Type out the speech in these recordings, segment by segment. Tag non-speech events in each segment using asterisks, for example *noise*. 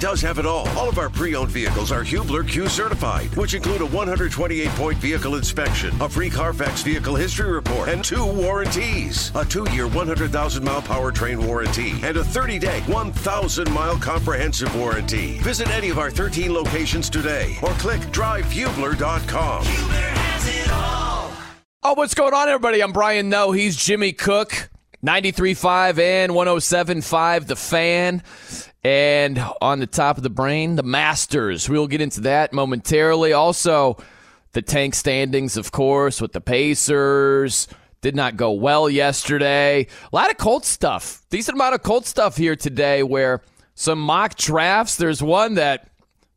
does have it all. All of our pre-owned vehicles are Hubler Q certified, which include a 128-point vehicle inspection, a free Carfax vehicle history report, and two warranties. A two-year 100,000-mile powertrain warranty and a 30-day 1,000-mile comprehensive warranty. Visit any of our 13 locations today or click drivehubler.com. Hubler has it all. Oh, what's going on, everybody? I'm Brian Noe. He's Jimmy Cook. 93.5 and 107.5 The Fan. And on the top of the brain, the Masters. We'll get into that momentarily. Also, the tank standings, of course, with the Pacers. Did not go well yesterday. A lot of Colt stuff. Decent amount of Colt stuff here today where some mock drafts. There's one that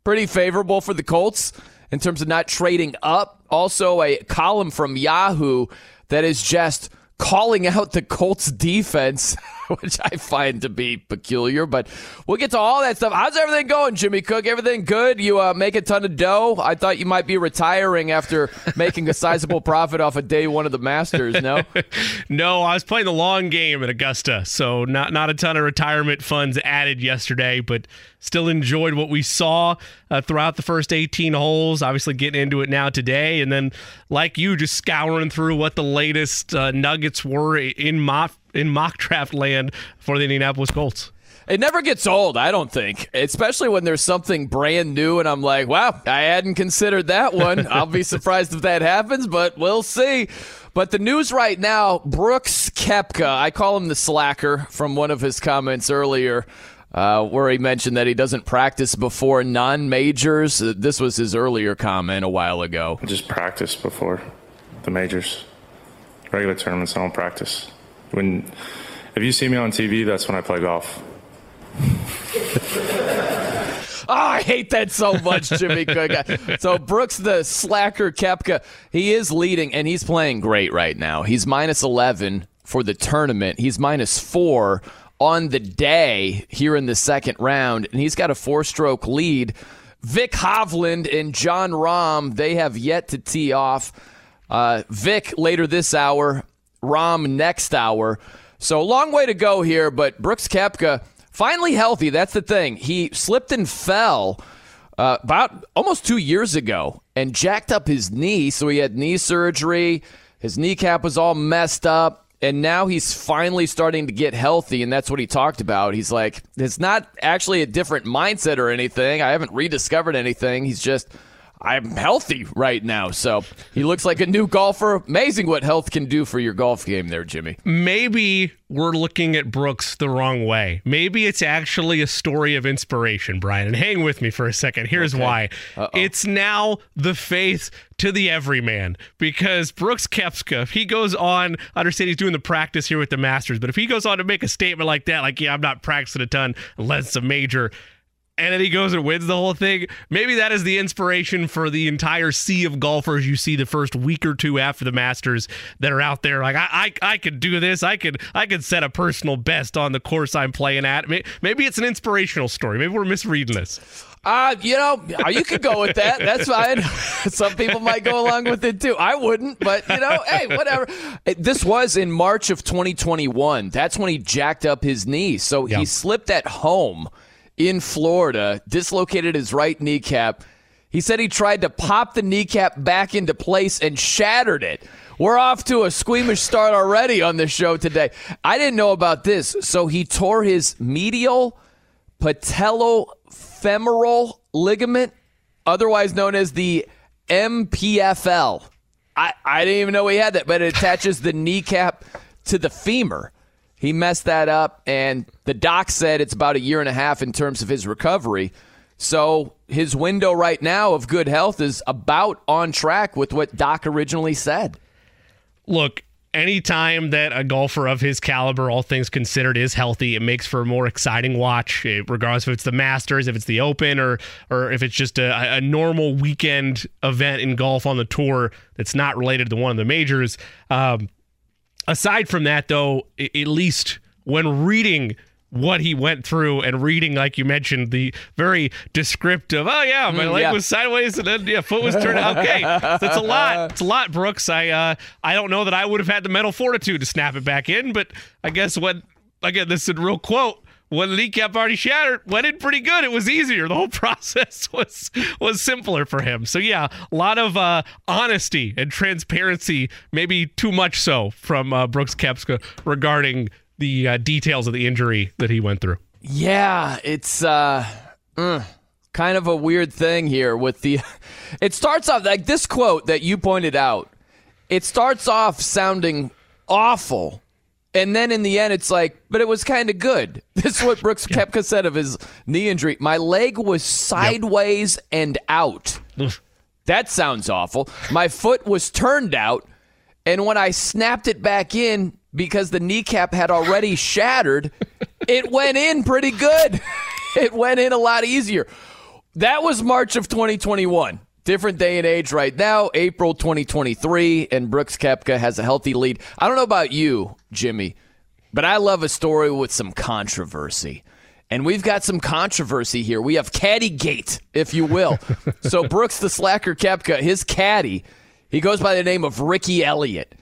pretty favorable for the Colts in terms of not trading up. Also, a column from Yahoo that is just calling out the Colts defense, *laughs* *laughs* which I find to be peculiar. But we'll get to all that stuff. How's everything going, Jimmy Cook? Everything good? You uh, make a ton of dough? I thought you might be retiring after making a sizable profit off of day one of the Masters. No, *laughs* no, I was playing the long game at Augusta, so not not a ton of retirement funds added yesterday, but still enjoyed what we saw uh, throughout the first 18 holes. Obviously, getting into it now today, and then like you, just scouring through what the latest uh, nuggets were in mock in mock draft land for the Indianapolis Colts. It never gets old, I don't think, especially when there's something brand new and I'm like, wow, I hadn't considered that one. *laughs* I'll be surprised if that happens, but we'll see. But the news right now Brooks Koepka, I call him the slacker from one of his comments earlier uh, where he mentioned that he doesn't practice before non majors. Uh, this was his earlier comment a while ago. I just practice before the majors. Regular tournaments, I don't practice. When if you see me on TV, that's when I play golf. *laughs* oh, I hate that so much, Jimmy Cook. *laughs* so Brooks, the slacker Koepka, he is leading and he's playing great right now. He's minus eleven for the tournament. He's minus four on the day here in the second round, and he's got a four stroke lead. Vic Hovland and Jon Rahm, they have yet to tee off. Uh, Vic later this hour, Rahm next hour. So long way to go here, but Brooks Koepka finally healthy. That's the thing. He slipped and fell uh, about almost two years ago and jacked up his knee. So he had knee surgery. His kneecap was all messed up and now he's finally starting to get healthy and that's what he talked about he's like it's not actually a different mindset or anything i haven't rediscovered anything he's just i'm healthy right now so he looks like a new golfer. Amazing what health can do for your golf game there jimmy. Maybe we're looking at brooks the wrong way. Maybe it's actually a story of inspiration brian. And hang with me for a second. Here's okay. why. Uh-oh. it's now the faith to the everyman because Brooks Koepka, if he goes on, I understand he's doing the practice here with the Masters, but if he goes on to make a statement like that, like, yeah, I'm not practicing a ton unless it's a major, and then he goes and wins the whole thing. Maybe that is the inspiration for the entire sea of golfers you see the first week or two after the Masters that are out there. Like I, I, I could do this. I could, I could set a personal best on the course I'm playing at. Maybe it's an inspirational story. Maybe we're misreading this. Uh, you know, uh, you could go with that. That's fine. *laughs* Some people might go along with it too. I wouldn't, but you know, hey, whatever. This was in March of 2021. That's when he jacked up his knee. So he slipped at home in Florida, dislocated his right kneecap. He said he tried to pop the kneecap back into place and shattered it. We're off to a squeamish start already on this show today. I didn't know about this. So he tore his medial patellofemoral ligament, otherwise known as the MPFL. I, I didn't even know he had that, but it attaches the kneecap to the femur. He messed that up, and the doc said it's about a year and a half in terms of his recovery. So his window right now of good health is about on track with what Doc originally said. Look, anytime that a golfer of his caliber, all things considered, is healthy, it makes for a more exciting watch, eh, regardless if it's the Masters, if it's the Open, or or if it's just a, a normal weekend event in golf on the tour that's not related to one of the majors. Um, aside from that, though, at least when reading what he went through and reading, like you mentioned, the very descriptive. Oh yeah, my mm, leg yeah. was sideways and then yeah, foot was turned. Out okay, that's a lot. *laughs* It's a lot, Brooks. I uh, I don't know that I would have had the mental fortitude to snap it back in, but I guess what again, this is a real quote. When the kneecap already shattered, went in pretty good. It was easier. The whole *laughs* process was was simpler for him. So yeah, a lot of uh, honesty and transparency, maybe too much so from uh, Brooks Koepka regarding the uh, details of the injury that he went through. Yeah, it's uh, uh, kind of a weird thing here with the. *laughs* It starts off like this quote that you pointed out. It starts off sounding awful and then in the end, it's like, but it was kind of good. *laughs* This is what *laughs* Brooks yeah. Koepka said of his knee injury. My leg was sideways yep. and out. that sounds awful. My foot was turned out, and when I snapped it back in because the kneecap had already *laughs* shattered, it went in pretty good. it went in a lot easier. That was March of 2021. Different day and age right now, April 2023, and Brooks Koepka has a healthy lead. I don't know about you, Jimmy, but I love a story with some controversy. And we've got some controversy here. We have caddy gate, if you will. *laughs* so Brooks the slacker Koepka, his caddy, he goes by the name of Ricky Elliott.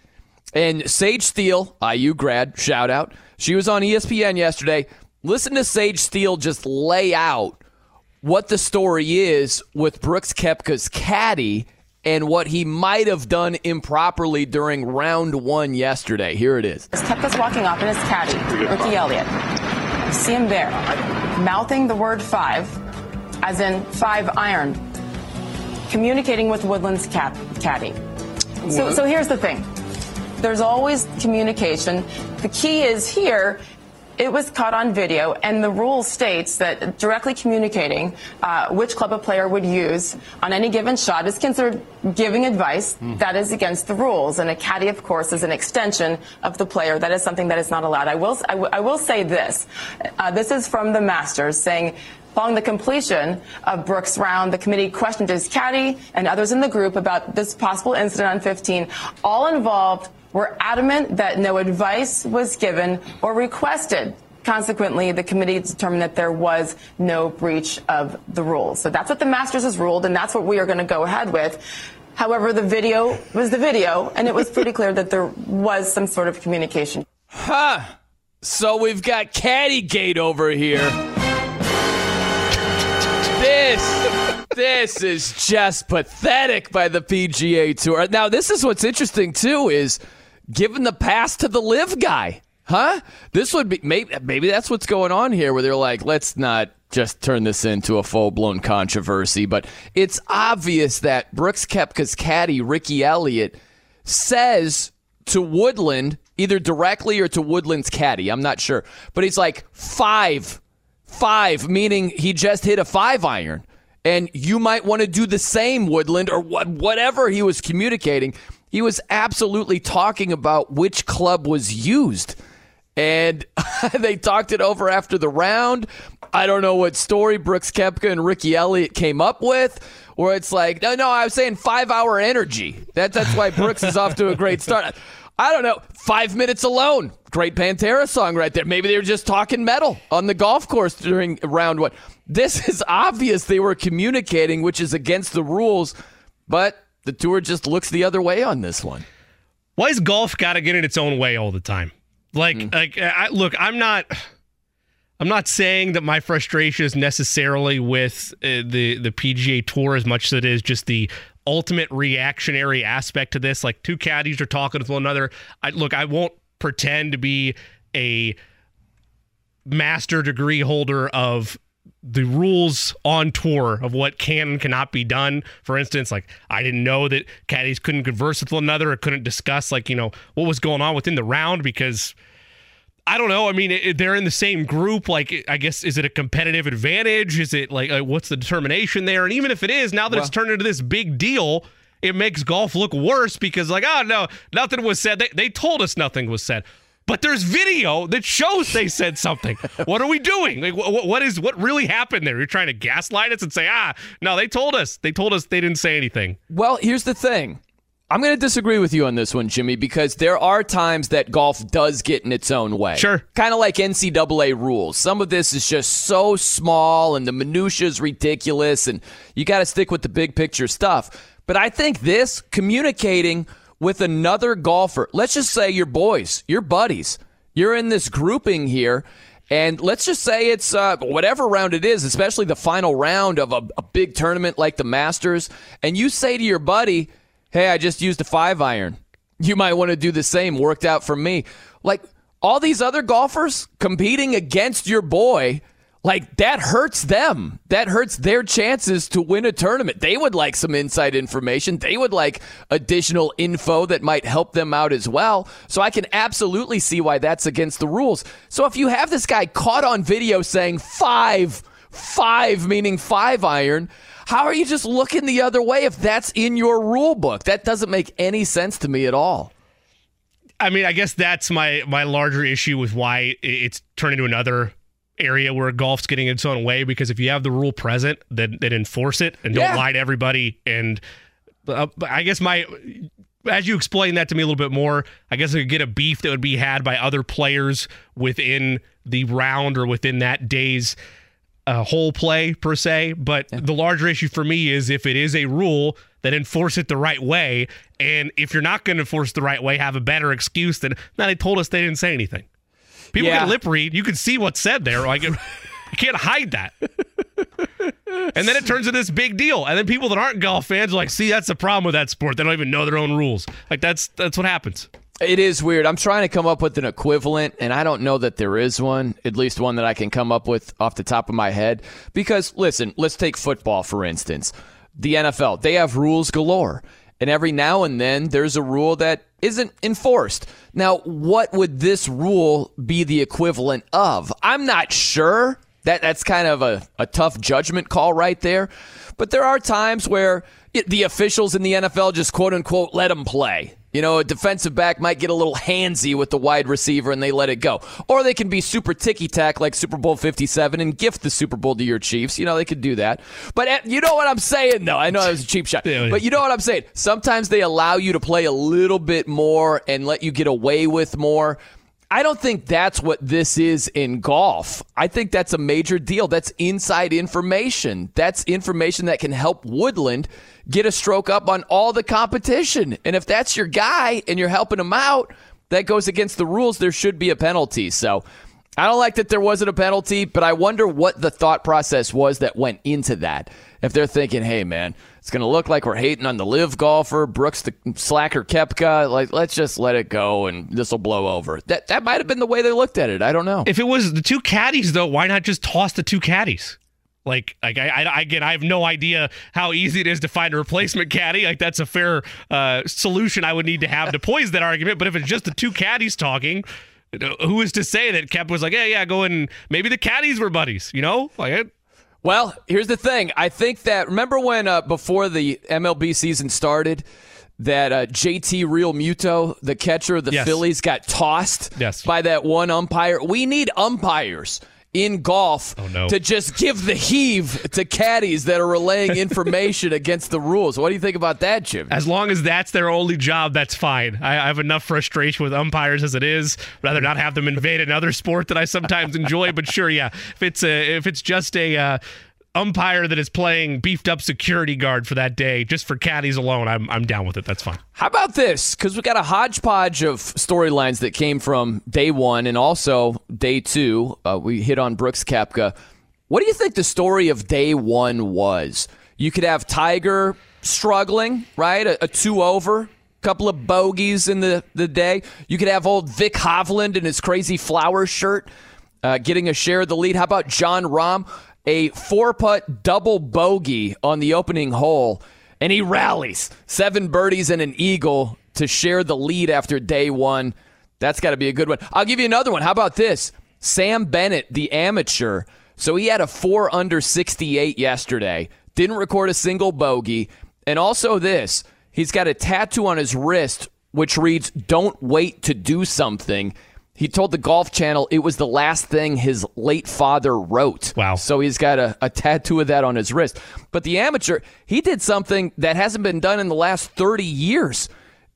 And Sage Steele, IU grad, shout out. She was on ESPN yesterday. Listen to Sage Steele just lay out what the story is with Brooks Koepka's caddy and what he might have done improperly during round one yesterday. Here it is. Koepka's walking up in his caddy, Ricky Elliott. You see him there, mouthing the word five, as in five iron, communicating with Woodland's cat, caddy. So, so here's the thing. There's always communication. The key is here it was caught on video, and the rule states that directly communicating uh, which club a player would use on any given shot is considered giving advice. Mm. That is against the rules. And a caddy, of course, is an extension of the player. That is something that is not allowed. I will, I, w- I will say this. Uh, this is from the Masters saying Following the completion of Brooks' round, the committee questioned his caddy and others in the group about this possible incident on 15. All involved were adamant that no advice was given or requested. Consequently, the committee determined that there was no breach of the rules. So that's what the Masters has ruled, and that's what we are going to go ahead with. However, the video was the video, and it was pretty clear that there was some sort of communication. Huh. So we've got Caddygate over here. This, this is just pathetic by the PGA Tour. Now, this is what's interesting too is giving the pass to the LIV guy. Huh? This would be maybe maybe that's what's going on here where they're like, let's not just turn this into a full blown controversy, but it's obvious that Brooks Koepka's caddy, Ricky Elliott, says to Woodland, either directly or to Woodland's caddy, I'm not sure, but he's like, five, five, meaning he just hit a five iron. And you might want to do the same, Woodland, or what, whatever he was communicating. He was absolutely talking about which club was used. And *laughs* they talked it over after the round. I don't know what story Brooks Koepka and Ricky Elliott came up with, where it's like, no, no, I was saying five hour energy. That, that's why Brooks is off to a great start. I don't know. Five minutes alone. Great Pantera song right there. Maybe they were just talking metal on the golf course during round one. This is obvious they were communicating, which is against the rules, but the tour just looks the other way on this one. Why is golf got to get in its own way all the time? Like, mm. like, I, look, I'm not. I'm not saying that my frustration is necessarily with uh, the the PGA Tour as much as it is just the ultimate reactionary aspect to this. Like two caddies are talking with one another. I, look, I won't pretend to be a master degree holder of the rules on tour of what can and cannot be done. For instance, like I didn't know that caddies couldn't converse with one another or couldn't discuss like you know what was going on within the round because I don't know. I mean, it, they're in the same group. Like, I guess is it a competitive advantage? Is it like uh, what's the determination there? And even if it is, now that well, it's turned into this big deal, it makes golf look worse because like oh no, nothing was said. They they told us nothing was said but there's video that shows they said something. what are we doing? Like, what, what is what really happened there? You're trying to gaslight us and say, ah, no, they told us. They told us they didn't say anything. Well, here's the thing. I'm going to disagree with you on this one, Jimmy, because there are times that golf does get in its own way. Sure. Kind of like NCAA rules. Some of this is just so small and the minutia is ridiculous, and you got to stick with the big picture stuff. But I think this communicating with another golfer. Let's just say you're boys, you're buddies. You're in this grouping here, And let's just say it's uh, whatever round it is, especially the final round of a, a big tournament like the Masters, and you say to your buddy, Hey, I just used a five iron. You might want to do the same. Worked out for me. Like all these other golfers competing against your boy like that hurts them. That hurts their chances to win a tournament. They would like some inside information. They would like additional info that might help them out as well. So I can absolutely see why that's against the rules. So if you have this guy caught on video saying five, five, meaning five iron, how are you just looking the other way if that's in your rule book? That doesn't make any sense to me at all. I mean, I guess that's my my larger issue with why it's turned into another area where golf's getting its own way because if you have the rule present, then, then enforce it and don't yeah. lie to everybody. And uh, I guess my as you explain that to me a little bit more, I guess I could get a beef that would be had by other players within the round or within that day's uh, whole play per se. But yeah. the larger issue for me is if it is a rule, then enforce it the right way. And if you're not going to enforce the right way, have a better excuse than, now they told us they didn't say anything. People yeah. can lip read. You can see what's said there. Like you can't hide that. and then it turns into this big deal. And then people that aren't golf fans are like, see, that's the problem with that sport. They don't even know their own rules. Like that's that's what happens. It is weird. I'm trying to come up with an equivalent, and I don't know that there is one, at least one that I can come up with off the top of my head. Because, listen, let's take football, for instance. The NFL, they have rules galore. And every now and then, there's a rule that isn't enforced. Now, what would this rule be the equivalent of? I'm not sure. That that's kind of a, a tough judgment call right there. But there are times where it, the officials in the NFL just quote unquote let them play. You know, a defensive back might get a little handsy with the wide receiver and they let it go. Or they can be super ticky tack like Super Bowl 57 and gift the Super Bowl to your Chiefs. You know, they could do that. But eh, you know what I'm saying, though? I know that was a cheap shot. *laughs* But you know what I'm saying? Sometimes they allow you to play a little bit more and let you get away with more. I don't think that's what this is in golf. I think that's a major deal. That's inside information. That's information that can help Woodland get a stroke up on all the competition. And if that's your guy and you're helping him out, that goes against the rules. There should be a penalty. So I don't like that there wasn't a penalty, but I wonder what the thought process was that went into that. If they're thinking, hey, man, it's going to look like we're hating on the LIV golfer, Brooks the slacker Koepka, Like, let's just let it go and this will blow over. That that might have been the way they looked at it. I don't know. If it was the two caddies, though, why not just toss the two caddies? Like, like I, I, again, I have no idea how easy it is to find a replacement caddy. Like, that's a fair uh, solution I would need to have to poise that argument. But if it's just the two caddies talking, who is to say that Kep was like, yeah, yeah, go and maybe the caddies were buddies, you know? Like, well, here's the thing. I think that remember when uh, before the MLB season started, that uh, JT Realmuto, the catcher of the yes. Phillies, got tossed yes. by that one umpire. We need umpires in golf oh, no. to just give the heave to caddies that are relaying *laughs* information against the rules. What do you think about that, Jim? As long as that's their only job, that's fine. I, I have enough frustration with umpires as it is. Rather not have them invade another sport that I sometimes enjoy. But sure, yeah, if it's a, if it's just a uh, umpire that is playing beefed up security guard for that day, just for caddies alone, I'm, I'm down with it. That's fine. How about this? Because we got a hodgepodge of storylines that came from day one and also day two. Uh, we hit on Brooks Koepka. What do you think the story of day one was? You could have Tiger struggling, right? A, a two over, couple of bogeys in the, the day. You could have old Vic Hovland in his crazy flower shirt uh, getting a share of the lead. How about Jon Rahm? A four putt double bogey on the opening hole, and he rallies seven birdies and an eagle to share the lead after day one. That's got to be a good one. I'll give you another one. How about this? Sam Bennett, the amateur. So he had a four under 68 yesterday, didn't record a single bogey. And also this, he's got a tattoo on his wrist which reads, Don't wait to do something. He told the Golf Channel it was the last thing his late father wrote. Wow. So he's got a, a tattoo of that on his wrist. But the amateur, he did something that hasn't been done in the last 30 years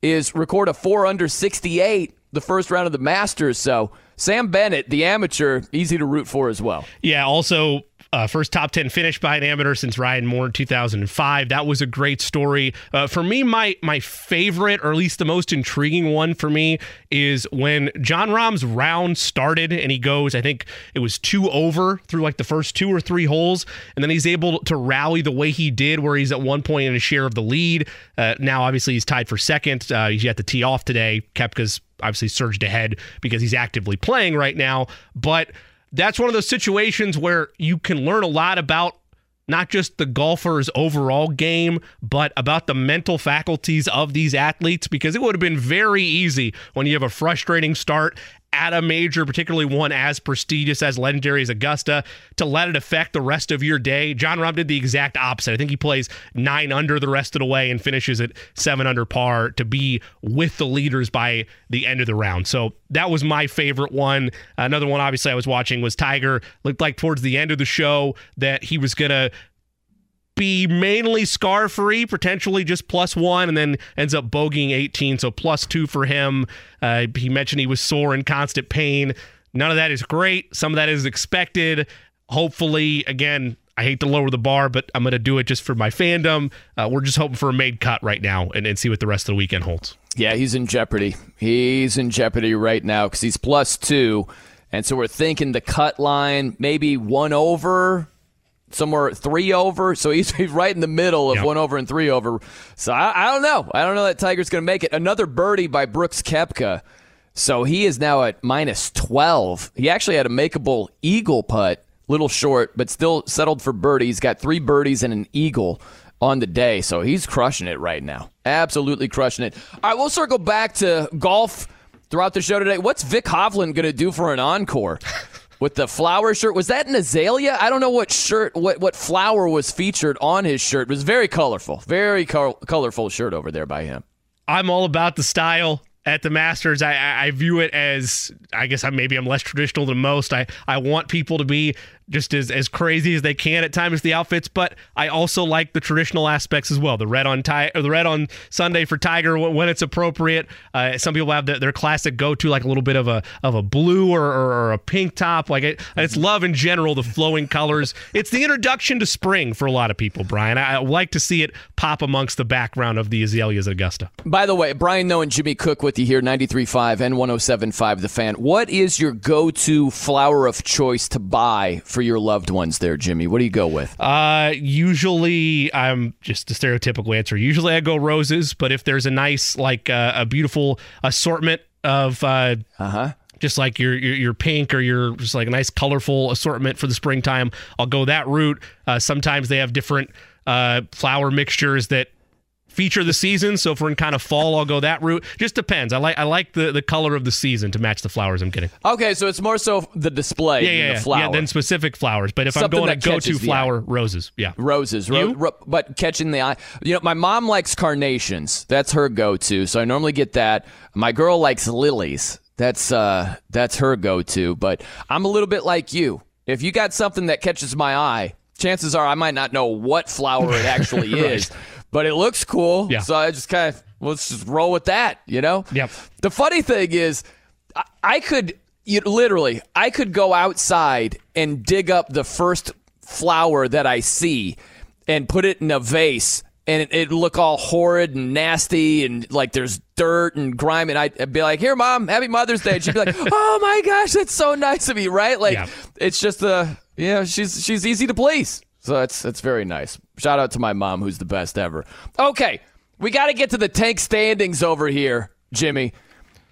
is record a 4 under 68 the first round of the Masters. So Sam Bennett, the amateur, easy to root for as well. Yeah, also uh, first top 10 finish by an amateur since Ryan Moore in 2005. That was a great story. Uh, for me, my my favorite, or at least the most intriguing one for me, is when Jon Rahm's round started and he goes, I think it was two over through like the first two or three holes, and then he's able to rally the way he did, where he's at one point in a share of the lead. Uh, now, obviously, he's tied for second. Uh, he's yet to tee off today. Koepka's obviously surged ahead because he's actively playing right now, but that's one of those situations where you can learn a lot about not just the golfer's overall game, but about the mental faculties of these athletes because it would have been very easy when you have a frustrating start at a major, particularly one as prestigious as legendary as Augusta, to let it affect the rest of your day. Jon Rahm did the exact opposite. I think he plays nine under the rest of the way and finishes at seven under par to be with the leaders by the end of the round. So that was my favorite one. Another one, obviously, I was watching was Tiger. Looked like towards the end of the show that he was going to be mainly scar free, potentially just plus one, and then ends up bogeying 18, so plus two for him. Uh, he mentioned he was sore and constant pain. None of that is great. Some of that is expected. Hopefully, again, I hate to lower the bar, but I'm going to do it just for my fandom. Uh, we're just hoping for a made cut right now and, and see what the rest of the weekend holds. Yeah, he's in jeopardy. He's in jeopardy right now because he's plus two. And so we're thinking the cut line, maybe one over, somewhere three over. So he's, *laughs* he's right in the middle of yep. one over and three over. So I, I don't know. I don't know that Tiger's going to make it. Another birdie by Brooks Koepka. So he is now at minus 12. He actually had a makeable eagle putt, little short, but still settled for birdie. He's got three birdies and an eagle on the day. So he's crushing it right now. Absolutely crushing it. All right, we'll circle back to golf throughout the show today. What's Vic Hovland going to do for an encore? *laughs* with the flower shirt. Was that an azalea? I don't know what shirt, what what flower was featured on his shirt. It was very colorful, very col- colorful shirt over there by him. I'm all about the style at the Masters. I, I view it as I guess I maybe I'm less traditional than most. I I want people to be just as, as crazy as they can at times the outfits, but I also like the traditional aspects as well. The red on tie or the red on Sunday for Tiger when it's appropriate. Uh, some people have the, their classic go to like a little bit of a of a blue or, or, or a pink top. Like it, it's love in general, the flowing colors. It's the introduction to spring for a lot of people, Brian. I, I like to see it pop amongst the background of the azaleas at Augusta. By the way, Brian Noe and Jimmy Cook with you here, 93.5 and 107.5 The Fan. What is your go to flower of choice to buy for your loved ones there, Jimmy? What do you go with? Uh, usually, I'm just a stereotypical answer. Usually, I go roses, but if there's a nice, like uh, a beautiful assortment of uh huh just like your, your, your pink or your just like a nice colorful assortment for the springtime. I'll go that route. Uh, sometimes they have different uh, flower mixtures that feature of the season. So if we're in kind of fall, I'll go that route. Just depends. I like I like the, the color of the season to match the flowers I'm getting. Okay, so it's more so the display yeah, yeah, yeah. the flower. Yeah, than specific flowers. But if Something I'm going to go to flower, roses. Yeah. Roses. Ro- ro- but catching the eye. You know, my mom likes carnations. That's her go to. So I normally get that. My girl likes lilies. That's uh that's her go to. But I'm a little bit like you. If you got something that catches my eye, chances are I might not know what flower it *laughs* actually right. is but it looks cool. Yeah. So I just kind of let's just roll with that, you know. Yep. The funny thing is, I, I could you, literally I could go outside and dig up the first flower that I see and put it in a vase and it, would look all horrid and nasty and like there's dirt and grime and I'd, be like here mom happy mother's day and she'd be like *laughs* oh my gosh that's so nice of you right like yeah. it's just a yeah you know, she's she's easy to please so that's that's very nice. Shout out to my mom, who's the best ever. Okay, we got to get to the tank standings over here, Jimmy.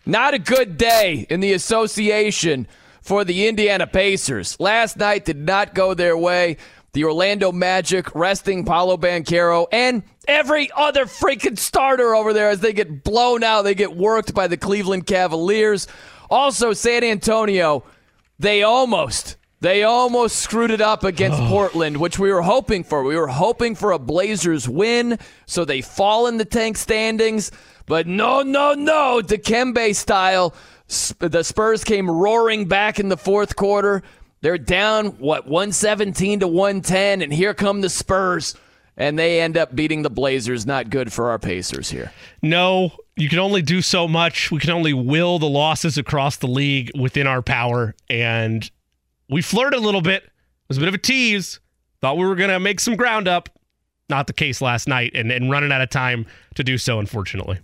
Not a good day in the association for the Indiana Pacers. Last night did not go their way. The Orlando Magic resting Paolo Banchero and every other freaking starter over there as they get blown out. They get worked by the Cleveland Cavaliers. Also, San Antonio, they almost they almost screwed it up against oh. *sighs* Portland, which we were hoping for. We were hoping for a Blazers win, so they fall in the tank standings. But no, no, no. Dikembe style. The Spurs came roaring back in the fourth quarter. They're down, what, 117 to 110, and here come the Spurs. And they end up beating the Blazers. Not good for our Pacers here. No, you can only do so much. We can only will the losses across the league within our power. And we flirted a little bit It was a bit of a tease. Thought we were going to make some ground up. Not the case last night and, and running out of time to do so, unfortunately.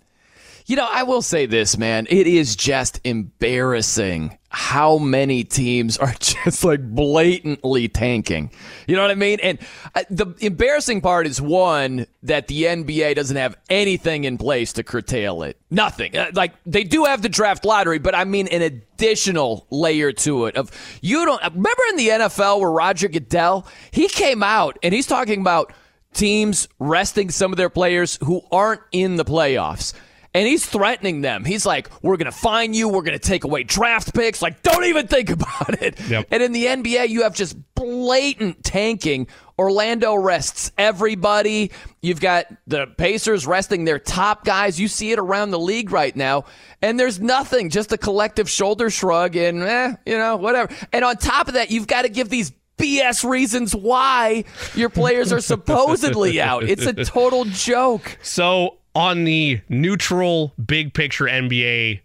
You know, I will say this, man. It is just embarrassing how many teams are *laughs* just like blatantly tanking. You know what I mean? And uh, the embarrassing part is one that the NBA doesn't have anything in place to curtail it. Nothing. Uh, like they do have the draft lottery, but I mean an additional layer to it. Of you don't remember in the NFL where Roger Goodell he came out and he's talking about teams resting some of their players who aren't in the playoffs and he's threatening them. He's like, "We're going to fine you. We're going to take away draft picks. Like, don't even think *laughs* about it." Yep. And in the NBA, you have just blatant tanking. Orlando rests everybody. You've got the Pacers resting their top guys. You see it around the league right now, and there's nothing, just a collective shoulder shrug and, eh, you know, whatever. And on top of that, you've got to give these BS reasons why your players are *laughs* supposedly out. It's a total joke. So on the neutral, big picture NBA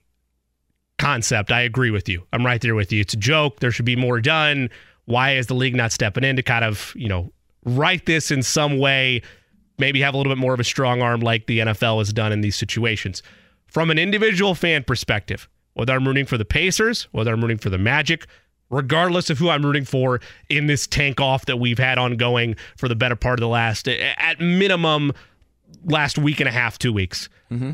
concept, I agree with you. I'm right there with you. It's a joke. There should be more done. Why is the league not stepping in to kind of, you know, write this in some way, maybe have a little bit more of a strong arm like the NFL has done in these situations? From an individual fan perspective, whether I'm rooting for the Pacers, whether I'm rooting for the Magic, regardless of who I'm rooting for in this tank off that we've had ongoing for the better part of the last, at minimum, last week and a half, two weeks. Mm-hmm.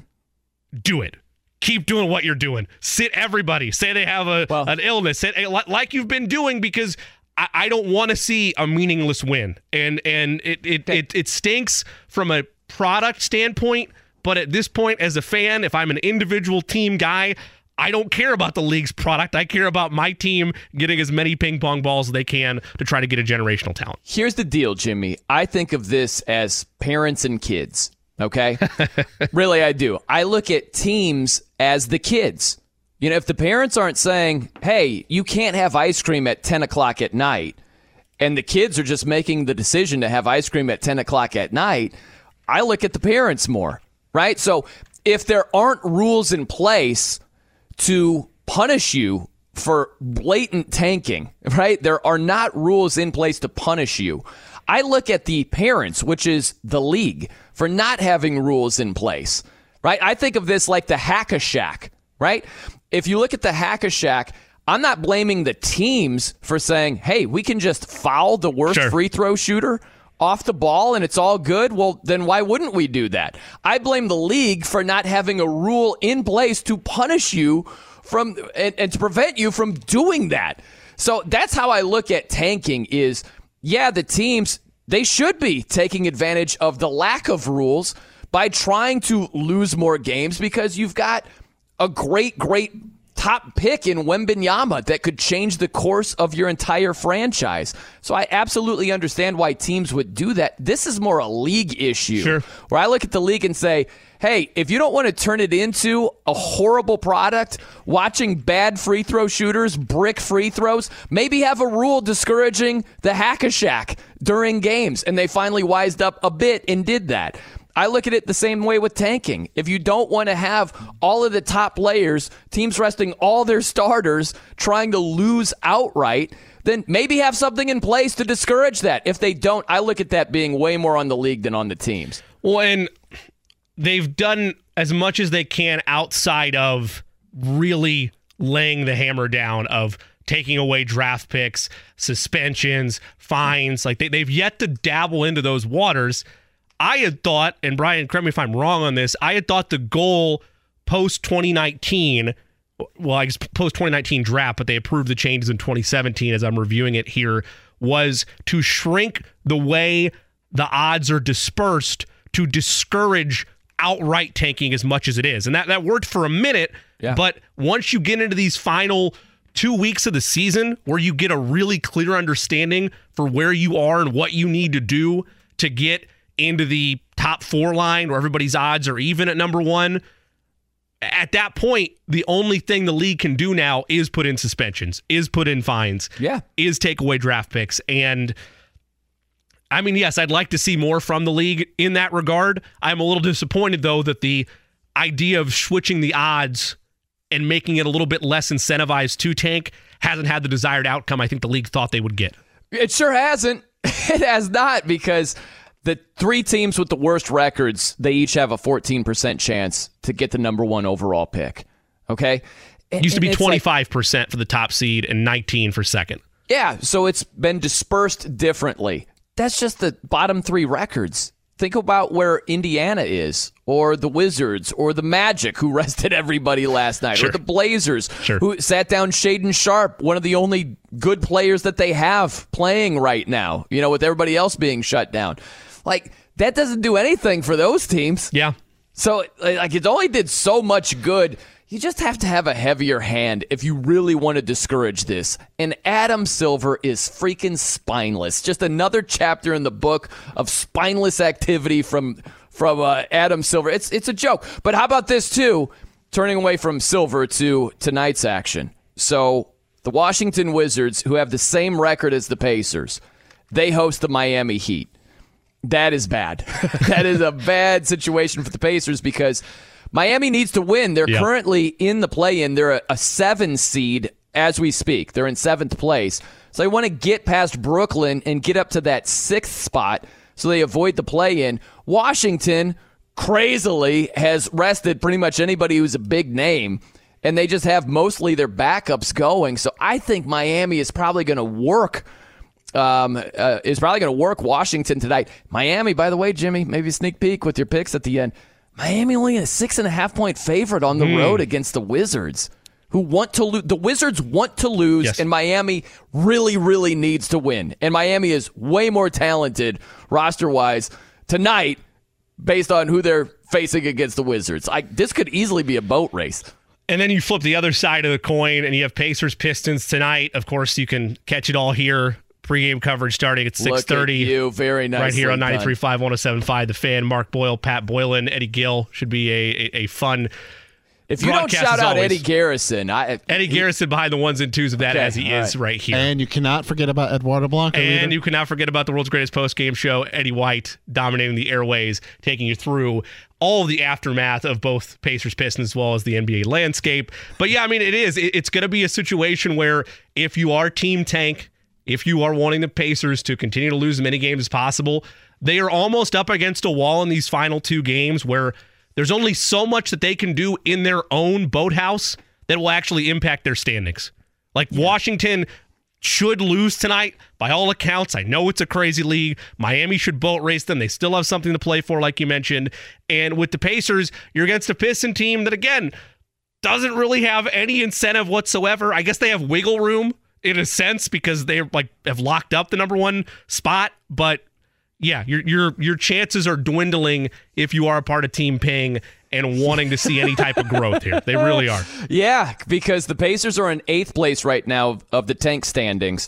Do it. Keep doing what you're doing. Sit everybody. Say they have a well, an illness, Say, like you've been doing, because I, I don't want to see a meaningless win. And and it it, okay. it it stinks from a product standpoint. But at this point, as a fan, if I'm an individual team guy, I don't care about the league's product. I care about my team getting as many ping pong balls as they can to try to get a generational talent. Here's the deal, Jimmy. I think of this as parents and kids. Okay. *laughs* really, I do. I look at teams as the kids. You know, if the parents aren't saying, hey, you can't have ice cream at 10 o'clock at night, and the kids are just making the decision to have ice cream at 10 o'clock at night, I look at the parents more, right? So if there aren't rules in place to punish you for blatant tanking, *laughs* right? There are not rules in place to punish you. I look at the parents, which is the league, for not having rules in place, right? I think of this like the hack a Shaq, right? If you look at the hack a Shaq, I'm not blaming the teams for saying, hey, we can just foul the worst sure. free throw shooter off the ball and it's all good. Well, then why wouldn't we do that? I blame the league for not having a rule in place to punish you from and, and to prevent you from doing that. So that's how I look at tanking is yeah, the teams, they should be taking advantage of the lack of rules by trying to lose more games because you've got a great, great top pick in Wembanyama that could change the course of your entire franchise. So I absolutely understand why teams would do that. This is more a league issue sure. where I look at the league and say, hey, if you don't want to turn it into a horrible product, watching bad free throw shooters brick free throws, maybe have a rule discouraging the hack a Shaq during games. And they finally wised up a bit and did that. I look at it the same way with tanking. If you don't want to have all of the top players, teams resting all their starters, trying to lose outright, then maybe have something in place to discourage that. If they don't, I look at that being way more on the league than on the teams. Well, and they've done as much as they can outside of really laying the hammer down of taking away draft picks, suspensions, fines. Like they, they've yet to dabble into those waters. I had thought, and Brian, correct me if I'm wrong on this, I had thought the goal post 2019, well, I guess post 2019 draft, but they approved the changes in 2017 as I'm reviewing it here, was to shrink the way the odds are dispersed to discourage outright tanking as much as it is. And that, that worked for a minute. Yeah. But once you get into these final two weeks of the season where you get a really clear understanding for where you are and what you need to do to get into the top four line where everybody's odds are even at number one, at that point, the only thing the league can do now is put in suspensions, is put in fines, yeah, is take away draft picks. And I mean, yes, I'd like to see more from the league in that regard. I'm a little disappointed, though, that the idea of switching the odds and making it a little bit less incentivized to tank hasn't had the desired outcome I think the league thought they would get. It sure hasn't. *laughs* It has not because the three teams with the worst records, they each have a 14% chance to get the number one overall pick. Okay? It used to be 25% like, for the top seed and 19 for second. Yeah, so it's been dispersed differently. That's just the bottom three records. Think about where Indiana is, or the Wizards, or the Magic, who *laughs* rested everybody last night, sure. or the Blazers, sure. who sat down Shaedon Sharpe, one of the only good players that they have playing right now, you know, with everybody else being shut down. Like, that doesn't do anything for those teams. Yeah. So, like, it only did so much good you just have to have a heavier hand if you really want to discourage this. And Adam Silver is freaking spineless. Just another chapter in the book of spineless activity from from uh, Adam Silver. It's it's a joke. But how about this too? Turning away from Silver to tonight's action. So the Washington Wizards, who have the same record as the Pacers, they host the Miami Heat. That is bad. *laughs* that is a bad situation for the Pacers because Miami needs to win. They're currently in the play in. They're a, a seven seed as we speak. They're in seventh place. So they want to get past Brooklyn and get up to that sixth spot so they avoid the play in. Washington, crazily, has rested pretty much anybody who's a big name, and they just have mostly their backups going. So I think Miami is probably going to work. Um, uh, is probably going to work Washington tonight. Miami, by the way, Jimmy, maybe sneak peek with your picks at the end. Miami only a six and a half point favorite on the mm. road against the Wizards, who want to lose. The Wizards want to lose, yes. and Miami really, really needs to win. And Miami is way more talented roster wise tonight, based on who they're facing against the Wizards. I, this could easily be a boat race. And then you flip the other side of the coin, and you have Pacers Pistons tonight. Of course, you can catch it all here pregame coverage starting at 6.30. you, very nice. Right here on 93.5, 107.5. The Fan, Mark Boyle, Pat Boylan, Eddie Gill. Should be a, a, a fun if you don't shout out Eddie Garrison, I, Eddie he, Garrison behind the ones and twos of that okay, as he is right. right. here. And you cannot forget about Eduardo Blanco. And either. you cannot forget about the world's greatest post game show, Eddie White, dominating the airways, taking you through all of the aftermath of both Pacers Pistons as well as the NBA landscape. But yeah, I mean, it is. it's going to be a situation where if you are Team Tank, if you are wanting the Pacers to continue to lose as many games as possible, they are almost up against a wall in these final two games where there's only so much that they can do in their own boathouse that will actually impact their standings. Like yeah. Washington should lose tonight by all accounts. I know it's a crazy league. Miami should boat race them. They still have something to play for, like you mentioned. And with the Pacers, you're against a Piston team that, again, doesn't really have any incentive whatsoever. I guess they have wiggle room in a sense because they like have locked up the number one spot. But yeah, your your your chances are dwindling if you are a part of Team Ping and wanting to see any type of growth here. They really are. *laughs* Yeah, because the Pacers are in eighth place right now of the tank standings.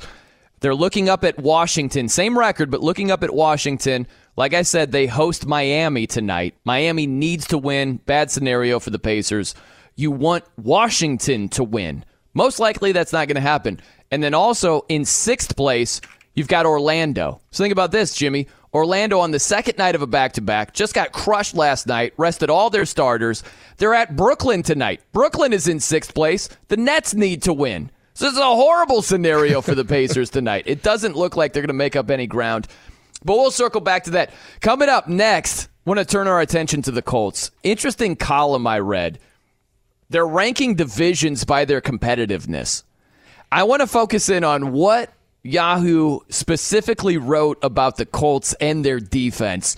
They're looking up at Washington, same record, but looking up at Washington. Like I said, they host Miami tonight. Miami needs to win. Bad scenario for the Pacers. You want Washington to win. Most likely that's not going to happen. And then also in sixth place, you've got Orlando. So think about this, Jimmy. Orlando on the second night of a back to back just got crushed last night, rested all their starters. They're at Brooklyn tonight. Brooklyn is in sixth place. The Nets need to win. So this is a horrible scenario for the *laughs* Pacers tonight. It doesn't look like they're going to make up any ground. But we'll circle back to that. Coming up next, want to turn our attention to the Colts. Interesting column I read. They're ranking divisions by their competitiveness. I want to focus in on what Yahoo specifically wrote about the Colts and their defense.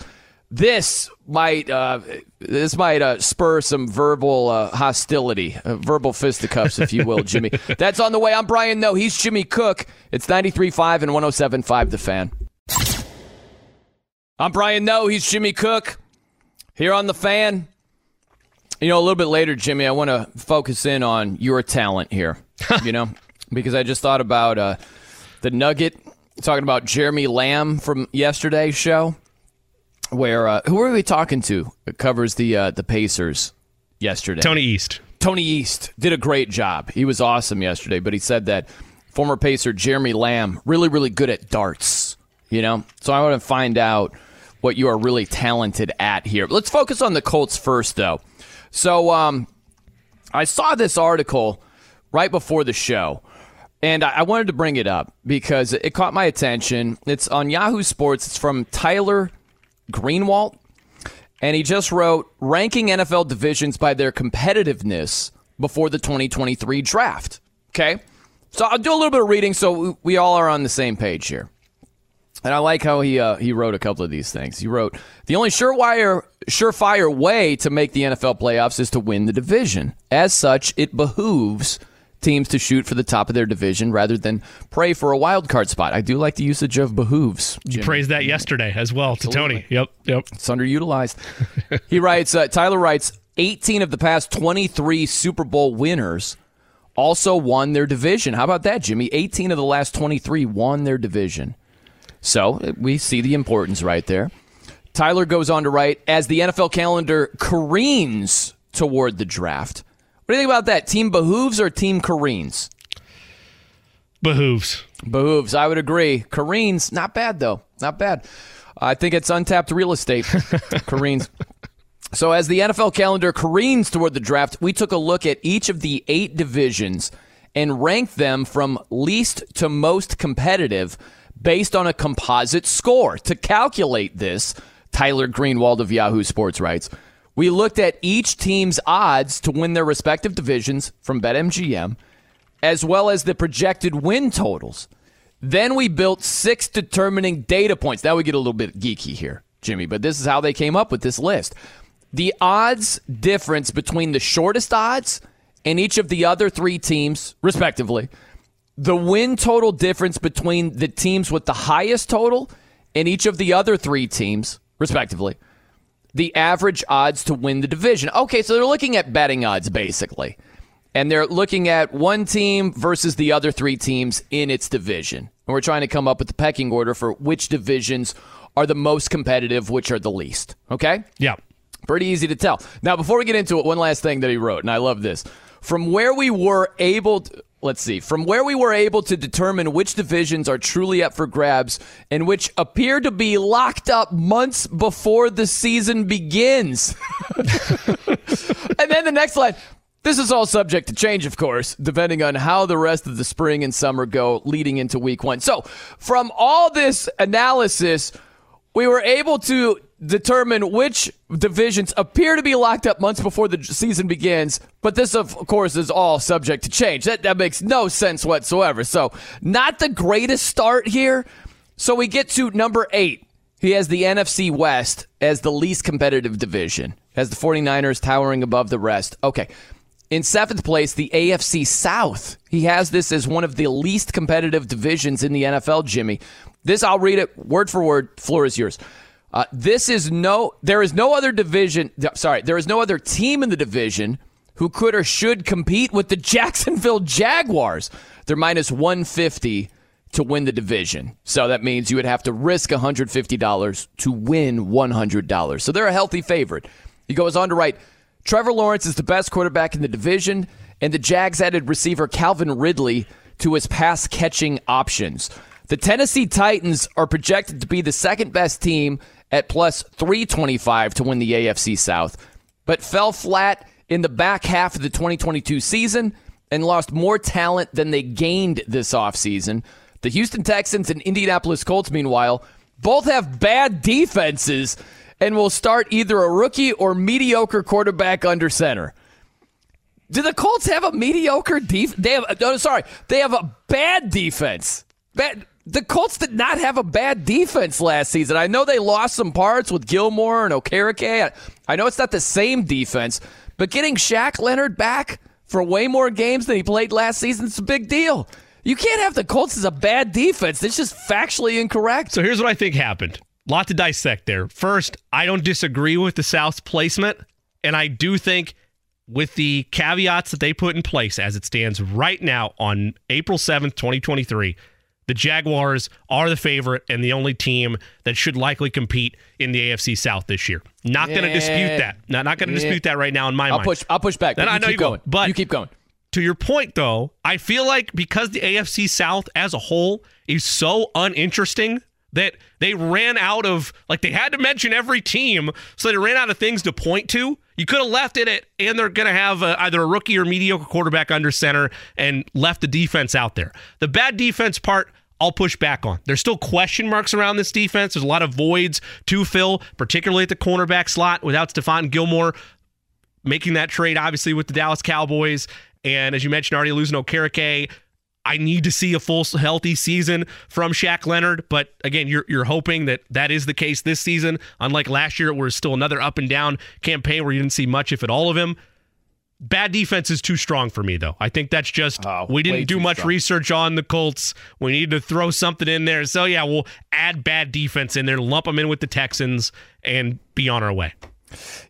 This might uh, this might uh, spur some verbal uh, hostility, uh, verbal fisticuffs, if you will, *laughs* Jimmy. That's on the way. I'm Brian Noe. He's Jimmy Cook. It's 93.5 and 107.5 The Fan. I'm Brian Noe. He's Jimmy Cook. Here on The Fan. You know, a little bit later, Jimmy, I want to focus in on your talent here. You know, *laughs* because I just thought about uh, the Nugget talking about Jeremy Lamb from yesterday's show. Where uh, who were we talking to? It covers the uh, the Pacers yesterday. Tony East. Tony East did a great job. He was awesome yesterday, but he said that former Pacer Jeremy Lamb really really good at darts. You know, so I want to find out what you are really talented at here. Let's focus on the Colts first, though. So um, I saw this article right before the show And I wanted to bring it up because it caught my attention. It's on Yahoo Sports. It's from Tyler Greenawalt. And he just wrote ranking NFL divisions by their competitiveness before the 2023 draft. Okay. So I'll do a little bit of reading so we all are on the same page here. And I like how he uh, he wrote a couple of these things. He wrote the only surewire surefire way to make the NFL playoffs is to win the division. As such, it behooves teams to shoot for the top of their division rather than pray for a wild card spot. I do like the usage of behooves. Jimmy. You praised that yesterday as well Absolutely. to Tony. Yep, yep. It's underutilized. *laughs* he writes. Uh, Tyler writes. 18 of the past 23 Super Bowl winners also won their division. How about that, Jimmy? 18 of the last 23 won their division. So uh, we see the importance right there. Tyler goes on to write as the NFL calendar careens toward the draft. What do you think about that? Team behooves or team careens? Behooves. Behooves. I would agree. Careens, not bad though. Not bad. I think it's untapped real estate. *laughs* careens. So as the NFL calendar careens toward the draft, we took a look at each of the eight divisions and ranked them from least to most competitive based on a composite score. To calculate this, Tyler Greenawalt of Yahoo Sports writes, we looked at each team's odds to win their respective divisions from BetMGM, as well as the projected win totals. Then we built six determining data points. Now we get a little bit geeky here, Jimmy, but this is how they came up with this list. The odds difference between the shortest odds and each of the other three teams, respectively, the win total difference between the teams with the highest total and each of the other three teams, respectively, the average odds to win the division. Okay, so they're looking at betting odds basically. And they're looking at one team versus the other three teams in its division. And we're trying to come up with the pecking order for which divisions are the most competitive, which are the least. Okay? Yeah. Pretty easy to tell. Now, before we get into it, one last thing that he wrote, and I love this. From where we were able to, let's see, from where we were able to determine which divisions are truly up for grabs and which appear to be locked up months before the season begins. *laughs* and then the next line. This is all subject to change, of course, depending on how the rest of the spring and summer go leading into week one. So, from all this analysis, we were able to determine which divisions appear to be locked up months before the season begins. But this, of course, is all subject to change. That, that makes no sense whatsoever. So, not the greatest start here. So, we get to number eight. He has the NFC West as the least competitive division, has the 49ers towering above the rest. Okay. In seventh place, the AFC South. He has this as one of the least competitive divisions in the NFL, Jimmy. This, I'll read it word for word. Floor is yours. Uh, this is no, there is no other division. Sorry, there is no other team in the division who could or should compete with the *laughs* Jacksonville Jaguars. They're minus 150 to win the division. So that means you would have to risk $150 to win $100. So they're a healthy favorite. He goes on to write Trevor Lawrence is the best quarterback in the division, and the Jags added receiver Calvin Ridley to his pass catching options. The Tennessee Titans are projected to be the second best team at plus 325 to win the AFC South, but fell flat in the back half of the 2022 season and lost more talent than they gained this offseason. The Houston Texans and Indianapolis Colts, meanwhile, both have bad defenses and will start either a rookie or mediocre quarterback under center. Do the Colts have a mediocre defense? They have no, sorry, they have a bad defense. Bad the Colts did not have a bad defense last season. I know they lost some parts with Gilmore and Okereke. I know it's not the same defense, but getting Shaq Leonard back for way more games than he played last season is a big deal. You can't have the Colts as a bad defense. It's just factually incorrect. So here's what I think happened. A lot to dissect there. First, I don't disagree with the South's placement, and I do think with the caveats that they put in place as it stands right now on April 7th, 2023, the Jaguars are the favorite and the only team that should likely compete in the AFC South this year. Not yeah. going to dispute that. Not, not going to yeah. dispute that right now in my I'll mind. Push, I'll push back. I know you going. But you keep going. To your point, though, I feel like because the AFC South as a whole is so uninteresting that they ran out of like they had to mention every team, so they ran out of things to point to. You could have left it at, and they're going to have a, either a rookie or mediocre quarterback under center and left the defense out there. The bad defense part, I'll push back on. There's still question marks around this defense. There's a lot of voids to fill, particularly at the cornerback slot without Stephon Gilmore making that trade, obviously, with the Dallas Cowboys. And as you mentioned, already losing Okereke. I need to see a full healthy season from Shaq Leonard, but again, you're you're hoping that that is the case this season. Unlike last year, where it was still another up and down campaign where you didn't see much, if at all, of him. Bad defense is too strong for me, though. I think that's just Oh, we didn't do much strong. research on the Colts. We need to throw something in there. So yeah, we'll add bad defense in there, lump them in with the Texans, and be on our way.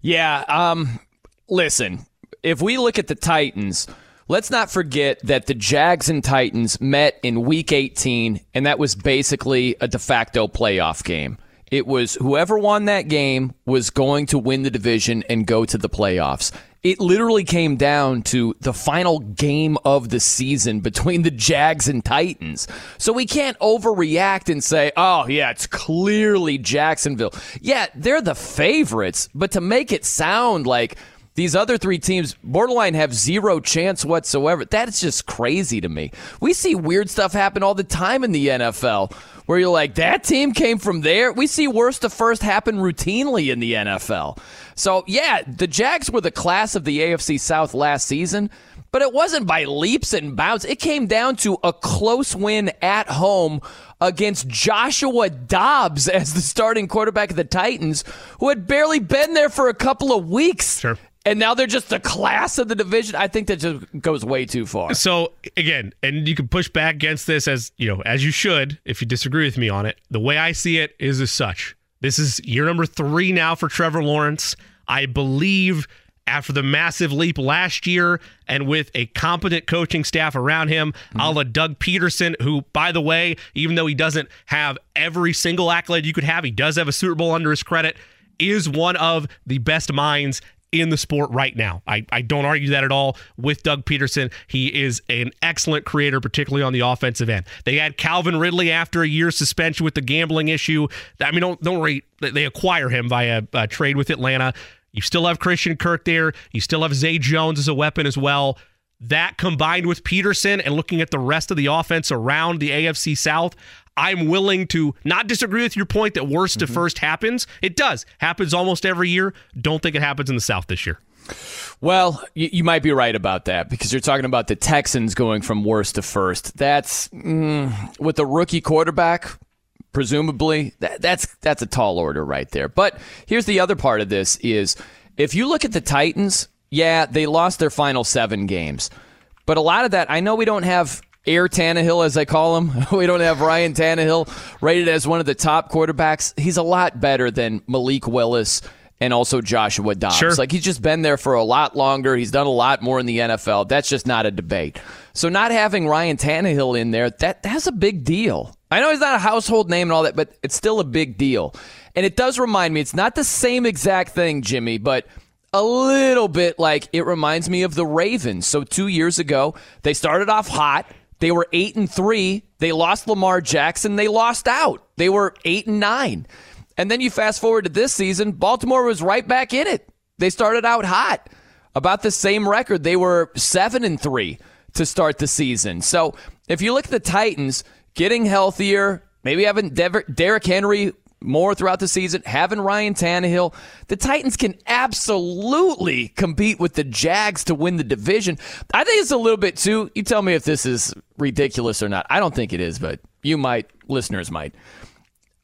Yeah. Um, listen, if we look at the Titans, let's not forget that the Jags and Titans met in week 18, and that was basically a de facto playoff game. It was whoever won that game was going to win the division and go to the playoffs. It literally came down to the final game of the season between the Jags and Titans. So we can't overreact and say, oh, yeah, it's clearly Jacksonville. Yeah, they're the favorites, but to make it sound like these other three teams borderline have zero chance whatsoever. That's just crazy to me. We see weird stuff happen all the time in the NFL where you're like, that team came from there. We see worst to first happen routinely in the NFL. So, yeah, the Jags were the class of the AFC South last season, but it wasn't by leaps and bounds. It came down to a close win at home against Joshua Dobbs *laughs* as the starting quarterback of the Titans, who had barely been there for a couple of weeks. Sure. And now they're just the class of the division. I think that just goes way too far. So again, and you can push back against this as you know, as you should, if you disagree with me on it. The way I see it is as such. This is year number three now for Trevor Lawrence. I believe after the massive leap last year and with a competent coaching staff around him, mm-hmm. a la Doug Pederson, who, by the way, even though he doesn't have every single accolade you could have, he does have a Super Bowl under his credit, is one of the best minds in the sport right now. I, I don't argue that at all with Doug Pederson. He is an excellent creator, particularly on the offensive end. They had Calvin Ridley after a year's suspension with the gambling issue. I mean, don't don't worry. They acquire him via a trade with Atlanta. You still have Christian Kirk there. You still have Zay Jones as a weapon as well. That combined with Pederson and looking at the rest of the offense around the AFC South, I'm willing to not disagree with your point that worst to first happens. It does. Happens almost every year. Don't think it happens in the South this year. Well, you, you might be right about that because you're talking about the Texans going from worst to first. That's mm, with a rookie quarterback, presumably. That, that's that's a tall order right there. But here's the other part of this: is if you look at the Titans, yeah, they lost their final seven games, but a lot of that, I know we don't have. Air Tannehill, as I call him. *laughs* We don't have Ryan Tannehill rated as one of the top quarterbacks. He's a lot better than Malik Willis and also Joshua Dobbs. Sure. Like he's just been there for a lot longer. He's done a lot more in the NFL. That's just not a debate. So not having Ryan Tannehill in there, that that's a big deal. I know he's not a household name and all that, but it's still a big deal. And it does remind me, it's not the same exact thing, Jimmy, but a little bit like it reminds me of the Ravens. So two years ago, they started off hot. They were eight and three. They lost Lamar Jackson. They lost out. They were eight and nine. And then you fast forward to this season, Baltimore was right back in it. They started out hot. About the same record. They were 7 and 3 to start the season. So, if you look at the Titans getting healthier, maybe having Derrick Henry more throughout the season, having Ryan Tannehill, the Titans can absolutely compete with the Jags to win the division. I think it's a little bit too. You tell me if this is ridiculous or not. I don't think it is, but you might, listeners might.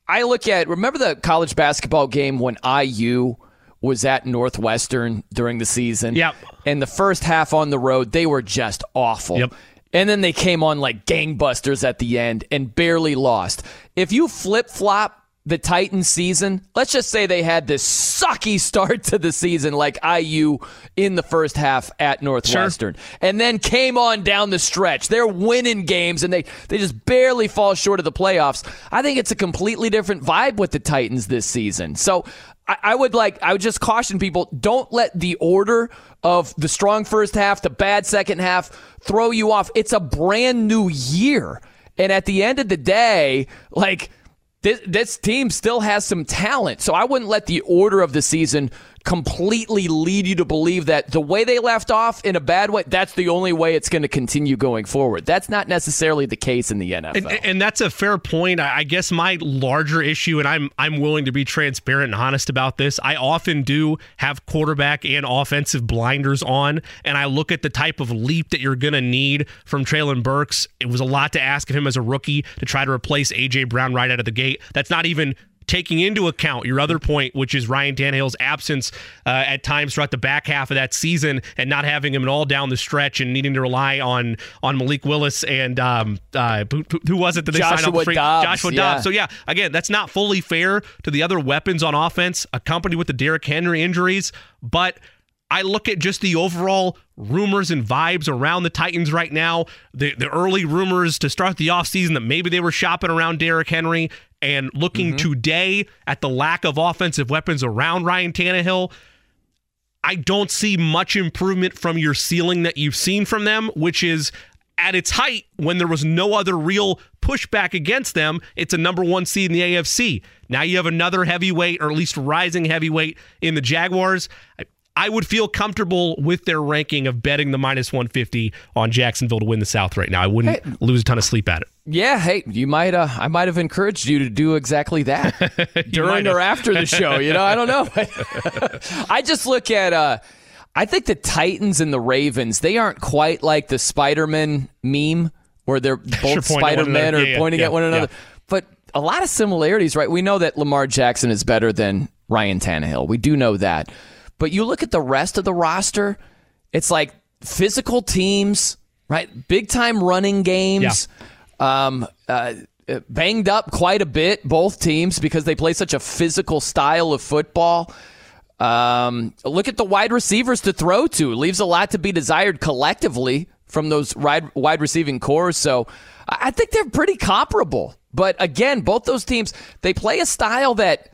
I look at remember the college basketball game when IU was at Northwestern during the season. Yep. And the first half on the road, they were just awful. Yep. And then they came on like gangbusters at the end and barely lost. If you flip flop the Titans season, let's just say they had this sucky *laughs* start to the season like IU in the first half at Northwestern. And then came on down the stretch. They're winning games and they, they just barely fall short of the playoffs. I think it's a completely different vibe with the Titans this season. So I, I would like I would just caution people, don't let the order of the strong first half, the bad second half throw you off. It's a brand new year. And at the end of the day, like this, this team still has some talent. So I wouldn't let the order of the season completely lead you to believe that the way they left off in a bad way, that's the only way it's going to continue going forward. That's not necessarily the case in the NFL. And, and that's a fair point. I guess my larger issue, and I'm I'm willing to be transparent and honest about this. I often do have quarterback and offensive blinders on, and I look at the type of leap that you're going to need from Treylon Burks. It was a lot to ask of him as a rookie to try to replace AJ Brown right out of the gate. That's not even taking into account your other point, which is Ryan Tannehill's absence uh, at times throughout the back half of that season, and not having him at all down the stretch, and needing to rely on on Malik Willis and um, uh, who, who, was it that they Joshua signed up? for Dobbs, Joshua yeah. Dobbs. So yeah, again, that's not fully fair to the other weapons on offense, accompanied with the Derrick Henry injuries, but. I look at just the overall rumors and vibes around the Titans right now, the the early rumors to start the offseason that maybe they were shopping around Derrick Henry and looking Mm-hmm. today at the lack of offensive weapons around Ryan Tannehill. I don't see much improvement from your ceiling that you've seen from them, which is at its height when there was no other real pushback against them. It's a number one seed in the AFC. Now you have another heavyweight, or at least rising heavyweight, in the Jaguars. I, I would feel comfortable with their ranking of betting the minus 150 on Jacksonville to win the South right now. I wouldn't lose a ton of sleep at it. Yeah, hey, you might uh I might have encouraged you to do exactly that *laughs* during or after the show, you know, I don't know. *laughs* I just look at uh I think the Titans and the Ravens, they aren't quite like the Spider-Man meme where they're *laughs* both pointing at one Spider-Man another. or Yeah, yeah, pointing yeah, at one another. yeah. But a lot of similarities, right? We know that Lamar Jackson is better than Ryan Tannehill. We do know that. But you look at the rest of the roster, it's like physical teams, right? Big time running games. Um, uh, uh, banged up quite a bit, both teams, because they play such a physical style of football. Um, look at the wide receivers to throw to. Leaves a lot to be desired collectively from those wide, receiving cores. So I think they're pretty comparable. But again, both those teams, they play a style that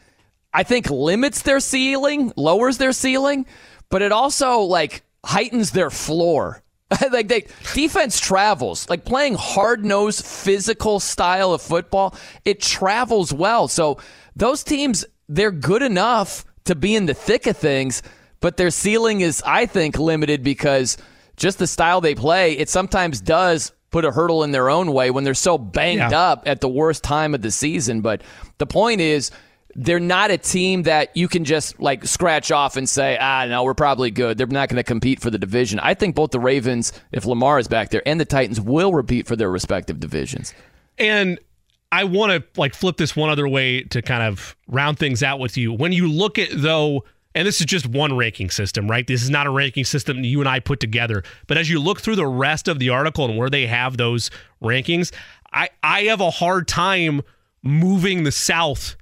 I think limits their ceiling, lowers their ceiling, but it also like heightens their floor. *laughs* like they defense travels. Like playing hard-nosed physical style of football, it travels well. So those teams they're good enough to be in the thick of things, but their ceiling is I think limited because just the style they play, it sometimes does put a hurdle in their own way when they're so banged Yeah. up at the worst time of the season. But the point is, they're not a team that you can just like scratch off and say, ah, no, we're probably good. They're not going to compete for the division. I think both the Ravens, if Lamar is back there, and the Titans will repeat for their respective divisions. And I want to like flip this one other way to kind of round things out with you. When you look at though, and this is just one ranking system, right? This is not a ranking system you and I put together. But as you look through the rest of the article and where they have those rankings, I I have a hard time moving the South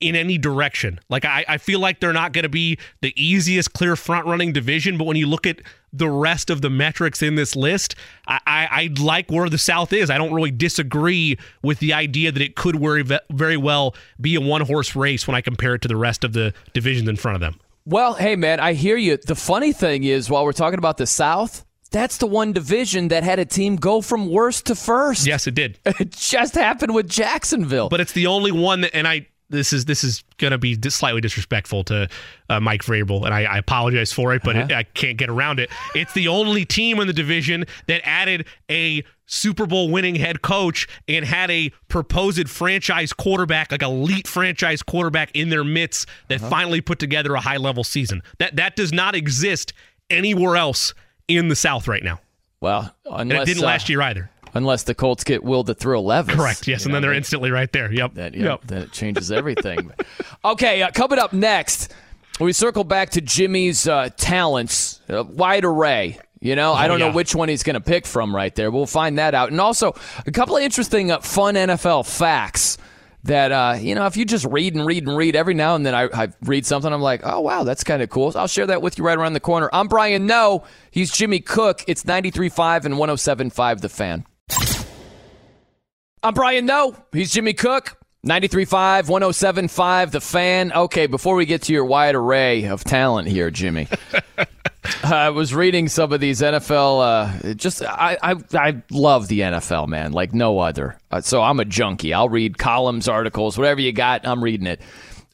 in any direction. Like I, I feel like they're not going to be the easiest clear front running division, but when you look at the rest of the metrics in this list, I, I, I like where the South is. I don't really disagree with the idea that it could very, very well be a one horse race when I compare it to the rest of the divisions in front of them. Well, hey, man, I hear you. The funny thing is, while we're talking about the South, that's the one division that had a team go from worst to first. Yes, it did. *laughs* It just happened with Jacksonville. but it's the only one that, and I this is this is going to be slightly disrespectful to uh, Mike Vrabel, and I, I apologize for it, but it, I can't get around it. It's the only team in the division that added a Super Bowl winning head coach and had a proposed franchise quarterback, like elite franchise quarterback in their midst that finally put together a high level season. That that does not exist anywhere else in the South right now, well, and it didn't uh, last year either. Unless the Colts get willed to throw Levis. Correct. Yes, and know, then they're they- instantly right there. Yep. That, yeah, yep. then it changes everything. *laughs* okay, uh, coming up next, we circle back to Jimmy's uh, talents, uh, wide array. You know, I don't yeah. know which one he's going to pick from right there. We'll find that out. And also, a couple of interesting, uh, fun NFL facts that, uh, you know, if you just read and read and read, every now and then I, I read something, I'm like, oh, wow, that's kind of cool. So I'll share that with you right around the corner. I'm Brian Noe. He's Jimmy Cook. It's 93.5 and 107.5 The Fan. I'm Brian Noe. He's Jimmy Cook. 93.5, 107.5, The Fan. Okay, before we get to your wide array of talent here, Jimmy, *laughs* I was reading some of these NFL. Uh, just I, I I love the NFL, man, like no other. Uh, so I'm a junkie. I'll read columns, articles, whatever you got. I'm reading it.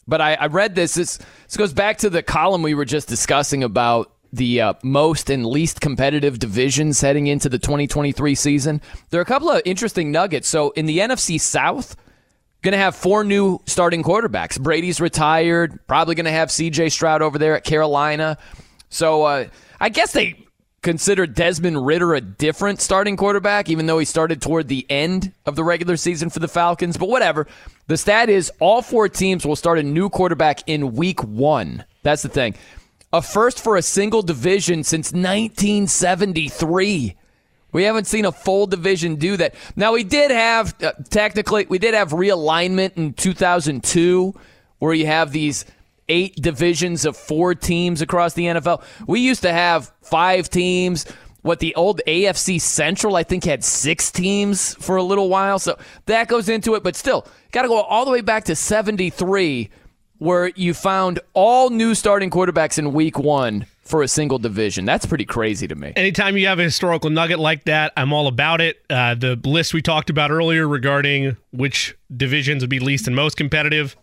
but I, I read this. This this goes back to the column we were just discussing about the uh, most and least competitive divisions heading into the 2023 season. There are a couple of interesting nuggets. So in the NFC South, going to have four new starting quarterbacks. Brady's retired. Probably going to have C.J. Stroud over there at Carolina. So uh, I guess they consider Desmond Ridder a different starting quarterback, even though he started toward the end of the regular season for the Falcons. But whatever. The stat is all four teams will start a new quarterback in week one. That's the thing. A first for a single division since 1973. We haven't seen a full division do that. Now we did have uh, technically we did have realignment in 2002 where you have these eight divisions of four teams across the NFL. We used to have five teams. What the old AFC Central, I think, had six teams for a little while. So that goes into it. But still, got to go all the way back to 73, where you found all new starting quarterbacks in week one for a single division. That's pretty crazy to me. Anytime you have a historical nugget like that, I'm all about it. Uh, the list we talked about earlier regarding which divisions would be least and most competitive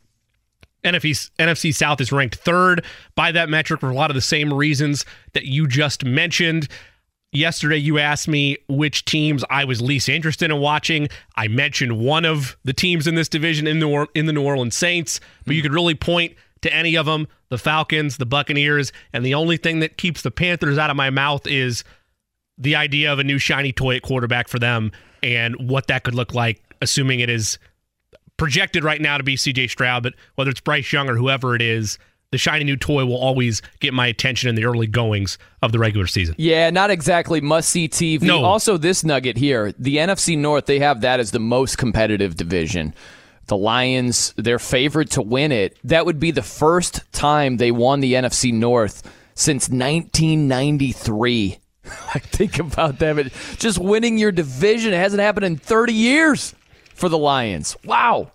NFC, NFC South is ranked third by that metric for a lot of the same reasons that you just mentioned. Yesterday, you asked me which teams I was least interested in watching. I mentioned one of the teams in this division in the, in the New Orleans Saints, but you hmm. could really point to any of them the Falcons, the Buccaneers, and the only thing that keeps the Panthers out of my mouth is the idea of a new shiny toy at quarterback for them and what that could look like, assuming it is projected right now to be CJ Stroud, but whether it's Bryce Young or whoever it is, the shiny new toy will always get my attention in the early goings of the regular season. Yeah, not exactly must see TV. No. Also, this nugget here the NFC North, they have that as the most competitive division. The Lions, they're favored to win it. That would be the first time they won the NFC North since 1993. *laughs* I think about them. Just winning your division. It hasn't happened in 30 years for the Lions. Wow.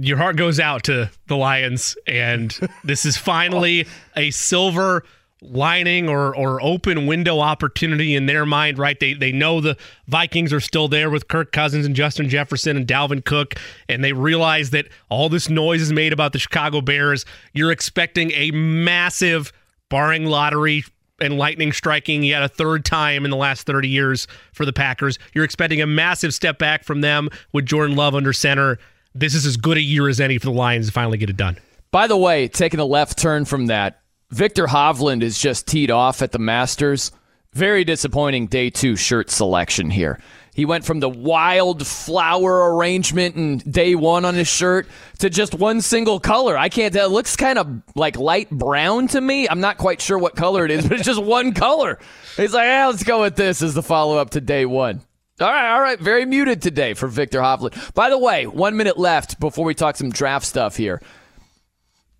Your heart goes out to the Lions, and this is finally a silver lining or or open window opportunity in their mind, right? They they know the Vikings are still there with Kirk Cousins and Justin Jefferson and Dalvin Cook, and they realize that all this noise is made about the Chicago Bears. You're expecting a massive, barring lottery and lightning striking yet a third time in the last 30 years for the Packers. You're expecting a massive step back from them with Jordan Love under center. This is as good a year as any for the Lions to finally get it done. By the way, taking a left turn from that, Viktor Hovland is just teed off at the Masters. Very disappointing day two shirt selection here. He went from the wild flower arrangement in day one on his shirt to just one single color. I can't tell. It looks kind of like light brown to me. I'm not quite sure what color it is, *laughs* but it's just one color. He's like, yeah, let's go with this as the follow up to day one. All right, all right. Very muted today for Viktor Hovland. By the way, one minute left before we talk some draft stuff here.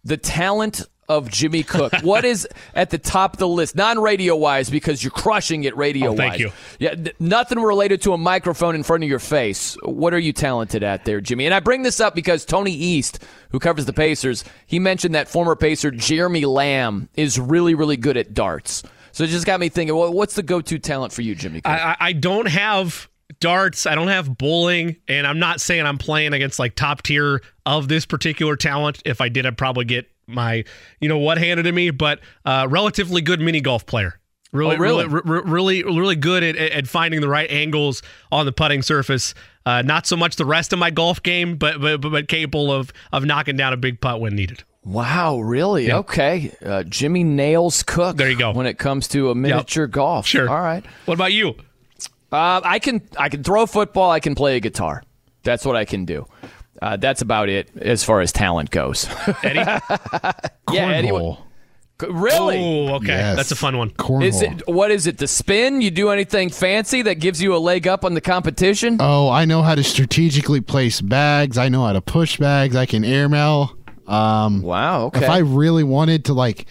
The talent of Jimmy Cook? *laughs* what is at the top of the list, non radio wise, because you're crushing it radio wise? Oh, thank you. Yeah, th- nothing related to a microphone in front of your face. What are you talented at there, Jimmy? And I bring this up because Tony East, who covers the Pacers, he mentioned that former Pacer Jeremy Lamb is really, really good at darts. So it just got me thinking, well, what's the go to talent for you, Jimmy? I, I don't have darts. I don't have bowling, and I'm not saying I'm playing against like top tier of this particular talent. If I did, I'd probably get my you know what handed to me, but uh, relatively good mini golf player. Really, oh, really? really, really, really good at, at finding the right angles on the putting surface. Uh, not so much the rest of my golf game, but but but capable of of knocking down a big putt when needed. Wow, really? Yeah. Okay. Uh, Jimmy Nails Cook. There you go. When it comes to a miniature yep. golf. Sure. All right. What about you? Uh, I can I can throw a football. I can play a guitar. That's what I can do. Uh, that's about it as far as talent goes. Eddie? *laughs* *laughs* yeah, Eddie. Really? Oh, okay. Yes. That's a fun one. Cornhole. Is it what is it? The spin? You do anything fancy that gives you a leg up on the competition? Oh, I know how to strategically place bags. I know how to push bags. I can airmail. Um, wow. Okay. If I really wanted to like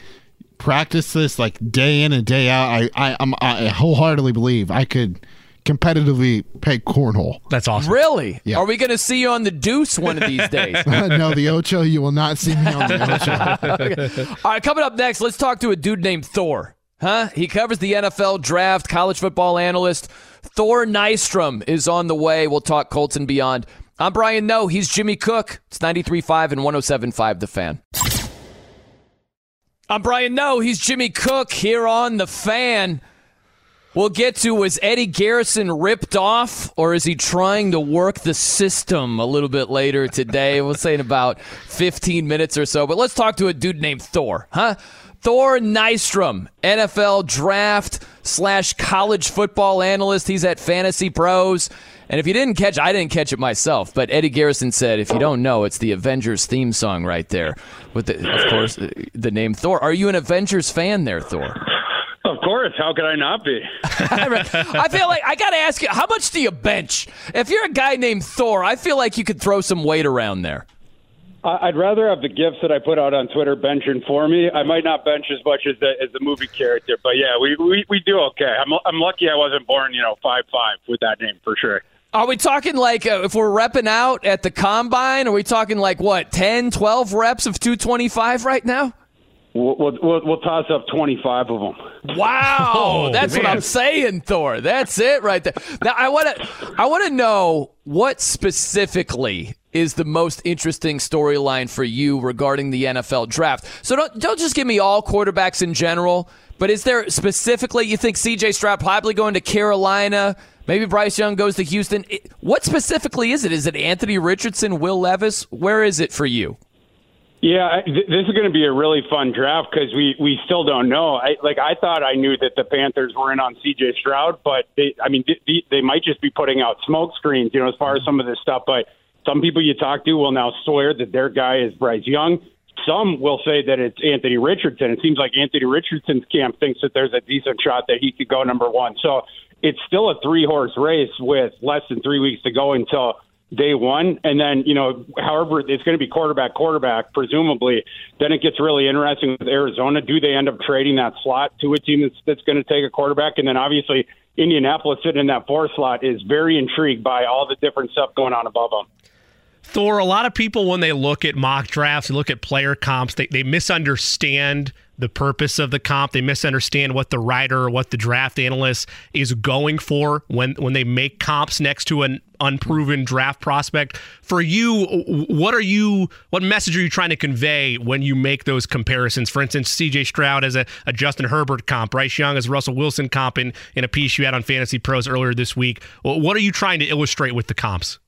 practice this like day in and day out, I I, I'm, I wholeheartedly believe I could competitively play cornhole. That's awesome. Really? Yeah. Are we going to see you on the deuce one of these *laughs* days? no, the Ocho, you will not see me on the *laughs* Ocho. okay. All right, coming up next, let's talk to a dude named Thor. Huh? He covers the NFL draft, college football analyst. Thor Nystrom is on the way. We'll talk Colts and beyond I'm Brian Noe. He's Jimmy Cook. It's 93.5 and 107.5 The Fan. I'm Brian Noe. He's Jimmy Cook here on The Fan. We'll get to was Eddie Garrison ripped off, or is he trying to work the system a little bit later today? We'll say in about 15 minutes or so. But let's talk to a dude named Thor, huh? Thor Nystrom, NFL draft slash college football analyst. He's at FantasyPros. And if you didn't catch, I didn't catch it myself, but Eddie Garrison said, if you don't know, it's the Avengers theme song right there, with the, of course uh, the name Thor. Are you an Avengers fan there, Thor? Of course. How could I not be? *laughs* I feel like I got to ask you, how much do you bench? If you're a guy named Thor, I feel like you could throw some weight around there. I'd rather have the gifts that I put out on Twitter benching for me. I might not bench as much as the as the movie character, but yeah, we we, we do okay. I'm I'm lucky I wasn't born, you know, five five with that name for sure. Are we talking like uh, if we're repping out at the combine? Are we talking like what 10, 12 reps of 225 right now? We'll, we'll, we'll toss up 25 of them. Wow, oh, that's man. what I'm saying, Thor. That's it right there. Now I want to I want to know what specifically is the most interesting storyline for you regarding the NFL draft. So don't don't just give me all quarterbacks in general, but is there specifically you think CJ Stroud probably going to Carolina? Maybe Bryce Young goes to Houston. What specifically is it? Is it Anthony Richardson, Will Levis? Where is it for you? Yeah, th- this is going to be a really fun draft because we we still don't know. I like I thought I knew that the Panthers were in on C.J. Stroud, but they I mean they, they might just be putting out smoke screens, you know, as far as some of this stuff. But some people you talk to will now swear that their guy is Bryce Young. Some will say that it's Anthony Richardson. It seems like Anthony Richardson's camp thinks that there's a decent shot that he could go number one. So it's still a three horse race with less than three weeks to go until day one. And then, you know, however, it's going to be quarterback, quarterback, presumably. Then it gets really interesting with Arizona. Do they end up trading that slot to a team that's, that's going to take a quarterback? And then obviously, Indianapolis sitting in that four slot is very intrigued by all the different stuff going on above them. Thor, a lot of people, when they look at mock drafts, look at player comps, they, they misunderstand the purpose of the comp. They misunderstand what the writer or what the draft analyst is going for when, when they make comps next to an unproven draft prospect. For you, what are you what message are you trying to convey when you make those comparisons? For instance, CJ Stroud as a, a Justin Herbert comp, Bryce Young as Russell Wilson comp in, in a piece you had on FantasyPros earlier this week. What are you trying to illustrate with the comps?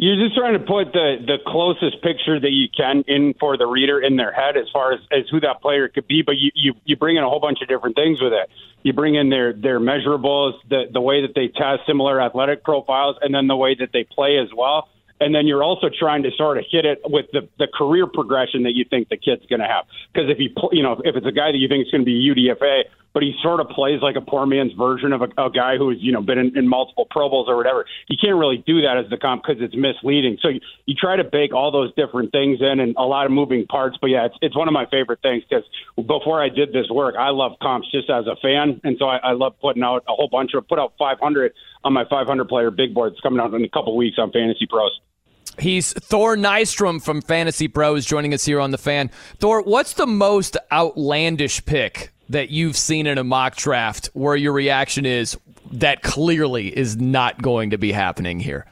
You're just trying to put the the closest picture that you can in for the reader in their head as far as, as who that player could be, but you, you you bring in a whole bunch of different things with it. You bring in their their measurables, the the way that they test similar athletic profiles, and then the way that they play as well and then you're also trying to sort of hit it with the, the career progression that you think the kid's going to have. Because if you you know if it's a guy that you think is going to be UDFA, but he sort of plays like a poor man's version of a, a guy who's you know been in, in multiple Pro Bowls or whatever, you can't really do that as the comp because it's misleading. So you, you try to bake all those different things in and a lot of moving parts. But yeah, it's it's one of my favorite things because before I did this work, I love comps just as a fan, and so I, I love putting out a whole bunch of put out 500 on my 500 player big board. It's coming out in a couple weeks on FantasyPros. He's Thor Nystrom from FantasyPros joining us here on the fan. Thor, what's the most outlandish pick that you've seen in a mock draft where your reaction is that clearly is not going to be happening here?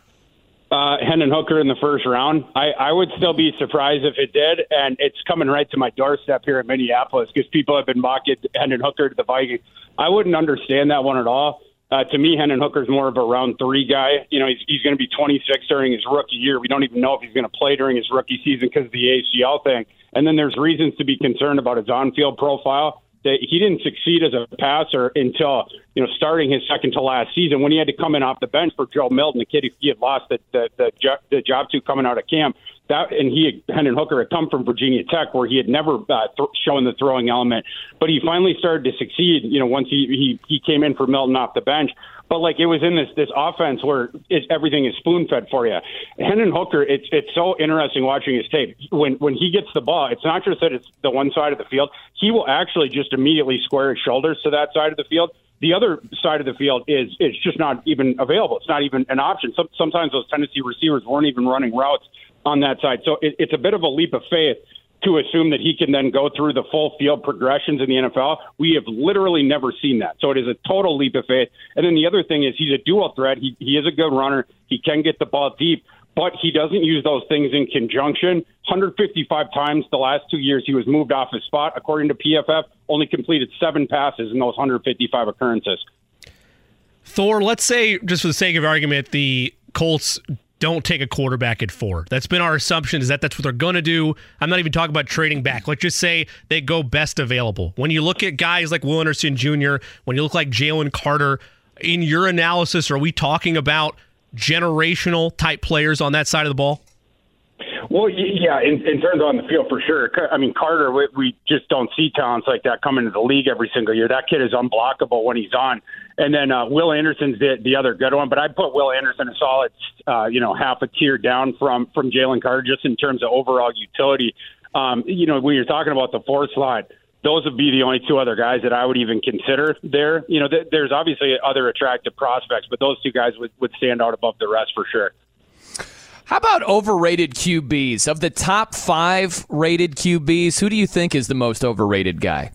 Uh, Hendon Hooker in the first round. I, I would still be surprised if it did, and it's coming right to my doorstep here in Minneapolis because people have been mocking Hendon Hooker to the Vikings. I wouldn't understand that one at all. Uh, to me, Hendon Hooker's more of a round three guy. You know, he's, he's going to be 26 during his rookie year. We don't even know if he's going to play during his rookie season because of the ACL thing. And then there's reasons to be concerned about his on-field profile. That he didn't succeed as a passer until you know starting his second to last season when he had to come in off the bench for Joe Milton, the kid he had lost the the, the, the job to coming out of camp that and he Hendon Hooker had come from Virginia Tech where he had never uh, th- shown the throwing element, but he finally started to succeed. You know, once he he he came in for Milton off the bench. But like it was in this this offense where it, everything is spoon fed for you. Hendon Hooker, it's it's so interesting watching his tape. When when he gets the ball, it's not just that it's the one side of the field. He will actually just immediately square his shoulders to that side of the field the other side of the field is is just not even available. It's not even an option. Some, sometimes those Tennessee receivers weren't even running routes on that side. So it, it's a bit of a leap of faith to assume that he can then go through the full field progressions in the NFL. We have literally never seen that. So it is a total leap of faith. And then the other thing is he's a dual threat. He, he is a good runner. He can get the ball deep. but he doesn't use those things in conjunction. 155 times the last two years he was moved off his spot, according to PFF. Only completed seven passes in those 155 occurrences. Thor, let's say, just for the sake of argument, the Colts don't take a quarterback at four. That's been our assumption is that that's what they're going to do. I'm not even talking about trading back. Let's just say they go best available. When you look at guys like Will Anderson Jr., when you look like Jalen Carter, in your analysis, are we talking about generational type players on that side of the ball? Well, yeah, in, in terms on the field for sure. I mean, Carter, we, we just don't see talents like that coming into the league every single year. That kid is unblockable when he's on. And then uh, Will Anderson's the, the other good one, but I'd put Will Anderson a solid, uh, you know, half a tier down from from Jalen Carter just in terms of overall utility. Um, you know, when you're talking about the four slot, those would be the only two other guys that I would even consider there. You know, th- there's obviously other attractive prospects, but those two guys would, would stand out above the rest for sure. How about overrated QBs? Of the top five rated QBs, who do you think is the most overrated guy?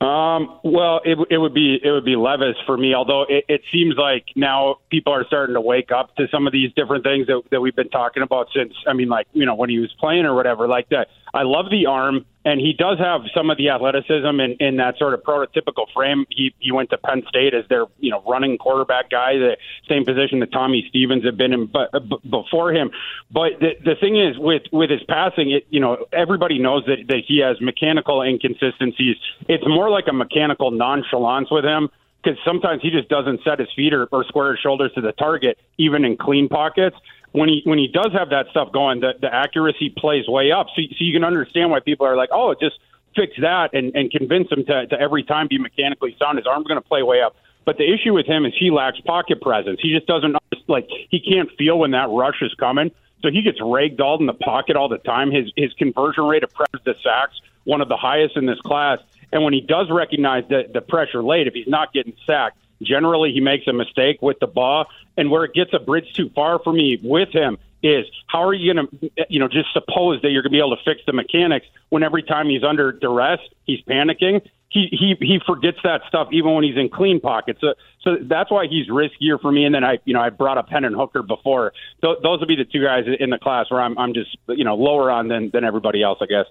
Um, well, it, it would be it would be Levis for me. Although it, it seems like now people are starting to wake up to some of these different things that, that we've been talking about since. I mean, like you know when he was playing or whatever. Like that, I love the arm and he does have some of the athleticism in, in that sort of prototypical frame. He he went to Penn State as their you know running quarterback guy, the same position that Tommy Stevens had been in but, uh, b- before him. But the the thing is with with his passing, it you know everybody knows that that he has mechanical inconsistencies. It's more like a mechanical nonchalance with him because sometimes he just doesn't set his feet or, or square his shoulders to the target, even in clean pockets when he when he does have that stuff going, the, the accuracy plays way up. So, so you can understand why people are like, oh, just fix that and, and convince him to, to every time be mechanically sound. His arm's going to play way up. But the issue with him is he lacks pocket presence. He just doesn't like he can't feel when that rush is coming. So he gets ragdolled in the pocket all the time. His his conversion rate of pressure to sacks one of the highest in this class. And when he does recognize the the pressure late, if he's not getting sacked, Generally, he makes a mistake with the ball, and where it gets a bridge too far for me with him is how are you going to, you know, just suppose that you're going to be able to fix the mechanics when every time he's under duress, he's panicking. He he he forgets that stuff even when he's in clean pockets. So so that's why he's riskier for me. And then I you know I brought up Hendon Hooker before. Th- those would be the two guys in the class where I'm I'm just you know lower on than than everybody else, I guess.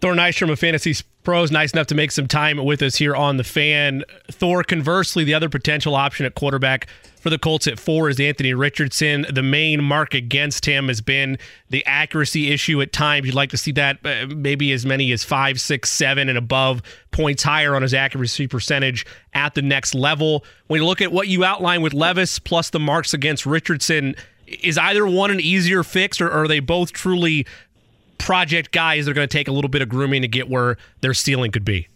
Thor Nystrom of Fantasy Pros, nice enough to make some time with us here on the fan. Thor, conversely, the other potential option at quarterback for the Colts at four is Anthony Richardson. The main mark against him has been the accuracy issue at times. You'd like to see that uh, maybe as many as five, six, seven, and above points higher on his accuracy percentage at the next level. When you look at what you outlined with Levis plus the marks against Richardson, is either one an easier fix, or are they both truly project guys that are going to take a little bit of grooming to get where their ceiling could be?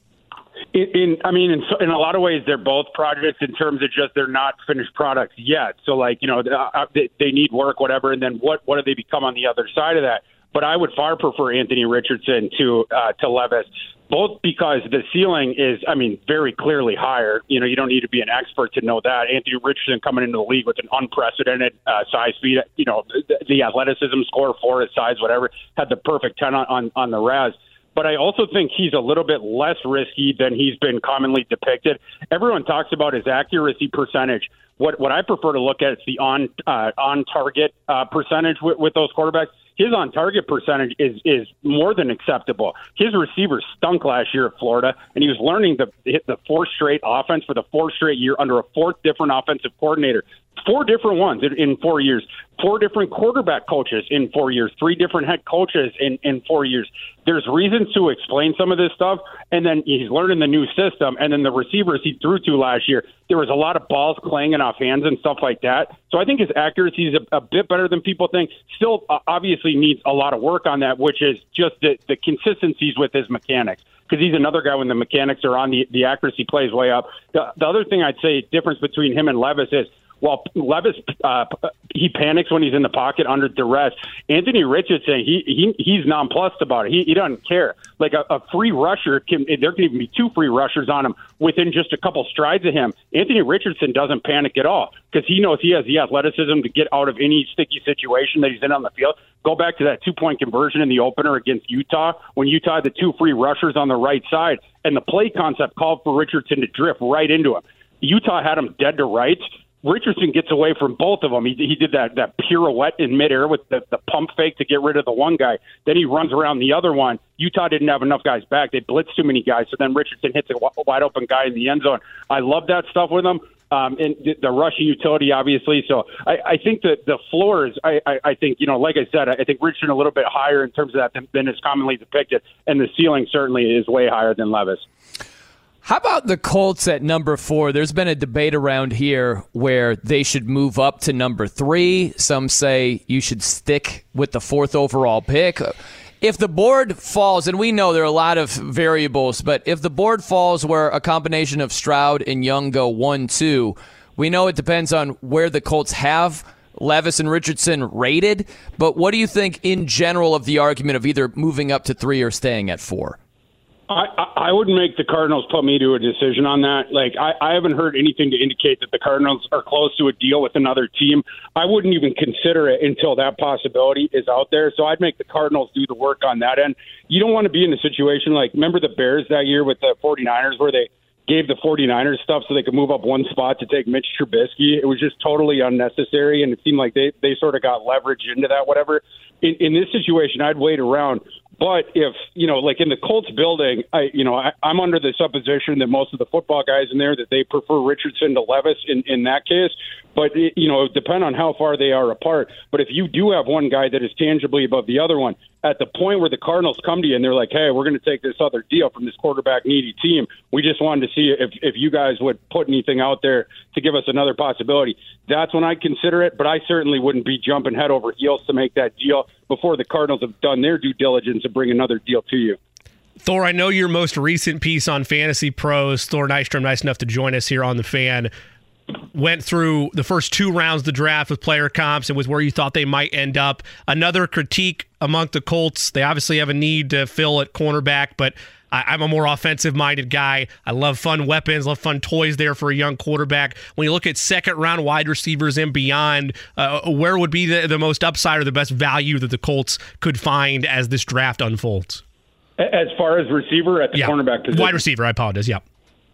In, in I mean, in, in a lot of ways, they're both projects in terms of just they're not finished products yet. So, like you know, uh, they, they need work, whatever, and then what what do they become on the other side of that? But I would far prefer Anthony Richardson to uh, to Levis both because the ceiling is, I mean, very clearly higher. You know, you don't need to be an expert to know that. Anthony Richardson coming into the league with an unprecedented uh, size speed, you know, the, the athleticism score for his size, whatever, had the perfect 10 on, on, on the RAS but I also think he's a little bit less risky than he's been commonly depicted. Everyone talks about his accuracy percentage. What what I prefer to look at is the on uh, on target uh, percentage with, with those quarterbacks his on target percentage is is more than acceptable. His receivers stunk last year at Florida, and he was learning the hit the fourth straight offense for the fourth straight year under a fourth different offensive coordinator. Four different ones in, in four years, four different quarterback coaches in four years, three different head coaches in, in four years. There's reasons to explain some of this stuff, and then he's learning the new system, and then the receivers he threw to last year, there was a lot of balls clanging off hands and stuff like that. So I think his accuracy is a, a bit better than people think. Still, uh, obviously needs a lot of work on that, which is just the, the consistencies with his mechanics. Because he's another guy when the mechanics are on, the, the accuracy plays way up. The, the other thing I'd say difference between him and Levis is while Levis uh, he panics when he's in the pocket under duress. Anthony Richardson he he he's nonplussed about it. He he doesn't care. Like a, a free rusher can there can even be two free rushers on him within just a couple strides of him. Anthony Richardson doesn't panic at all because he knows he has the athleticism to get out of any sticky situation that he's in on the field. Go back to that two point conversion in the opener against Utah when Utah had the two free rushers on the right side and the play concept called for Richardson to drift right into him. Utah had him dead to rights Richardson gets away from both of them. He, he did that that pirouette in midair with the, the pump fake to get rid of the one guy. Then he runs around the other one. Utah didn't have enough guys back. They blitzed too many guys. So then Richardson hits a wide open guy in the end zone. I love that stuff with him. Um, and the rushing utility, obviously. So I, I think that the floor is, I, I, I think, you know, like I said, I think Richardson a little bit higher in terms of that than, than is commonly depicted. And the ceiling certainly is way higher than Levis. How about the Colts at number four? There's been a debate around here where they should move up to number three. Some say you should stick with the fourth overall pick. If the board falls, and we know there are a lot of variables, but if the board falls where a combination of Stroud and Young go one, two, we know it depends on where the Colts have Levis and Richardson rated. But what do you think in general of the argument of either moving up to three or staying at four? I, I wouldn't make the Cardinals put me to a decision on that. Like, I, I haven't heard anything to indicate that the Cardinals are close to a deal with another team. I wouldn't even consider it until that possibility is out there. So I'd make the Cardinals do the work on that end. You don't want to be in a situation like, remember the Bears that year with the 49ers where they gave the 49ers stuff so they could move up one spot to take Mitch Trubisky. It was just totally unnecessary, and it seemed like they, they sort of got leverage into that, whatever. In, in this situation, I'd wait around but if you know, like in the Colts building, I you know I, I'm under the supposition that most of the football guys in there that they prefer Richardson to Levis in in that case. But it, you know, depend on how far they are apart. But if you do have one guy that is tangibly above the other one, at the point where the Cardinals come to you and they're like, "Hey, we're going to take this other deal from this quarterback needy team. We just wanted to see if if you guys would put anything out there to give us another possibility." That's when I'd consider it. But I certainly wouldn't be jumping head over heels to make that deal before the Cardinals have done their due diligence and bring another deal to you. Thor, I know your most recent piece on FantasyPros, Thor Nystrom, nice enough to join us here on the fan, went through the first two rounds of the draft with player comps and was where you thought they might end up. Another critique among the Colts, they obviously have a need to fill at cornerback, but I, am a more offensive minded guy. I love fun weapons, love fun toys there for a young quarterback. When you look at second round wide receivers and beyond, uh, where would be the, the most upside or the best value that the Colts could find as this draft unfolds? As far as receiver at the yeah. cornerback position, wide receiver. I apologize. Yeah.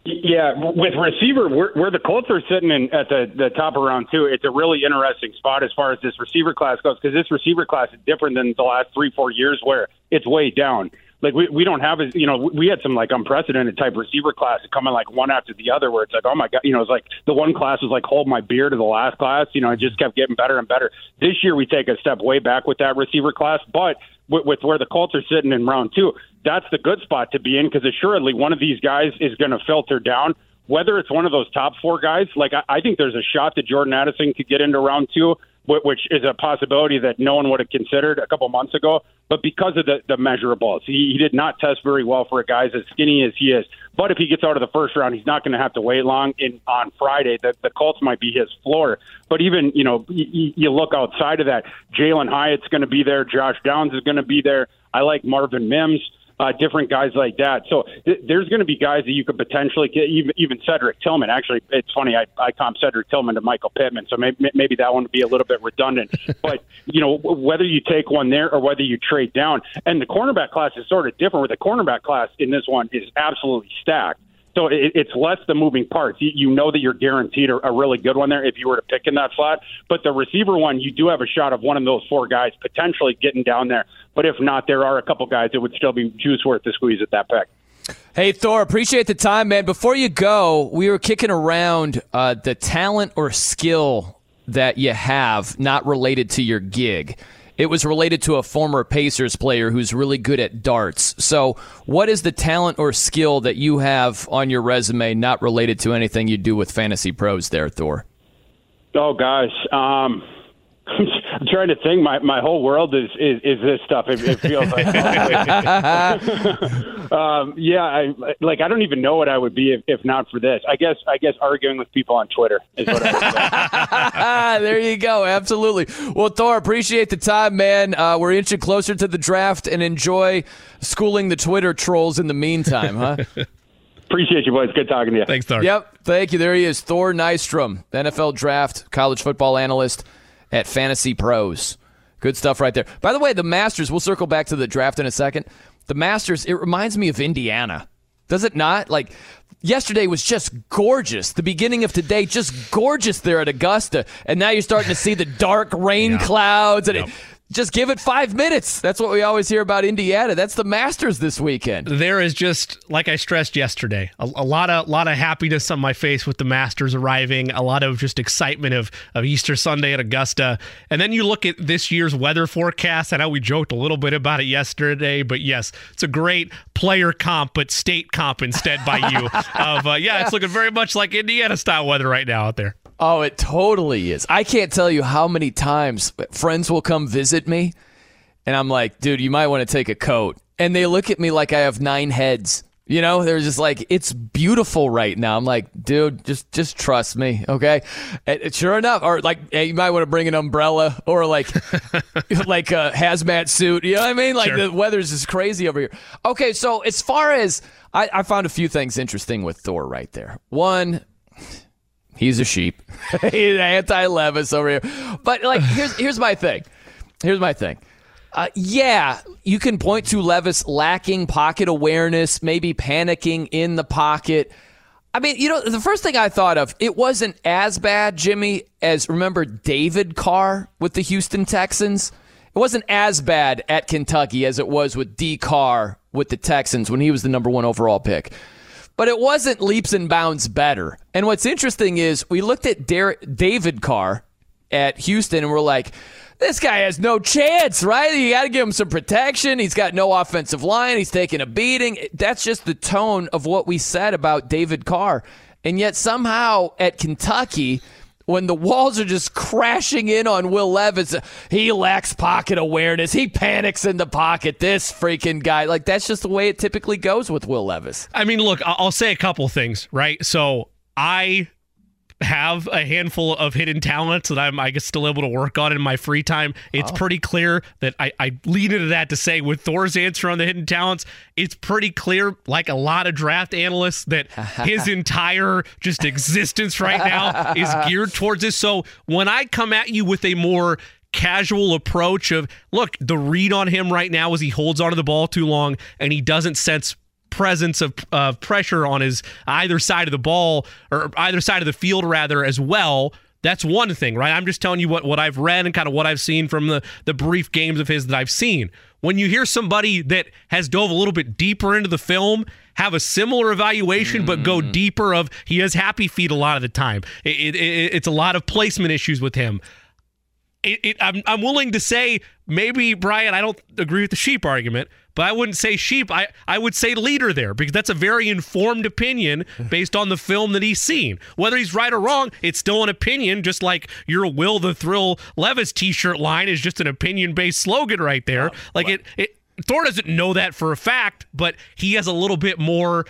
Yeah, with receiver, where, where the Colts are sitting in at the, the top of round two, it's a really interesting spot as far as this receiver class goes because this receiver class is different than the last three, four years where it's way down. Like we, we don't have as you know we had some like unprecedented type receiver class coming like one after the other where it's like oh my god you know it's like the one class was like hold my beer to the last class you know it just kept getting better and better. This year we take a step way back with that receiver class but with, with where the Colts are sitting in round two that's the good spot to be in because assuredly one of these guys is going to filter down whether it's one of those top four guys like I, I think there's a shot that Jordan Addison could get into round two which is a possibility that no one would have considered a couple months ago. But because of the, the measurables, he, he did not test very well for a guy as skinny as he is. But if he gets out of the first round, he's not going to have to wait long. In on Friday, the, the Colts might be his floor. But even you know, you, you look outside of that, Jalen Hyatt's going to be there. Josh Downs is going to be there. I like Marvin Mims uh, different guys like that. So th- there's going to be guys that you could potentially get, even, even Cedric Tillman. Actually, it's funny, I, I comp Cedric Tillman to Michael Pittman, so maybe, maybe that one would be a little bit redundant. *laughs* but, you know, whether you take one there or whether you trade down, and the cornerback class is sort of different, where the cornerback class in this one is absolutely stacked. So it, it's less the moving parts. You, you know that you're guaranteed a, a really good one there if you were to pick in that slot. But the receiver one, you do have a shot of one of those four guys potentially getting down there. But if not, there are a couple guys that would still be juice worth the squeeze at that pick. Hey Thor, appreciate the time, man. Before you go, we were kicking around uh, the talent or skill that you have not related to your gig. It was related to a former Pacers player who's really good at darts. So, what is the talent or skill that you have on your resume not related to anything you do with FantasyPros there, Thor? Oh, guys. Um, I'm trying to think. My my whole world is is, is this stuff. It, it feels like. *laughs* um, yeah, I like. I don't even know what I would be if, if not for this. I guess. I guess arguing with people on Twitter is what I would *laughs* there you go. Absolutely. Well, Thor, appreciate the time, man. Uh, we're inching closer to the draft, and enjoy schooling the Twitter trolls in the meantime, huh? *laughs* Appreciate you, boys. Good talking to you. Thanks, Thor. Yep. Thank you. There he is, Thor Nystrom, NFL draft, college football analyst at FantasyPros. Good stuff right there. By the way, the Masters, we'll circle back to the draft in a second. The Masters, it reminds me of Indiana. Does it not? Like yesterday was just gorgeous. The beginning of today, just gorgeous there at Augusta. And now you're starting to see the dark rain yeah. clouds. And yep. it, just give it five minutes. That's what we always hear about Indiana. That's the Masters this weekend. There is just, like I stressed yesterday, a, a, lot of lot of happiness on my face with the Masters arriving. A lot of just excitement of of Easter Sunday at Augusta. And then you look at this year's weather forecast. I know we joked a little bit about it yesterday, but yes, it's a great player comp, but state comp instead by you. *laughs* of uh, yeah, it's looking very much like Indiana style weather right now out there. Oh, it totally is. I can't tell you how many times friends will come visit me, and I'm like, dude, you might want to take a coat. And they look at me like I have nine heads. You know, they're just like, it's beautiful right now. I'm like, dude, just just trust me, okay? And sure enough, or like, hey, you might want to bring an umbrella or like, *laughs* like a hazmat suit. You know what I mean? Like sure. the weather's just crazy over here. Okay, so as far as I, I found a few things interesting with Thor right there. One, He's a sheep. *laughs* He's anti Levis over here. But like, here's here's my thing. Here's my thing. Uh, yeah, you can point to Levis lacking pocket awareness, maybe panicking in the pocket. I mean, you know, the first thing I thought of, it wasn't as bad, Jimmy, as remember David Carr with the Houston Texans. It wasn't as bad at Kentucky as it was with D. Carr with the Texans when he was the number one overall pick but it wasn't leaps and bounds better. And what's interesting is we looked at David Carr at Houston and we're like, this guy has no chance, right? You got to give him some protection. He's got no offensive line. He's taking a beating. That's just the tone of what we said about David Carr. And yet somehow at Kentucky, when the walls are just crashing in on Will Levis. He lacks pocket awareness. He panics in the pocket. This freaking guy. Like, that's just the way it typically goes with Will Levis. I mean, look, I'll say a couple things, right? So I have a handful of hidden talents that I'm, I guess, still able to work on in my free time. It's oh. pretty clear that I, I lean into that to say with Thor's answer on the hidden talents, it's pretty clear, like a lot of draft analysts, that *laughs* his entire just existence right now is *laughs* geared towards this. So when I come at you with a more casual approach of look the read on him right now is he holds onto the ball too long and he doesn't sense presence of uh, pressure on his either side of the ball or either side of the field rather as well that's one thing right i'm just telling you what, what i've read and kind of what i've seen from the, the brief games of his that i've seen when you hear somebody that has dove a little bit deeper into the film have a similar evaluation mm. but go mm. deeper of he has happy feet a lot of the time it, it, it, it's a lot of placement issues with him I'm, I'm willing to say maybe brian i don't agree with the sheep argument but I wouldn't say sheep. I, I would say leader there because that's a very informed opinion *laughs* based on the film that he's seen. Whether he's right or wrong, it's still an opinion, just like your Will the Thrill Levis t shirt line is just an opinion based slogan right there. Oh, like it, it, Thor doesn't know that for a fact, but he has a little bit more.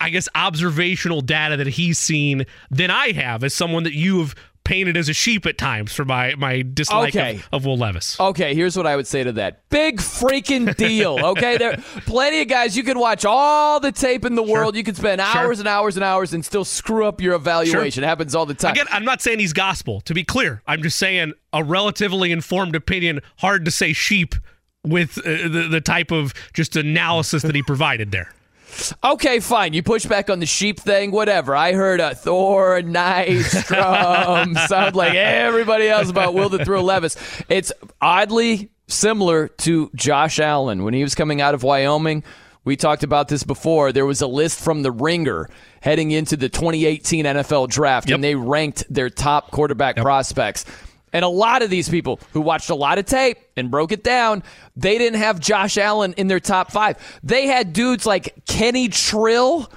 I guess observational data that he's seen than I have as someone that you have painted as a sheep at times for my my dislike okay. of, of, Will Levis. Okay, here's what I would say to that: big freaking deal. *laughs* Okay, there plenty of guys you could watch all the tape in the sure. world. You could spend hours sure. and hours and hours and still screw up your evaluation. Sure. It happens all the time. Again, I'm not saying he's gospel. To be clear, I'm just saying a relatively informed opinion. Hard to say sheep with uh, the the type of just analysis that he *laughs* provided there. Okay, fine. You push back on the sheep thing, whatever. I heard a Thor, Nystrom, *laughs* sound like everybody else about Will the Thrill Levis. It's oddly similar to Josh Allen when he was coming out of Wyoming. We talked about this before. There was a list from the Ringer heading into the 2018 NFL draft, yep. and they ranked their top quarterback yep. prospects. And a lot of these people who watched a lot of tape and broke it down, they didn't have Josh Allen in their top five. They had dudes like Kenny Trill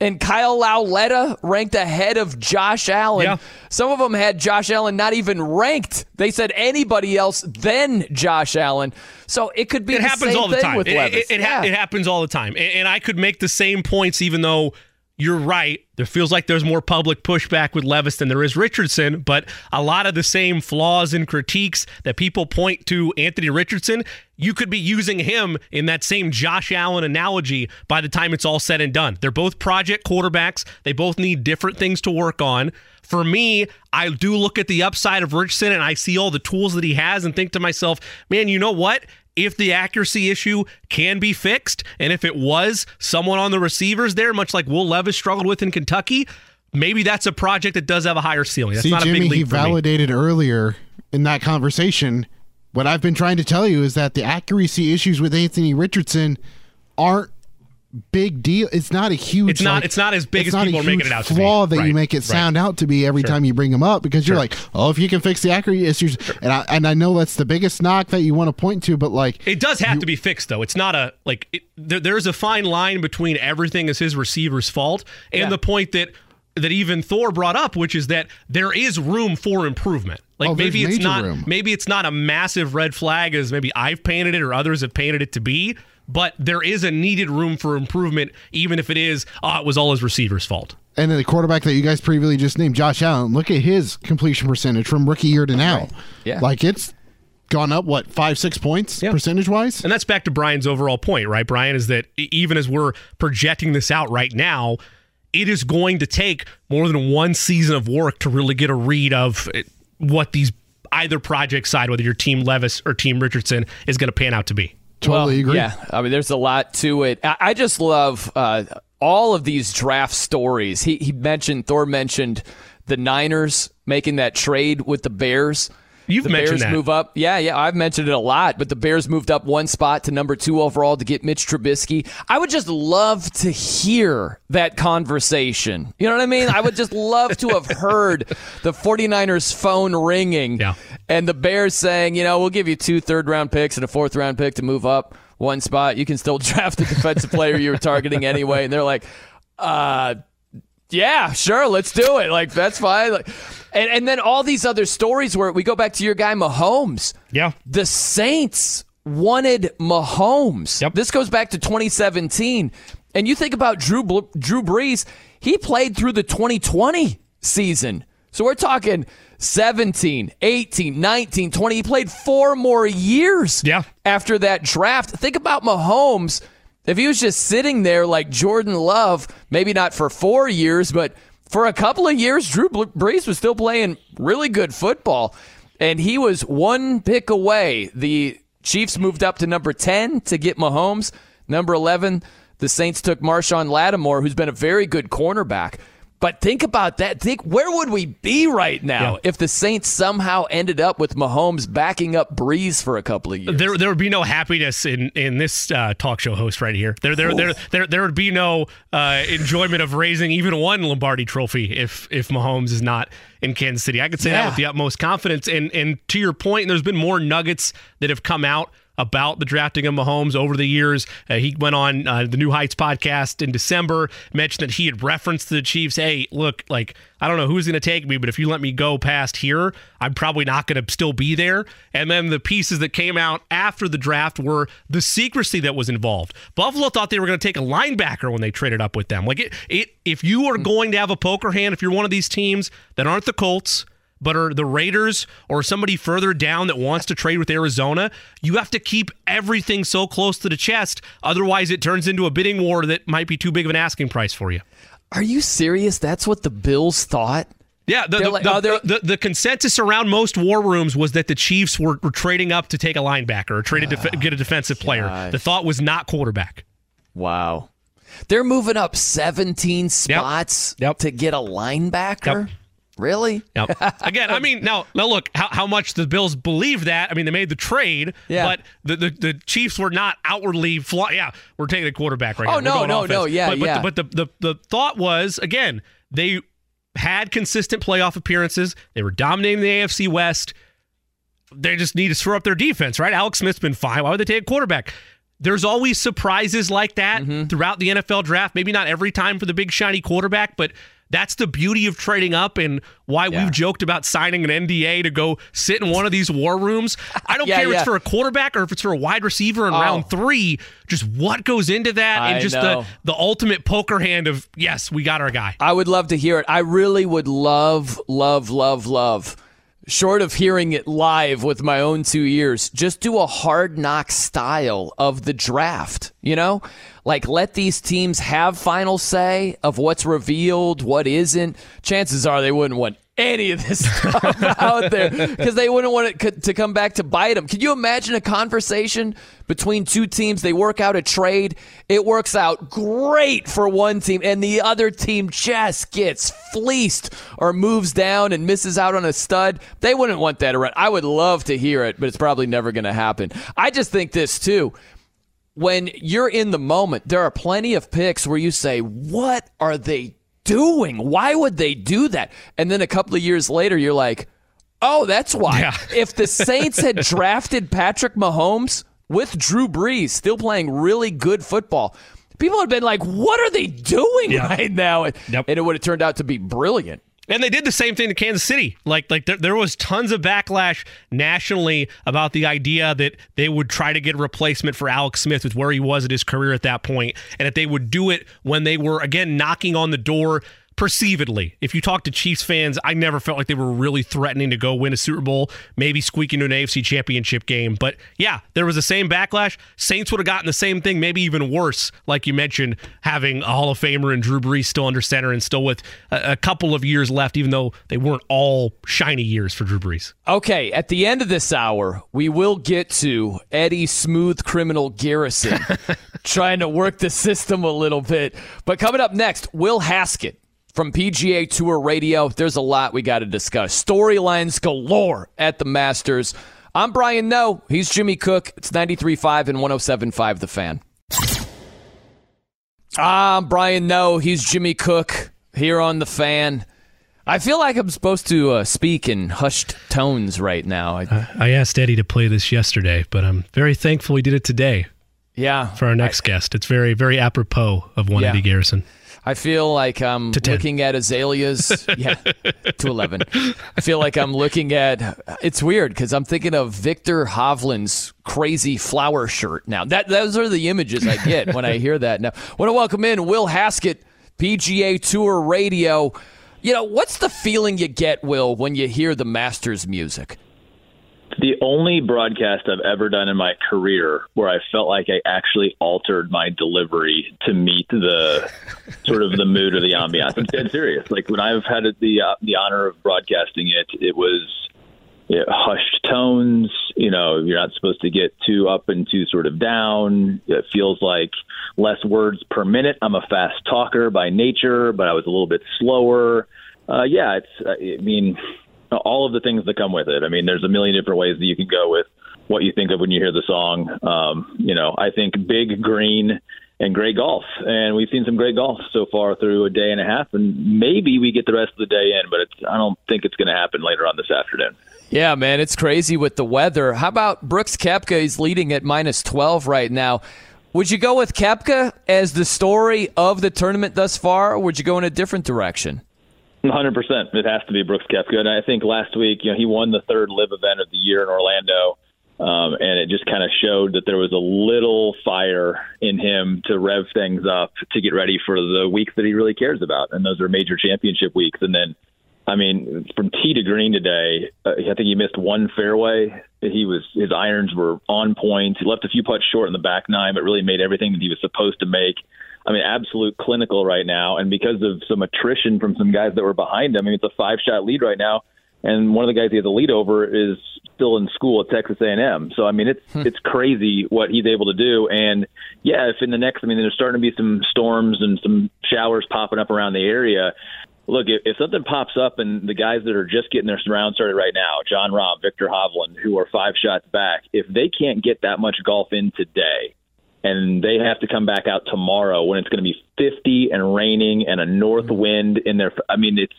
and Kyle Lauletta ranked ahead of Josh Allen. Yeah. Some of them had Josh Allen not even ranked. They said anybody else than Josh Allen. So it could be it happens all the time. It, it, it, yeah. it, happens all the time. And, and I could make the same points even though you're right. There feels like there's more public pushback with Levis than there is Richardson, but a lot of the same flaws and critiques that people point to Anthony Richardson, you could be using him in that same Josh Allen analogy by the time it's all said and done. They're both project quarterbacks, they both need different things to work on. For me, I do look at the upside of Richardson and I see all the tools that he has and think to myself, man, you know what? If the accuracy issue can be fixed, and if it was someone on the receivers there, much like Will Levis struggled with in Kentucky, maybe that's a project that does have a higher ceiling. That's See, not Jimmy, a big leap he for me. validated earlier in that conversation. What I've been trying to tell you is that the accuracy issues with Anthony Richardson aren't big deal. It's not a huge. It's not- like- it's not as big it's as not a people are making it out to be. flaw that you make it right. sound out to be every time you bring him up because you're Sure. like, oh, if you can fix the accuracy issues, and I and I know that's the biggest knock that you want to point to, but like It does have to be fixed, though. It's not a like. It, there, there's a fine line between everything is his receiver's fault and Yeah. the point that that even Thor brought up, which is that there is room for improvement. Like Oh, maybe it's not room. maybe it's not a massive red flag as maybe I've painted it or others have painted it to be, but there is a needed room for improvement, even if it is oh, it was all his receiver's fault. And then the quarterback that you guys previously just named, Josh Allen, look at his completion percentage from rookie year to now. Yeah. Like it's gone up, what, five, six points Yeah. percentage wise? And that's back to Brian's overall point, right? Brian is that even as we're projecting this out right now, it is going to take more than one season of work to really get a read of eh, what these either project side, whether your team Levis or team Richardson, is going to pan out to be. Totally Well, agree. Yeah, I mean, there's a lot to it. I, I just love uh, all of these draft stories. He he mentioned Thor mentioned the Niners making that trade with the Bears. You've the mentioned Bears that. move up. Yeah, yeah, I've mentioned it a lot. But the Bears moved up one spot to number two overall to get Mitch Trubisky. I would just love to hear that conversation. You know what I mean? I would just love to have *laughs* heard the 49ers phone ringing Yeah. and the Bears saying, you know, we'll give you two third round picks and a fourth round pick to move up one spot. You can still *laughs* draft the defensive player you were targeting anyway. And they're like, uh, yeah, sure, let's do it. Like that's fine. Like, and and then all these other stories where we go back to your guy Mahomes. Yeah. The Saints wanted Mahomes. Yep. This goes back to 2017. And you think about Drew Drew Brees, he played through the 2020 season. So we're talking 17, 18, 19, 20. He played four more years Yeah. after that draft. Think about Mahomes. If he was just sitting there like Jordan Love, maybe not for four years, but for a couple of years, Drew Brees was still playing really good football. And he was one pick away. The Chiefs moved up to number 10 to get Mahomes. Number 11, the Saints took Marshon Lattimore, who's been a very good cornerback. But think about that. Think where would we be right now Yeah. if the Saints somehow ended up with Mahomes backing up Brees for a couple of years? There, there would be no happiness in in this uh, talk show host right here. There, there, there, there, there would be no uh, enjoyment of raising even one Lombardi Trophy if if Mahomes is not in Kansas City. I could say that with the utmost confidence. And and to your point, there's been more nuggets that have come out about the drafting of Mahomes over the years. Uh, he went on uh, the New Heights podcast in December, mentioned that he had referenced the Chiefs, hey, look, like, I don't know who's going to take me, but if you let me go past here, I'm probably not going to still be there. And then the pieces that came out after the draft were the secrecy that was involved. Buffalo thought they were going to take a linebacker when they traded up with them. Like, it, it if you are going to have a poker hand, if you're one of these teams that aren't the Colts, but are the Raiders or somebody further down that wants to trade with Arizona, you have to keep everything so close to the chest. Otherwise, it turns into a bidding war that might be too big of an asking price for you. Are you serious? That's what the Bills thought? Yeah, the, the, like- the, oh, the, the consensus around most war rooms was that the Chiefs were, were trading up to take a linebacker or traded to get a defensive player. The thought was not quarterback. Wow. They're moving up 17 spots Yep. to get a linebacker? Yep. Really? Yep. *laughs* Again, I mean, now, now look, how, how much the Bills believe that? I mean, they made the trade, Yeah. but the, the, the Chiefs were not outwardly fly. Yeah, we're taking a quarterback right Oh, now. We're no, no, offense. no, yeah, but, but, yeah. The, but the, the, the thought was, again, they had consistent playoff appearances. They were dominating the AFC West. They just need to shore up their defense, right? Alex Smith's been fine. Why would they take a quarterback? There's always surprises like that Mm-hmm. throughout the NFL draft. Maybe not every time for the big shiny quarterback, but that's the beauty of trading up and why Yeah. we've joked about signing an NDA to go sit in one of these war rooms. I don't *laughs* Yeah, care if yeah. it's for a quarterback or if it's for a wide receiver in Oh. round three. Just what goes into that I and just know. the the ultimate poker hand of yes, we got our guy. I would love to hear it. I really would love, love, love, love. Short of hearing it live with my own two ears, just do a hard knock style of the draft. You know, like let these teams have final say of what's revealed, what isn't. Chances are they wouldn't want any of this *laughs* stuff out there because they wouldn't want it to come back to bite them. Can you imagine a conversation between two teams? They work out a trade. It works out great for one team, and the other team just gets fleeced or moves down and misses out on a stud. They wouldn't want that around. I would love to hear it, but it's probably never going to happen. I just think this too when you're in the moment, there are plenty of picks where you say, What are they doing? Why would they do that? And then a couple of years later, you're like, oh, that's why. Yeah. *laughs* if the Saints had drafted Patrick Mahomes with Drew Brees still playing really good football, people had been like, what are they doing yeah. right now? Yep. and it would have turned out to be brilliant. And they did the same thing to Kansas City. Like like there, there was tons of backlash nationally about the idea that they would try to get a replacement for Alex Smith with where he was at his career at that point, and that they would do it when they were again knocking on the door perceivedly. If you talk to Chiefs fans, I never felt like they were really threatening to go win a Super Bowl, maybe squeak into an AFC championship game. But yeah, there was the same backlash. Saints would have gotten the same thing, maybe even worse, like you mentioned, having a Hall of Famer and Drew Brees still under center and still with a, a couple of years left, even though they weren't all shiny years for Drew Brees. Okay, at the end of this hour, we will get to Eddie Smooth Criminal Garrison *laughs* trying to work the system a little bit. But coming up next, Will Haskett from PGA Tour Radio. There's a lot we got to discuss. Storylines galore at the Masters. I'm Brian Noe. He's Jimmy Cook. It's 93.5 and 107.5 The Fan. I'm Brian Noe. He's Jimmy Cook here on The Fan. I feel like I'm supposed to uh, speak in hushed tones right now. I, I asked Eddie to play this yesterday, but I'm very thankful he did it today. Yeah. For our next I, guest. It's very, very apropos of one yeah. Eddie Garrison. I feel like I'm looking at azaleas. *laughs* yeah, to 11. I feel like I'm looking at. It's weird because I'm thinking of Viktor Hovland's crazy flower shirt now. That those are the images I get when I hear that. Now, I want to welcome in Will Haskett, PGA Tour Radio. You know, what's the feeling you get, Will, when you hear the Masters music? The only broadcast I've ever done in my career where I felt like I actually altered my delivery to meet the *laughs* sort of the mood or the ambiance. I'm dead serious. Like when I've had the uh, the honor of broadcasting it, it was you know, hushed tones. You know, you're not supposed to get too up and too sort of down. It feels like less words per minute. I'm a fast talker by nature, but I was a little bit slower. Uh, yeah, it's. I mean, all of the things that come with it. I mean, there's a million different ways that you can go with what you think of when you hear the song. Um, you know, I think big green and great golf, and we've seen some great golf so far through a day and a half, and maybe we get the rest of the day in, but I don't think it's going to happen later on this afternoon. Yeah, man, it's crazy with the weather. How about Brooks Koepka? He's leading at minus 12 right now. Would you go with Koepka as the story of the tournament thus far, or would you go in a different direction? Hundred percent. It has to be Brooks Koepka, and I think last week, you know, he won the third live event of the year in Orlando, um, and it just kind of showed that there was a little fire in him to rev things up to get ready for the weeks that he really cares about, and those are major championship weeks. And then, I mean, from tee to green today, uh, I think he missed one fairway. He was his irons were on point. He left a few putts short in the back nine, but really made everything that he was supposed to make. I mean, absolute clinical right now. And because of some attrition from some guys that were behind him, I mean, it's a five shot lead right now. And one of the guys he has a lead over is still in school at Texas A&M. So I mean, it's hmm. it's crazy what he's able to do. And yeah, if in the next, I mean, there's starting to be some storms and some showers popping up around the area. Look, if, if something pops up and the guys that are just getting their round started right now, Jon Rahm, Viktor Hovland, who are five shots back, if they can't get that much golf in today, and they have to come back out tomorrow when it's going to be 50 and raining and a north mm-hmm. wind in there. I mean, it's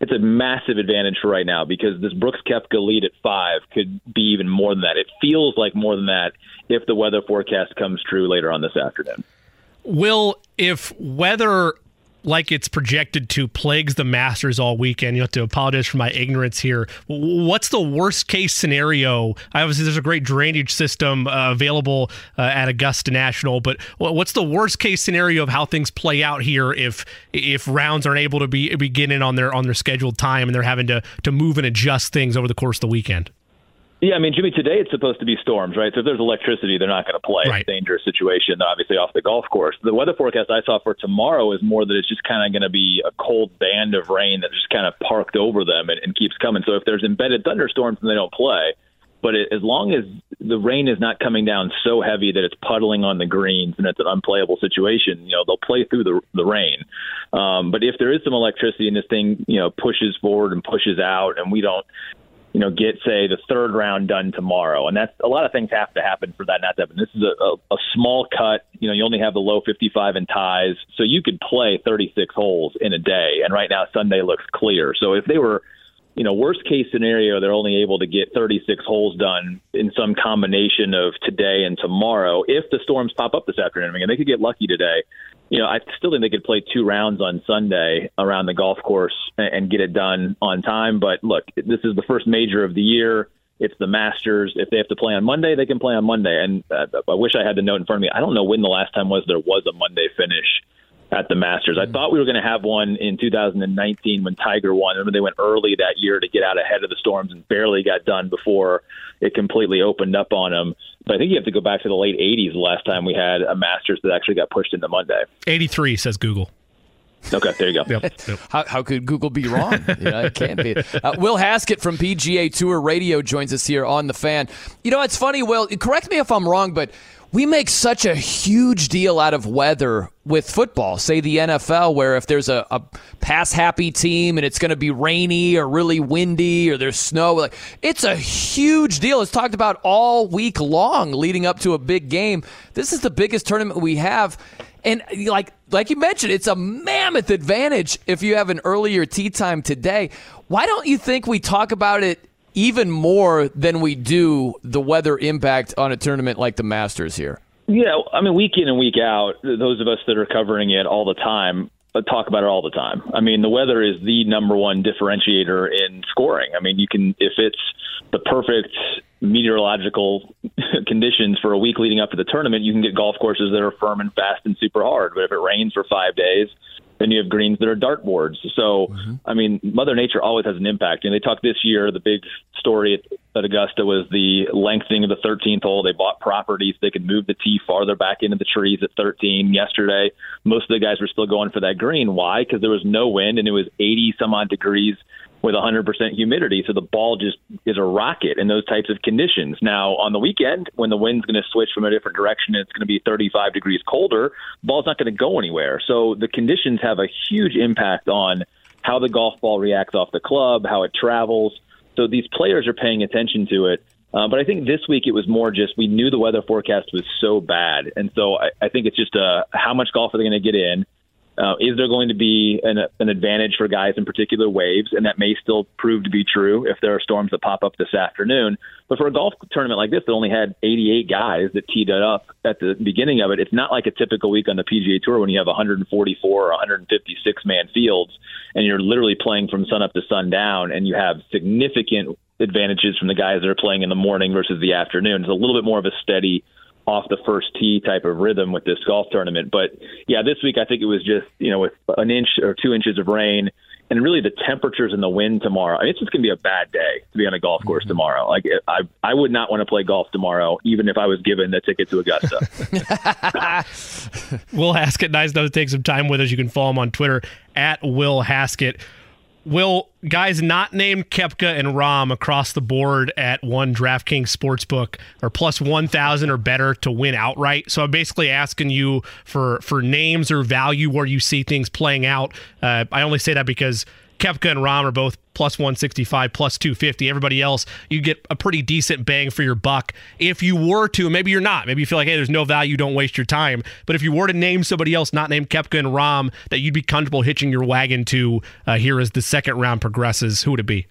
it's a massive advantage for right now because this Brooks Koepka lead at five could be even more than that. It feels like more than that if the weather forecast comes true later on this afternoon. Will, if weather like it's projected to plagues the Masters all weekend. You have to apologize for my ignorance here. What's the worst case scenario? Obviously, there's a great drainage system uh, available uh, at Augusta National, but what's the worst case scenario of how things play out here if if rounds aren't able to be beginning on their on their scheduled time and they're having to to move and adjust things over the course of the weekend? Yeah, I mean, Jimmy, today it's supposed to be storms, right? So if there's electricity, they're not going to play. Right. It's a dangerous situation, obviously, off the golf course. The weather forecast I saw for tomorrow is more that it's just kind of going to be a cold band of rain that just kind of parked over them and, and keeps coming. So if there's embedded thunderstorms, then they don't play. But it, as long as the rain is not coming down so heavy that it's puddling on the greens and it's an unplayable situation, you know, they'll play through the, the rain. Um, but if there is some electricity and this thing, you know, pushes forward and pushes out and we don't, you know, get say the third round done tomorrow, and that's a lot of things have to happen for that not to happen. This is a, a, a small cut. You know, you only have the low 55 in ties, so you could play 36 holes in a day. And right now Sunday looks clear. So if they were you know, worst case scenario, they're only able to get 36 holes done in some combination of today and tomorrow. If the storms pop up this afternoon, I mean, they could get lucky today. You know, I still think they could play two rounds on Sunday around the golf course and, get it done on time. But look, this is the first major of the year. It's the Masters. If they have to play on Monday, they can play on Monday. And uh, I wish I had the note in front of me. I don't know when the last time was there was a Monday finish at the Masters. I thought we were going to have one in 2019 when Tiger won. Remember, they went early that year to get out ahead of the storms and barely got done before it completely opened up on them. But I think you have to go back to the late 80s the last time we had a Masters that actually got pushed into Monday. 83 says Google. Okay, there you go. Yep. *laughs* yep. How, how could Google be wrong? You know, it can't be. Uh, Will Haskett from PGA Tour Radio joins us here on the fan. You know, it's funny, Will. Correct me if I'm wrong, but we make such a huge deal out of weather with football. Say the NFL, where if there's a, a pass happy team and it's going to be rainy or really windy or there's snow, like it's a huge deal. It's talked about all week long leading up to a big game. This is the biggest tournament we have. And like like you mentioned, it's a mammoth advantage if you have an earlier tee time today. Why don't you think we talk about it even more than we do the weather impact on a tournament like the Masters here? Yeah, I mean, week in and week out, those of us that are covering it all the time uh, talk about it all the time. I mean, the weather is the number one differentiator in scoring. I mean, you can if it's the perfect meteorological *laughs* conditions for a week leading up to the tournament, you can get golf courses that are firm and fast and super hard. But if it rains for five days, then you have greens that are dartboards. So, mm-hmm. I mean, Mother Nature always has an impact. And they talked this year, the big story at, at Augusta was the lengthening of the 13th hole. They bought properties. They could move the tee farther back into the trees at 13. Yesterday, most of the guys were still going for that green. Why? Because there was no wind and it was 80 some odd degrees with 100% humidity. So the ball just is a rocket in those types of conditions. Now, on the weekend, when the wind's going to switch from a different direction it's going to be 35 degrees colder, the ball's not going to go anywhere. So the conditions have a huge impact on how the golf ball reacts off the club, how it travels. So these players are paying attention to it. Uh, but I think this week it was more just we knew the weather forecast was so bad. And so I, I think it's just uh, how much golf are they going to get in? Uh, is there going to be an, an advantage for guys in particular waves? And that may still prove to be true if there are storms that pop up this afternoon. But for a golf tournament like this that only had 88 guys that teed it up at the beginning of it, it's not like a typical week on the PGA Tour when you have 144 or 156 man fields and you're literally playing from sun up to sundown and you have significant advantages from the guys that are playing in the morning versus the afternoon. It's a little bit more of a steady off the first tee type of rhythm with this golf tournament. But yeah, this week I think it was just you know with an inch or two inches of rain and really the temperatures and the wind tomorrow. I mean, it's just going to be a bad day to be on a golf course mm-hmm. tomorrow. Like I, I would not want to play golf tomorrow, even if I was given the ticket to Augusta. *laughs* *laughs* Will Haskett, nice to take some time with us. You can follow him on Twitter at Will Haskett. Will guys not named Koepka and Rahm across the board at one DraftKings sportsbook are plus 1,000 or better to win outright? So I'm basically asking you for for names or value where you see things playing out. Uh, I only say that because Koepka and Rahm are both plus 165, plus 250. Everybody else, you get a pretty decent bang for your buck. If you were to, maybe you're not, maybe you feel like, hey, there's no value, don't waste your time. But if you were to name somebody else, not named Koepka and Rahm, that you'd be comfortable hitching your wagon to uh, here as the second round progresses, who would it be?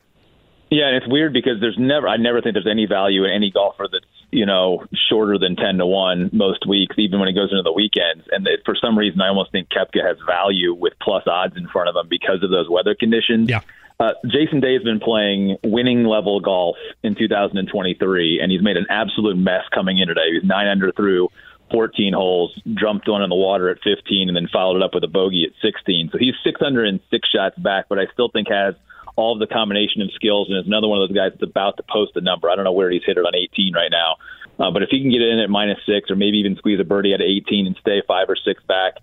Yeah, and it's weird because there's never, I never think there's any value in any golfer that's, you know, shorter than 10 to 1 most weeks, even when it goes into the weekends. And it, for some reason, I almost think Koepka has value with plus odds in front of him because of those weather conditions. Yeah. Uh, Jason Day has been playing winning level golf in 2023, and he's made an absolute mess coming in today. He's nine under through 14 holes, jumped one in the water at 15, and then followed it up with a bogey at 16. So he's six under and six shots back, but I still think has all of the combination of skills, and is another one of those guys that's about to post a number. I don't know where he's hit it on 18 right now, uh, but if he can get in at minus six, or maybe even squeeze a birdie at 18 and stay five or six back,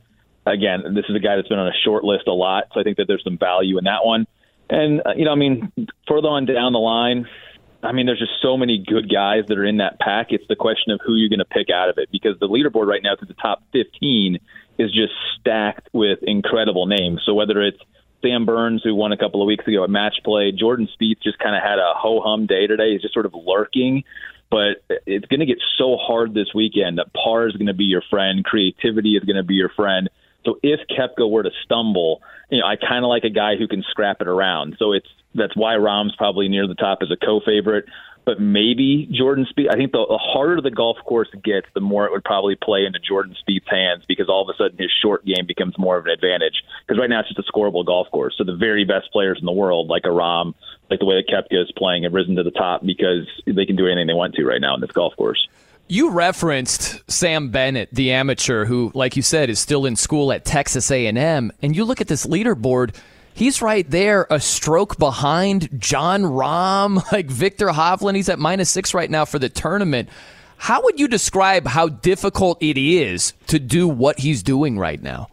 again, this is a guy that's been on a short list a lot, so I think that there's some value in that one. And uh, you know, I mean, further on down the line, I mean, there's just so many good guys that are in that pack. It's the question of who you're going to pick out of it because the leaderboard right now to the top 15 is just stacked with incredible names. So whether it's Sam Burns, who won a couple of weeks ago at match play, Jordan Spieth just kind of had a ho hum day today. He's just sort of lurking. But it's going to get so hard this weekend that par is going to be your friend, creativity is going to be your friend. So if Koepka were to stumble, you know, I kind of like a guy who can scrap it around. So it's that's why Rahm's probably near the top as a co-favorite. But maybe Jordan Spieth. I think the, the harder the golf course gets, the more it would probably play into Jordan Spieth's hands because all of a sudden his short game becomes more of an advantage. Because right now it's just a scoreable golf course. So the very best players in the world, like a Rahm, like the way that Koepka is playing, have risen to the top because they can do anything they want to right now in this golf course. You referenced Sam Bennett, the amateur who, like you said, is still in school at Texas A&M, and you look at this leaderboard. He's right there, a stroke behind Jon Rahm, *laughs* like Viktor Hovland. He's at minus six right now for the tournament. How would you describe how difficult it is to do what he's doing right now?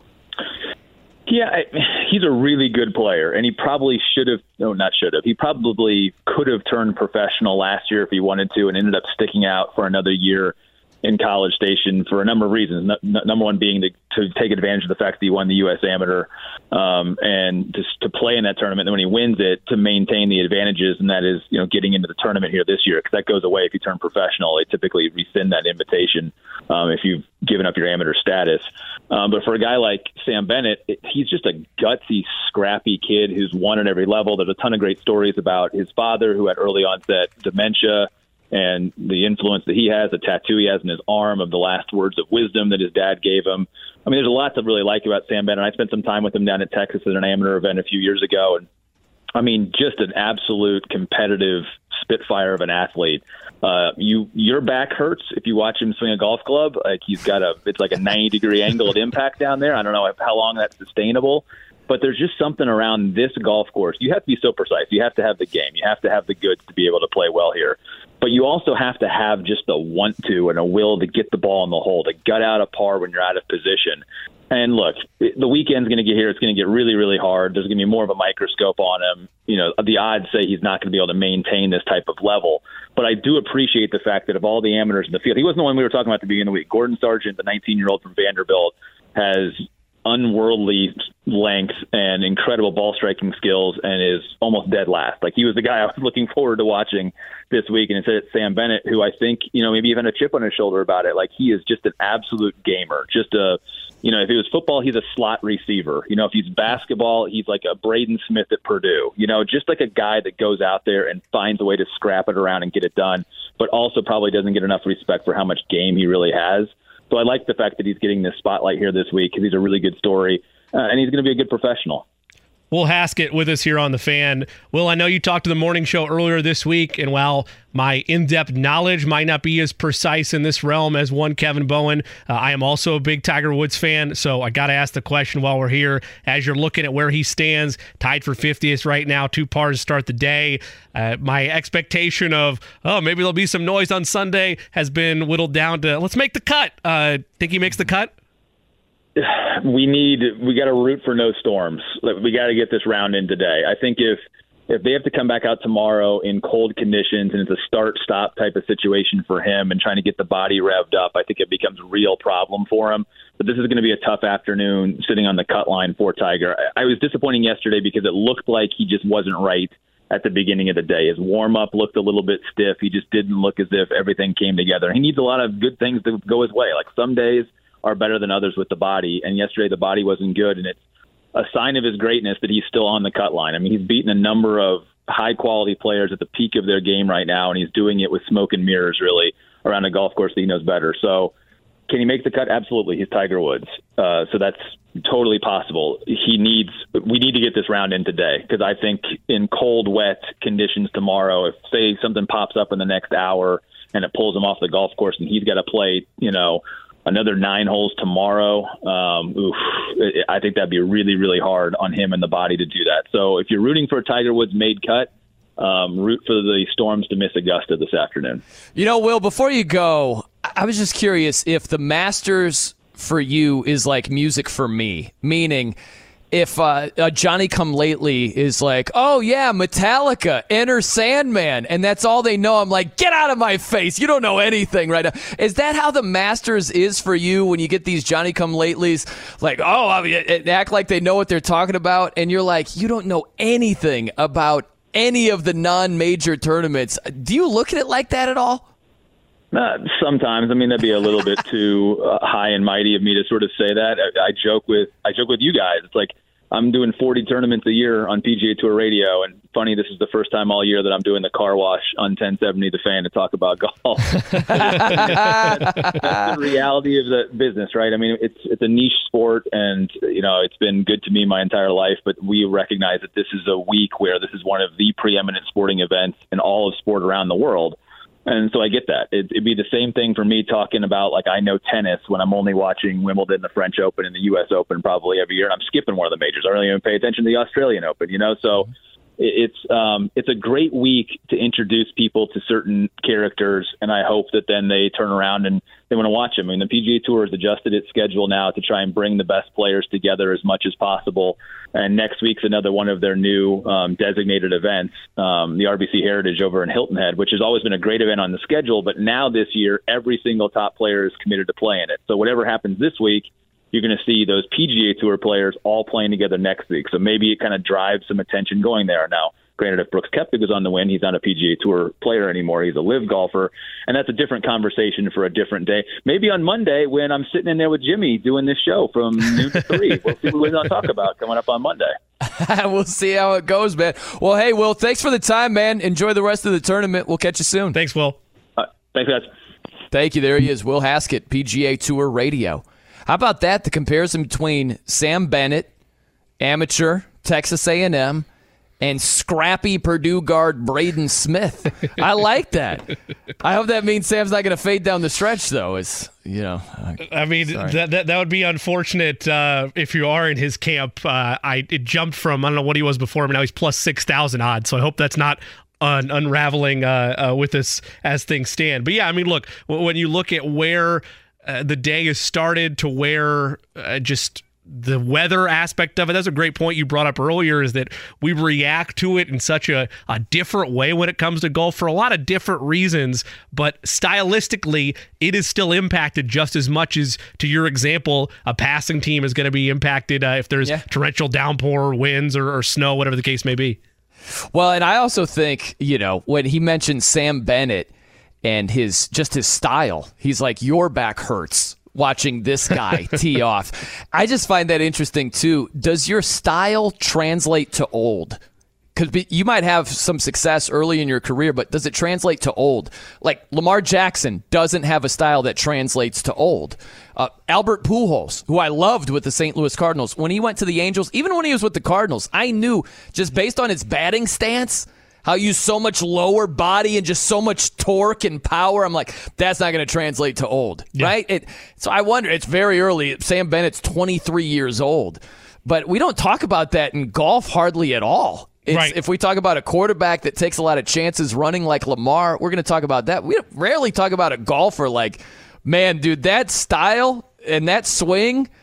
Yeah, I, he's a really good player, and he probably should have. No, not should have. He probably could have turned professional last year if he wanted to, and ended up sticking out for another year in College Station for a number of reasons. No, number one being to, to take advantage of the fact that he won the U.S. Amateur um, and to, to play in that tournament. And when he wins it, to maintain the advantages, and that is you know getting into the tournament here this year because that goes away if you turn professional. They typically rescind that invitation um, if you've given up your amateur status. Um, but for a guy like Sam Bennett, it, he's just a gutsy, scrappy kid who's won at every level. There's a ton of great stories about his father who had early onset dementia and the influence that he has, the tattoo he has in his arm of the last words of wisdom that his dad gave him. I mean, there's a lot to really like about Sam Bennett. I spent some time with him down in Texas at an amateur event a few years ago, and I mean, just an absolute competitive spitfire of an athlete. Uh, you your back hurts if you watch him swing a golf club. Like he's got a, it's like a 90 degree angle of impact down there. I don't know how long that's sustainable, but there's just something around this golf course. You have to be so precise. You have to have the game. You have to have the goods to be able to play well here. But you also have to have just a want to and a will to get the ball in the hole, to gut out a par when you're out of position. And look, the weekend's going to get here. It's going to get really, really hard. There's going to be more of a microscope on him. You know, the odds say he's not going to be able to maintain this type of level. But I do appreciate the fact that of all the amateurs in the field, he wasn't the one we were talking about at the beginning of the week. Gordon Sargent, the 19 year old from Vanderbilt, has unworldly length and incredible ball striking skills and is almost dead last. Like he was the guy I was *laughs* looking forward to watching this week and instead it's Sam Bennett who I think, you know, maybe even a chip on his shoulder about it. Like he is just an absolute gamer. Just a you know, if he was football, he's a slot receiver. You know, if he's basketball, he's like a Braden Smith at Purdue. You know, just like a guy that goes out there and finds a way to scrap it around and get it done, but also probably doesn't get enough respect for how much game he really has. So I like the fact that he's getting this spotlight here this week because he's a really good story uh, and he's going to be a good professional. Will Haskett with us here on the fan. Will, I know you talked to the morning show earlier this week, and while my in depth knowledge might not be as precise in this realm as one Kevin Bowen, uh, I am also a big Tiger Woods fan. So I got to ask the question while we're here. As you're looking at where he stands, tied for 50th right now, two pars to start the day. Uh, my expectation of, oh, maybe there'll be some noise on Sunday has been whittled down to let's make the cut. Uh, think he makes the cut? *sighs* we need we got to root for no storms. We got to get this round in today. I think if if they have to come back out tomorrow in cold conditions and it's a start stop type of situation for him and trying to get the body revved up, I think it becomes a real problem for him. But this is going to be a tough afternoon sitting on the cut line for Tiger. I, I was disappointing yesterday because it looked like he just wasn't right at the beginning of the day. His warm up looked a little bit stiff. He just didn't look as if everything came together. He needs a lot of good things to go his way. Like some days are better than others with the body. And yesterday the body wasn't good, and it's a sign of his greatness that he's still on the cut line. I mean, he's beaten a number of high quality players at the peak of their game right now, and he's doing it with smoke and mirrors really around a golf course that he knows better. So, can he make the cut? Absolutely. He's Tiger Woods, uh, so that's totally possible. He needs we need to get this round in today because I think in cold, wet conditions tomorrow, if say something pops up in the next hour and it pulls him off the golf course and he's got to play, you know, another nine holes tomorrow. Um, oof, I think that'd be really, really hard on him and the body to do that. So if you're rooting for a Tiger Woods made cut, um, root for the Storms to miss Augusta this afternoon. You know, Will, before you go, I was just curious if the Masters for you is like music for me, meaning if uh, Johnny Come Lately is like, oh yeah, Metallica, Enter Sandman, and that's all they know, I'm like, get out of my face. You don't know anything right now. Is that how the Masters is for you when you get these Johnny Come Latelys? Like, oh, I mean, act like they know what they're talking about, and you're like, you don't know anything about any of the non-major tournaments. Do you look at it like that at all? Uh, sometimes, I mean, that'd be a little bit too uh, high and mighty of me to sort of say that. I, I joke with I joke with you guys. It's like I'm doing 40 tournaments a year on PGA Tour Radio, and funny, this is the first time all year that I'm doing the car wash on 1070 The Fan to talk about golf. that's, *laughs* *laughs* that's the reality of the business, right? I mean, it's it's a niche sport, and you know, it's been good to me my entire life. But we recognize that this is a week where this is one of the preeminent sporting events in all of sport around the world. And so I get that. It, would be the same thing for me talking about like I know tennis when I'm only watching Wimbledon, the French Open, and the U.S. Open probably every year. And I'm skipping one of the majors. I don't even pay attention to the Australian Open, you know. So mm-hmm. It's um, it's a great week to introduce people to certain characters, and I hope that then they turn around and they want to watch them. I mean, the PGA Tour has adjusted its schedule now to try and bring the best players together as much as possible. And next week's another one of their new um, designated events, um, the RBC Heritage over in Hilton Head, which has always been a great event on the schedule. But now this year, every single top player is committed to playing it. So whatever happens this week you're going to see those PGA Tour players all playing together next week. So maybe it kind of drives some attention going there. Now, granted, if Brooks Koepka goes on the win, he's not a PGA Tour player anymore. He's a LIV golfer, and that's a different conversation for a different day. Maybe on Monday when I'm sitting in there with Jimmy doing this show from noon to three, *laughs* we'll see what we're going to talk about coming up on Monday. *laughs* we'll see how it goes, man. Well, hey, Will, thanks for the time, man. Enjoy the rest of the tournament. We'll catch you soon. Thanks, Will. Uh, thanks, guys. Thank you. There he is, Will Haskett, PGA Tour Radio. How about that? The comparison between Sam Bennett, amateur, Texas A&M, and scrappy Purdue guard Braden Smith. I like that. I hope that means Sam's not going to fade down the stretch, though. Is you know, I mean that, that that would be unfortunate uh, if you are in his camp. Uh, I it jumped from I don't know what he was before, but now he's plus six thousand odds. So I hope that's not un- unraveling uh, uh with us as things stand. But yeah, I mean, look when you look at where uh, the day has started to where uh, just the weather aspect of it. That's a great point you brought up earlier is that we react to it in such a, a different way when it comes to golf for a lot of different reasons. But stylistically, it is still impacted just as much as, to your example, a passing team is going to be impacted uh, if there's yeah. torrential downpour, winds, or, or snow, whatever the case may be. Well, and I also think, you know, when he mentioned Sam Bennett, and his just his style. He's like your back hurts watching this guy *laughs* tee off. I just find that interesting too. Does your style translate to old? Because you might have some success early in your career, but does it translate to old? Like Lamar Jackson doesn't have a style that translates to old. Uh, Albert Pujols, who I loved with the St. Louis Cardinals, when he went to the Angels, even when he was with the Cardinals, I knew just based on his batting stance how you so much lower body and just so much torque and power. I'm like, that's not going to translate to old, yeah. right? It, so I wonder. It's very early. Sam Bennett's 23 years old, but we don't talk about that in golf hardly at all. Right. If we talk about a quarterback that takes a lot of chances running like Lamar, we're going to talk about that. We rarely talk about a golfer like, man, dude, that style and that swing –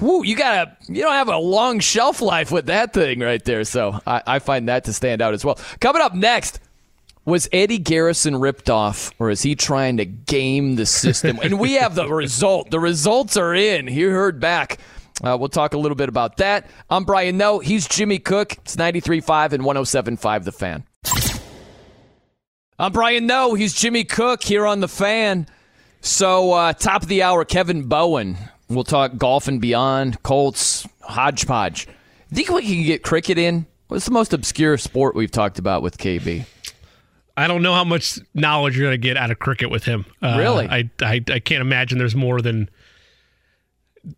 You got a you don't have a long shelf life with that thing right there. So I, I find that to stand out as well. Coming up next, was Eddie Garrison ripped off, or is he trying to game the system? and we have the result. The results are in. You heard back. Uh, we'll talk a little bit about that. I'm Brian Noe. He's Jimmy Cook. It's 93.5 and 107.5 The Fan. I'm Brian Noe. He's Jimmy Cook here on The Fan. So, uh, top of the hour, Kevin Bowen We'll talk golf and beyond, Colts, hodgepodge. Think we can get cricket in? What's the most obscure sport we've talked about with KB? I don't know how much knowledge you're going to get out of cricket with him. Uh, really? I, I I can't imagine there's more than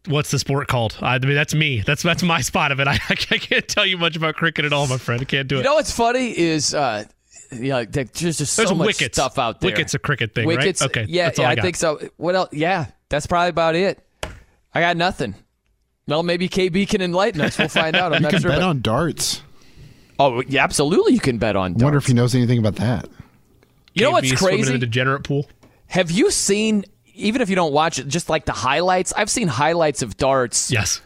what's the sport called? I mean, that's me. That's that's my spot of it. *laughs* I, I can't tell you much about cricket at all, my friend. I can't do it. You know what's funny is uh, yeah, there's just so There's much wickets. stuff out there. Wickets a cricket thing, wickets, right? Okay, yeah, yeah I, I think so. What else? Yeah, That's probably about it. I got nothing. Well, maybe KB can enlighten us. We'll find out. I'm *laughs* You not can sure. bet but- on darts. oh, yeah, absolutely. You can bet on. I wonder if he knows anything about that. You know what's KB swimming in crazy? the degenerate pool. Have you seen? Even if you don't watch it, just like the highlights. I've seen highlights of darts, Yes,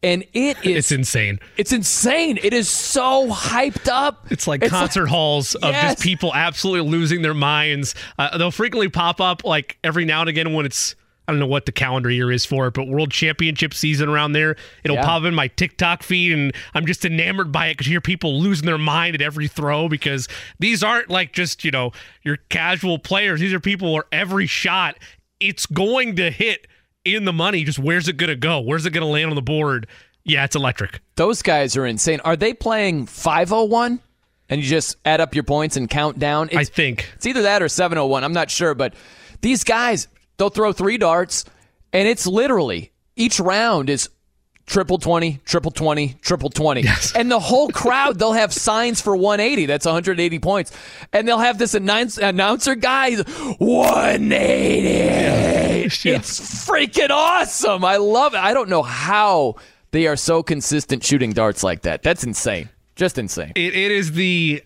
and it is it's insane. It's insane. It is so hyped up. It's like concert halls of Yes. just people absolutely losing their minds. Uh, they'll frequently pop up like every now and again when it's I don't know what the calendar year is for it, but World Championship season around there, it'll Yeah. pop in my TikTok feed, and I'm just enamored by it because you hear people losing their mind at every throw because these aren't like just you know your casual players. These are people where every shot it's going to hit in the money. Just where's it going to go? Where's it going to land on the board? Yeah, it's electric. Those guys are insane. Are they playing 501? And you just add up your points and count down? I think. it's either that or 701. I'm not sure. But these guys, they'll throw three darts, and it's literally each round is triple 20, triple 20, triple 20. *laughs* And the whole crowd, they'll have signs for 180. That's 180 points. And they'll have this announce, announcer guy, 180. *laughs* It's freaking awesome. I love it. I don't know how they are so consistent shooting darts like that. That's insane. Just insane. it, it is the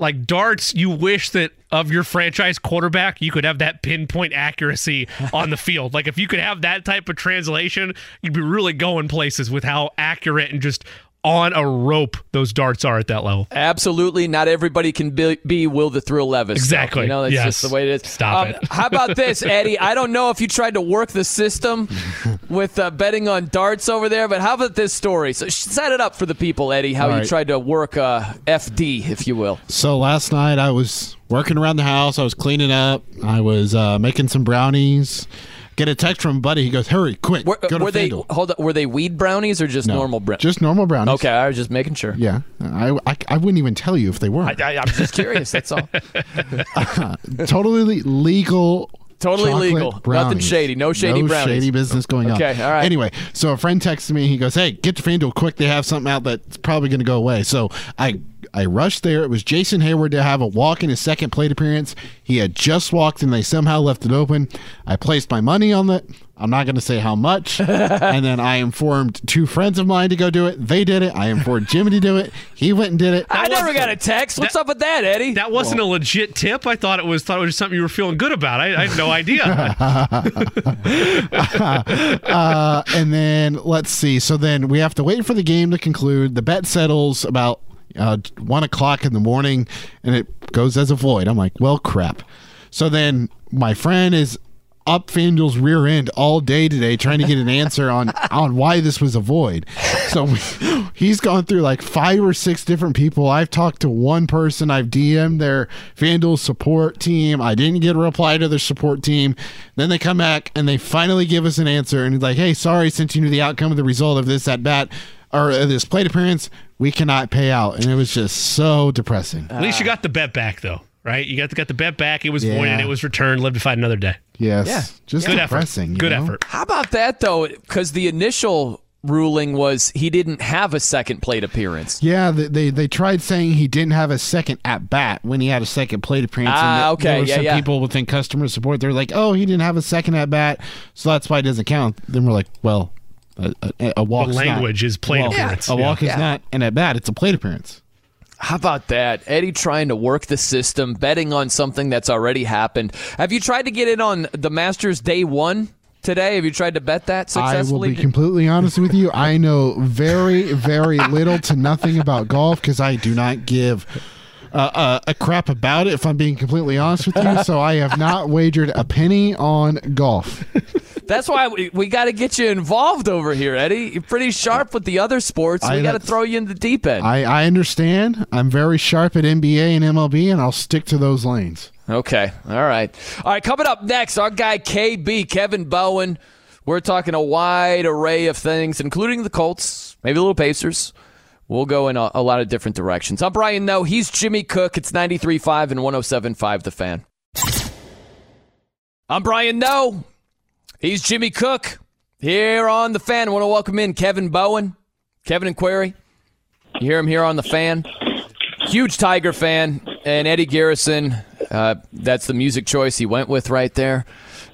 like darts you wish that of your franchise quarterback you could have that pinpoint accuracy *laughs* on the field. Like if you could have that type of translation you'd be really going places with how accurate and just on a rope those darts are at that level Absolutely, not everybody can be, be Will the Thrill Levis. though. Exactly. You know, that's Yes. just the way it is. Stop Um, it. *laughs* how about this, Eddie? I don't know if you tried to work the system *laughs* with uh, betting on darts over there, but how about this story? So set it up for the people, Eddie. How All you tried to work uh, FD, if you will. So last night I was working around the house. I was cleaning up. I was uh, making some brownies. Get a text from a buddy. He goes, "Hurry, quick! Were, go to were they FanDuel." hold up, Were they weed brownies or just No, normal brownies? Just normal brownies. okay. I was just making sure. Yeah, I, I, I wouldn't even tell you if they were. I, I, I'm just curious. That's all. *laughs* totally legal. Totally chocolate legal. Nothing brownies. shady. No shady no brownies. shady business going on. Okay, all right. Anyway, so a friend texts me. He goes, "Hey, get to FanDuel quick. They have something out that's probably going to go away." So I I rushed there. It was Jason Heyward to have a walk in his second plate appearance. He had just walked, and they somehow left it open. I placed my money on it. I'm not going to say how much. *laughs* and then I informed two friends of mine to go do it. They did it. I informed Jimmy to do it. He went and did it. I never got a text. What's up with that, Eddie? that wasn't a legit tip i thought it was thought it was just something you were feeling good about i, I had no idea *laughs* uh, and then let's see. So then we have to wait for the game to conclude. The bet settles about uh, one o'clock in the morning, and it goes as a void. I'm like, well, crap. So then my friend is up FanDuel's rear end all day today trying to get an answer on *laughs* on why this was a void. So *laughs* he's gone through like five or six different people. I've talked to one person. I've DM'd their FanDuel support team. I didn't get a reply to their support team. Then they come back and they finally give us an answer and he's like, "Hey, sorry, since you knew the outcome of the result of this at bat or uh, this plate appearance, we cannot pay out." And it was just so depressing. at least you got the bet back though right you got the, got the bet back it was Yeah. voided it was returned live to fight another day Yes, Yeah. just good depressing. effort good know? effort How about that though? Because the initial ruling was he didn't have a second plate appearance. Yeah, they, they they tried saying he didn't have a second at bat when he had a second plate appearance. Ah, and th- okay, There were yeah, some yeah. people within customer support. They're like, "Oh, he didn't have a second at bat, so that's why it doesn't count." Then we're like, "Well, a, a, a walk. the language is plate well, appearance A walk Yeah. is not and at bat; it's a plate appearance." How about that? Eddie trying to work the system, betting on something that's already happened. Have you tried to get in on the Masters day one today? Have you tried to bet that I will be completely honest with you. I know very, very little to nothing about golf because I do not give uh, uh, a crap about it. If I'm being completely honest with you, so I have not wagered a penny on golf. That's why we, we got to get you involved over here, Eddie. You're pretty sharp with the other sports. We got to throw you in the deep end. I, I understand. I'm very sharp at NBA and MLB, and I'll stick to those lanes. Okay. All right. All right. Coming up next, our guy KB, Kevin Bowen. We're talking a wide array of things, including the Colts, maybe a little Pacers. We'll go in a, a lot of different directions. I'm Brian Noe. He's Jimmy Cook. It's 93.5 and 107.5 The Fan. I'm Brian Noe. He's Jimmy Cook. Here on The Fan, I want to welcome in Kevin Bowen, Kevin and Query. You hear him here on The Fan. Huge Tiger fan, and Eddie Garrison Uh, that's the music choice he went with right there.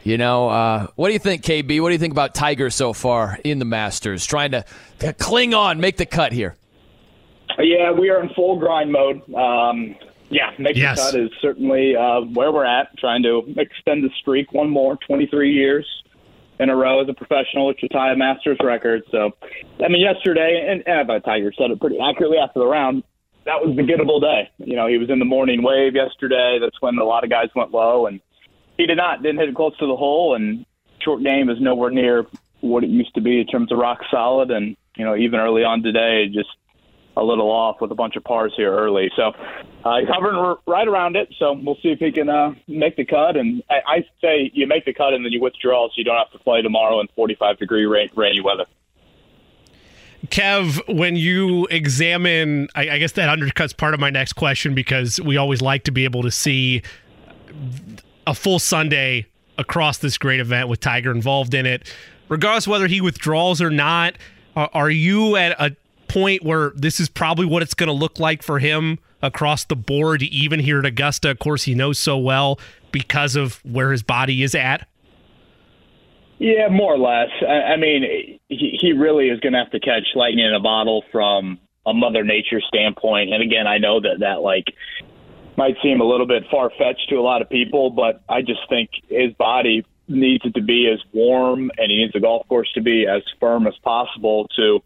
You know, uh, what do you think, KB? What do you think about Tiger so far in the Masters, trying to, to cling on, make the cut here? Yeah, we are in full grind mode. Um, yeah, make Yes. the cut is certainly uh, where we're at, trying to extend the streak one more, 23 years in a row as a professional, which will tie a Masters record. So, I mean, yesterday, and, and thought Tiger said it pretty accurately after the round, that was the gettable day. You know, he was in the morning wave yesterday. That's when a lot of guys went low, and he did not, didn't hit it close to the hole, and short game is nowhere near what it used to be in terms of rock solid. And, you know, even early on today, just a little off with a bunch of pars here early. So uh, he's hovering r- right around it. So we'll see if he can uh, make the cut. And I, I say you make the cut and then you withdraw so you don't have to play tomorrow in 45 degree rain, rainy weather. Kev, when you examine, I, I guess that undercuts part of my next question because we always like to be able to see a full Sunday across this great event with Tiger involved in it. Regardless whether he withdraws or not, are, are you at a point where this is probably what it's going to look like for him across the board, even here at Augusta? Of course, he knows so well because of where his body is at. Yeah, more or less. I, I mean, he, he really is going to have to catch lightning in a bottle from a Mother Nature standpoint. And again, I know that that like might seem a little bit far fetched to a lot of people, but I just think his body needs it to be as warm, and he needs the golf course to be as firm as possible to,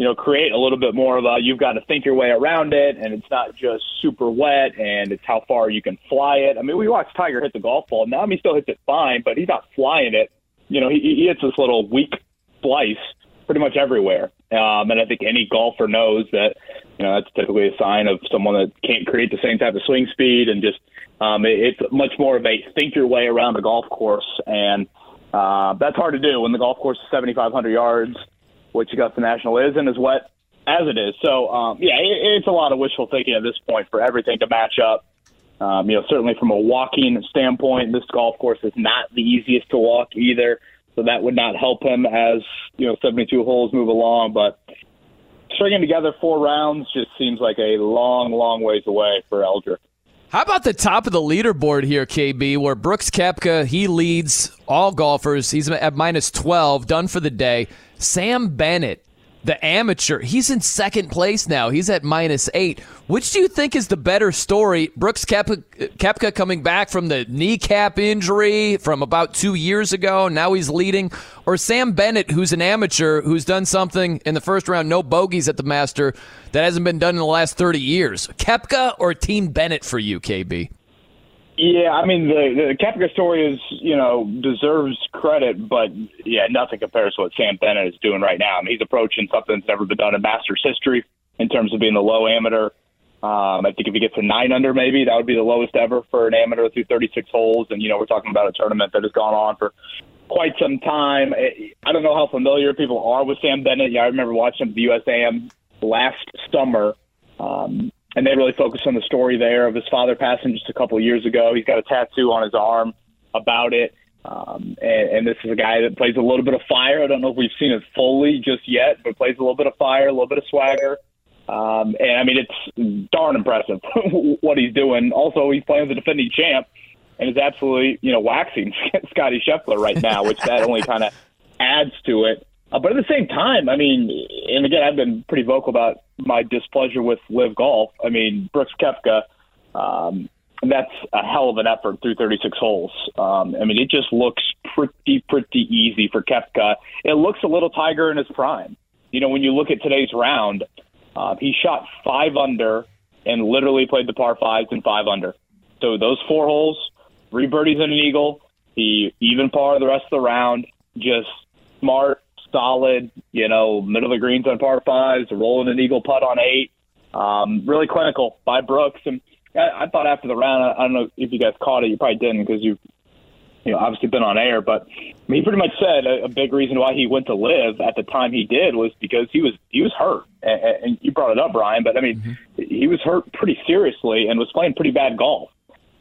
you know, create a little bit more of a. You've got to think your way around it, and it's not just super wet, and it's how far you can fly it. I mean, we watched Tiger hit the golf ball. Now, I mean, he still hits it fine, but he's not flying it. You know, he, he hits this little weak slice pretty much everywhere. Um, and I think any golfer knows that, you know, that's typically a sign of someone that can't create the same type of swing speed and just, um, it, it's much more of a think your way around the golf course. And, uh, that's hard to do when the golf course is 7,500 yards, which Augusta National is and as wet as it is. So, um, yeah, it, it's a lot of wishful thinking at this point for everything to match up. Um, you know, certainly from a walking standpoint, this golf course is not the easiest to walk either. So that would not help him as, you know, 72 holes move along. But stringing together four rounds just seems like a long, long ways away for Eldrick. How about the top of the leaderboard here, KB, where Brooks Koepka, he leads all golfers. He's at minus 12, done for the day. Sam Bennett, the amateur, he's in second place now. He's at minus eight. Which do you think is the better story? Brooks Koepka, Koepka coming back from the kneecap injury from about two years ago. Now he's leading. Or Sam Bennett, who's an amateur, who's done something in the first round, no bogeys at the Master, that hasn't been done in the last 30 years. Koepka or Team Bennett for you, KB? Yeah, I mean the the Koepka story is you know deserves credit, but yeah, nothing compares to what Sam Bennett is doing right now. I mean, he's approaching something that's never been done in Masters history in terms of being the low amateur. Um, I think if he gets to nine under, maybe that would be the lowest ever for an amateur through 36 holes. And you know, we're talking about a tournament that has gone on for quite some time. I I don't know how familiar people are with Sam Bennett. Yeah, I remember watching the USAM last summer. Um, and they really focused on the story there of his father passing just a couple of years ago. He's got a tattoo on his arm about it. Um, and, and this is a guy that plays a little bit of fire. I don't know if we've seen it fully just yet, but plays a little bit of fire, a little bit of swagger. Um, and I mean, it's darn impressive *laughs* what he's doing. Also, he's playing the defending champ and is absolutely, you know, waxing *laughs* Scotty Scheffler right now, which that only kind of adds to it. Uh, but at the same time, I mean, and again, I've been pretty vocal about my displeasure with LIV Golf. I mean, Brooks Koepka, um, that's a hell of an effort through 36 holes. Um, I mean, it just looks pretty, pretty easy for Koepka. It looks a little Tiger in his prime. You know, when you look at today's round, uh, he shot five under and literally played the par fives and five under. So those four holes, three birdies and an eagle. He even par the rest of the round. Just smart, solid, you know, middle of the greens on par fives, rolling an eagle putt on eight. Um, really clinical by Brooks. And I, I thought after the round, I, I don't know if you guys caught it. You probably didn't because you've, you know, obviously been on air. But I mean, he pretty much said a, a big reason why he went to LIV at the time he did was because he was he was hurt. And, and you brought it up, Brian. But I mean, mm-hmm. he was hurt pretty seriously and was playing pretty bad golf.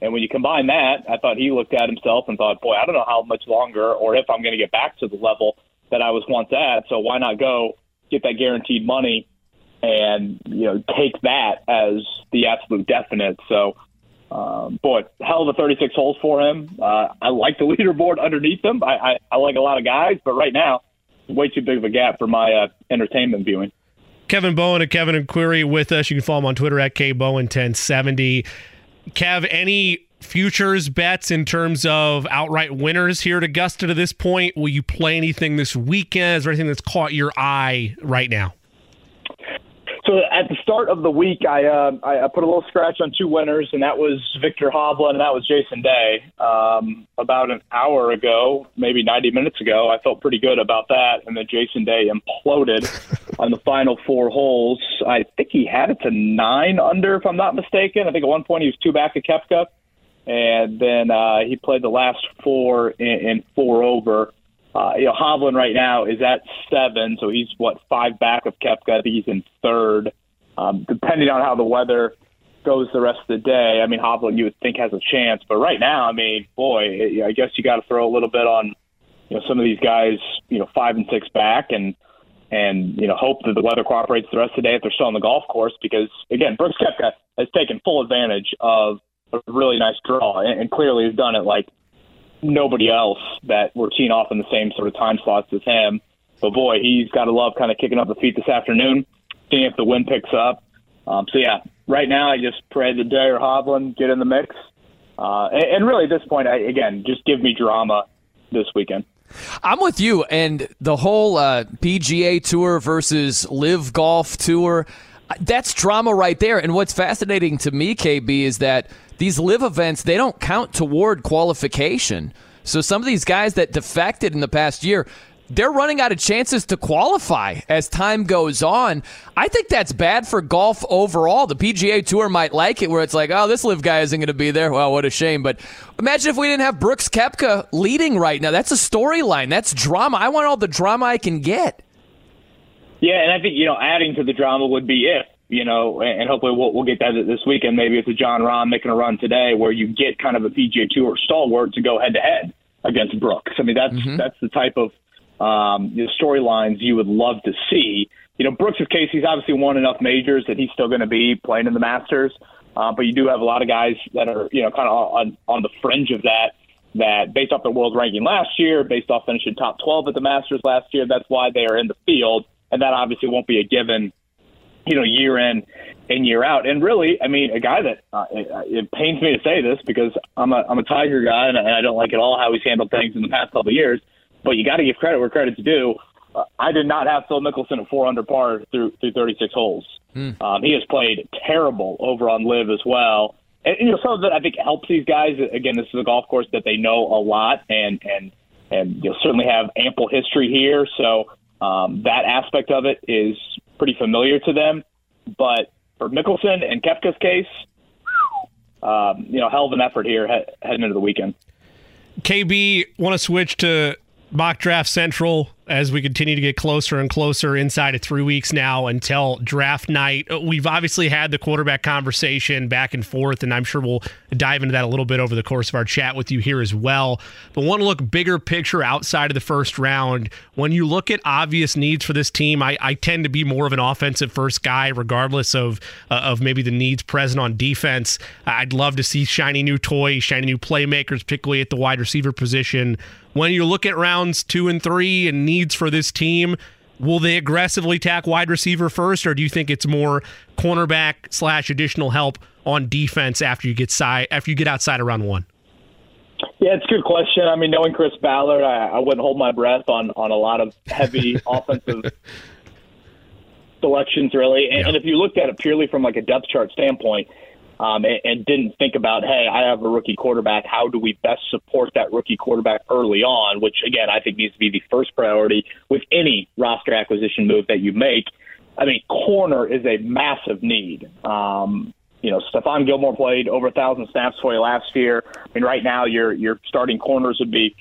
And when you combine that, I thought he looked at himself and thought, boy, I don't know how much longer or if I'm going to get back to the level that I was once at. So why not go get that guaranteed money and you know take that as the absolute definite. So Um, boy, hell of a 36 holes for him. Uh, I like the *laughs* leaderboard underneath him. I, I, I like a lot of guys, but right now, way too big of a gap for my uh, entertainment viewing. Kevin Bowen and Kevin and with us. You can follow him on Twitter at KBowen1070. Kev, any futures bets in terms of outright winners here at Augusta to this point? Will you play anything this weekend? Is there anything that's caught your eye right now? So at the start of the week, I, uh, I put a little scratch on two winners, and that was Viktor Hovland and that was Jason Day. Um, about an hour ago, maybe 90 minutes ago, I felt pretty good about that, and then Jason Day imploded *laughs* on the final four holes. I think he had it to nine under, if I'm not mistaken. I think at one point he was two back at Koepka, and then uh, he played the last four in, in four over. Uh, you know, Hovland right now is at seven, so he's what five back of think he's in third. Um, depending on how the weather goes the rest of the day, I mean, Hovland you would think has a chance, but right now, I mean, boy, I guess you got to throw a little bit on, you know, some of these guys, you know, five and six back, and and you know, hope that the weather cooperates the rest of the day if they're still on the golf course, because again, Brooks Koepka has taken full advantage of a really nice draw, and, and clearly has done it like nobody else that we're teeing off in the same sort of time slots as him. But boy, he's got to love kind of kicking up the feet this afternoon, seeing if the wind picks up. Um, so yeah, right now I just pray that Day or Hovland get in the mix, uh, and, and really at this point, I, again, just give me drama this weekend. I'm with you, and the whole uh, PGA Tour versus LIV Golf Tour. That's drama right there. And what's fascinating to me, KB, is that these LIV events they don't count toward qualification. So some of these guys that defected in the past year, they're running out of chances to qualify as time goes on. I think that's bad for golf overall. The PGA Tour might like it where it's like, oh, this LIV guy isn't going to be there. Well, what a shame. But imagine if we didn't have Brooks Koepka leading right now. That's a storyline. That's drama. I want all the drama I can get. Yeah, and I think, you know, adding to the drama would be if you know, and hopefully we'll, we'll get that this weekend. Maybe it's a Jon Rahm making a run today where you get kind of a PGA Tour stalwart to go head to head against Brooks. I mean, that's mm-hmm. that's the type of um, you know, storylines you would love to see. You know, Brooks' case, he's obviously won enough majors that he's still going to be playing in the Masters. Uh, but you do have a lot of guys that are, you know, kind of on, on the fringe of that, that based off their world ranking last year, based off finishing top 12 at the Masters last year, that's why they are in the field. And that obviously won't be a given you know, year in and year out. And really, I mean, a guy that uh, it, it pains me to say this because I'm a I'm a Tiger guy and I don't like at all how he's handled things in the past couple of years. But you got to give credit where credit's due. Uh, I did not have Phil Mickelson at four under par through through 36 holes. Mm. Um, he has played terrible over on LIV as well. And, you know, some of it I think helps these guys. Again, this is a golf course that they know a lot and and and you'll certainly have ample history here. So um, that aspect of it is pretty familiar to them. But for Mickelson and Koepka's case, um, you know, hell of an effort here he- heading into the weekend. KB, want to switch to mock draft central as we continue to get closer and closer inside of three weeks now until draft night. We've obviously had the quarterback conversation back and forth, and I'm sure we'll dive into that a little bit over the course of our chat with you here as well. But want to look bigger picture outside of the first round. When you look at obvious needs for this team, I, I tend to be more of an offensive first guy, regardless of uh, of maybe the needs present on defense. I'd love to see shiny new toys, shiny new playmakers, particularly at the wide receiver position. When you look at rounds two and three and need needs for this team? Will they aggressively attack wide receiver first, or do you think it's more cornerback slash additional help on defense after you get side after you get outside of round one? Yeah, it's a good question. I mean, knowing Chris Ballard, I, I wouldn't hold my breath on on a lot of heavy *laughs* offensive selections, really. And, yeah. and if you looked at it purely from like a depth chart standpoint, um, and, and didn't think about, hey, I have a rookie quarterback. How do we best support that rookie quarterback early on? Which, again, I think needs to be the first priority with any roster acquisition move that you make. I mean, corner is a massive need. Um, you know, Stephon Gilmore played over a thousand snaps for you last year. I mean, right now your your starting corners would be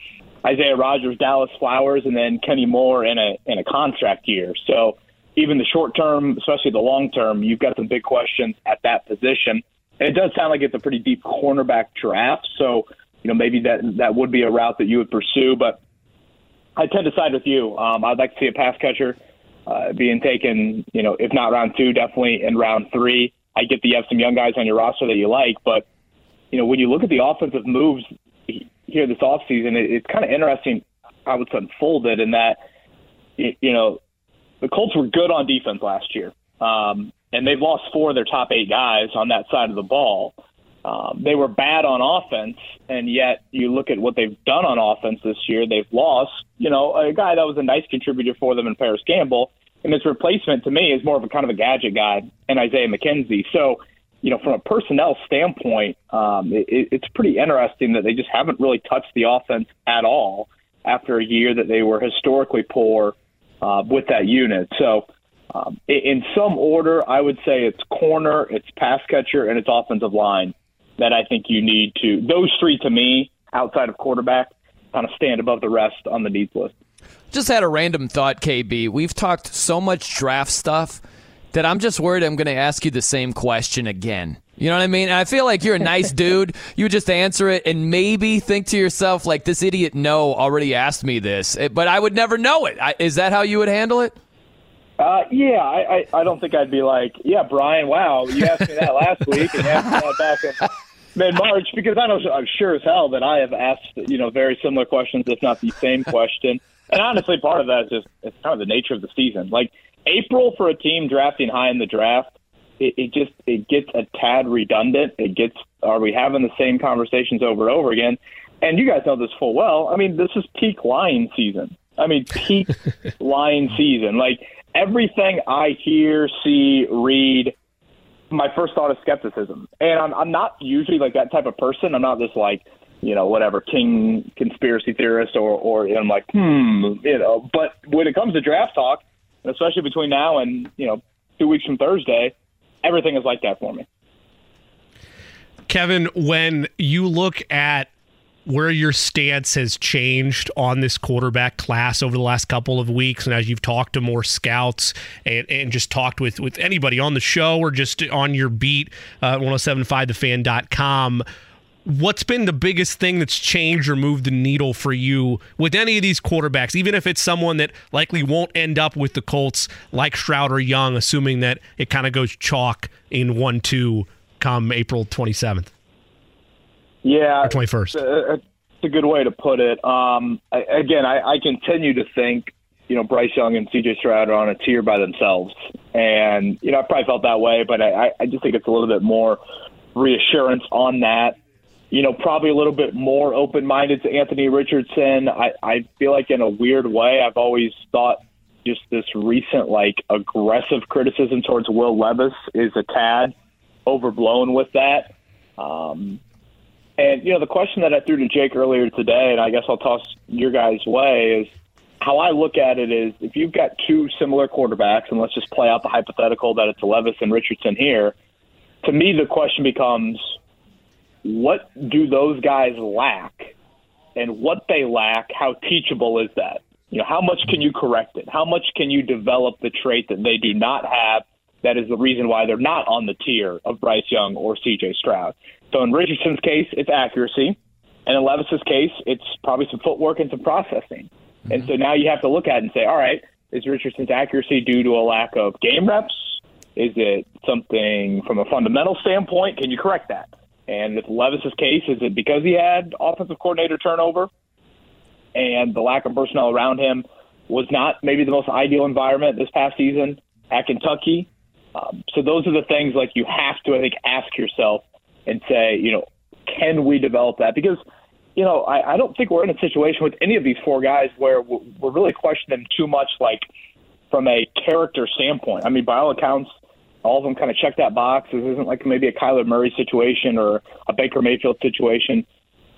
Isaiah Rodgers, Dallas Flowers, and then Kenny Moore in a in a contract year. So even the short term, especially the long term, you've got some big questions at that position it does sound like it's a pretty deep cornerback draft. So, you know, maybe that that would be a route that you would pursue. But I tend to side with you. Um, I'd like to see a pass catcher uh, being taken, you know, if not round two, definitely in round three. I get that you have some young guys on your roster that you like, but you know, when you look at the offensive moves here this offseason, it, it's kind of interesting how it's unfolded in that, you know, the Colts were good on defense last year, um, and they've lost four of their top eight guys on that side of the ball. Um, they were bad on offense, and yet you look at what they've done on offense this year. They've lost, you know, a guy that was a nice contributor for them in Parris Campbell, and his replacement to me is more of a kind of a gadget guy and Isaiah McKenzie. So, you know, from a personnel standpoint, um, it, it's pretty interesting that they just haven't really touched the offense at all after a year that they were historically poor uh, with that unit. So, um, in some order, I would say it's corner, it's pass catcher, and it's offensive line that I think you need to. Those three, to me, outside of quarterback, kind of stand above the rest on the needs list. Just had a random thought, KB. We've talked so much draft stuff that I'm just worried I'm going to ask you the same question again. You know what I mean? And I feel like you're a nice *laughs* dude. You would just answer it and maybe think to yourself, like, this idiot Noe already asked me this, but I would never know it. Is that how you would handle it? Uh, yeah, I, I, I don't think I'd be like, yeah, Brian, wow, you asked me that last *laughs* week and you asked me that back in mid March because I know I'm sure as hell that I have asked, you know, very similar questions, if not the same question. And honestly, part of that is just it's kind of the nature of the season. Like April for a team drafting high in the draft, it, it just it gets a tad redundant. It gets are we having the same conversations over and over again? And you guys know this full well. I mean, this is peak lying season. I mean, peak *laughs* lying season. Like everything I hear, see, read, my first thought is skepticism. And I'm I'm not usually like that type of person. I'm not this like you know, whatever king conspiracy theorist or, or you know, I'm like, hmm, you know. But when it comes to draft talk, especially between now and you know two weeks from Thursday, everything is like that for me. Kevin, when you look at where your stance has changed on this quarterback class over the last couple of weeks, and as you've talked to more scouts and, and just talked with, with anybody on the show or just on your beat, uh, 1075thefan.com, what's been the biggest thing that's changed or moved the needle for you with any of these quarterbacks, even if it's someone that likely won't end up with the Colts like Stroud or Young, assuming that it kind of goes chalk in 1 2 come April 27th? Yeah. 21st. It's a good way to put it. Um, I, again, I, I continue to think you know, Bryce Young and CJ Stroud are on a tier by themselves. And, you know, I probably felt that way, but I, I just think it's a little bit more reassurance on that you know, probably a little bit more open minded to Anthony Richardson. I, I feel like in a weird way, I've always thought just this recent like aggressive criticism towards Will Levis is a tad overblown with that. Um, and you know, the question that I threw to Jake earlier today, and I guess I'll toss your guys' way, is how I look at it is if you've got two similar quarterbacks, and let's just play out the hypothetical that it's Levis and Richardson here. To me, the question becomes what do those guys lack? And what they lack how teachable is that? You know how much can you correct it? How much can you develop the trait that they do not have that is the reason why they're not on the tier of Bryce Young or CJ Stroud so in Richardson's case it's accuracy. And in Levis's case it's probably some footwork and some processing. Mm-hmm. and so now you have to look at it and say all right is Richardson's accuracy due to a lack of game reps? Is it something from a fundamental standpoint? Can you correct that? And with Levis's case, is it because he had offensive coordinator turnover and the lack of personnel around him was not maybe the most ideal environment this past season at Kentucky? Um, so those are the things like you have to, I think, ask yourself and say, you know, can we develop that? Because, you know, I, I don't think we're in a situation with any of these four guys where we're really questioning them too much, like from a character standpoint. I mean, by all accounts, all of them kind of check that box. This isn't like maybe a Kyler Murray situation or a Baker Mayfield situation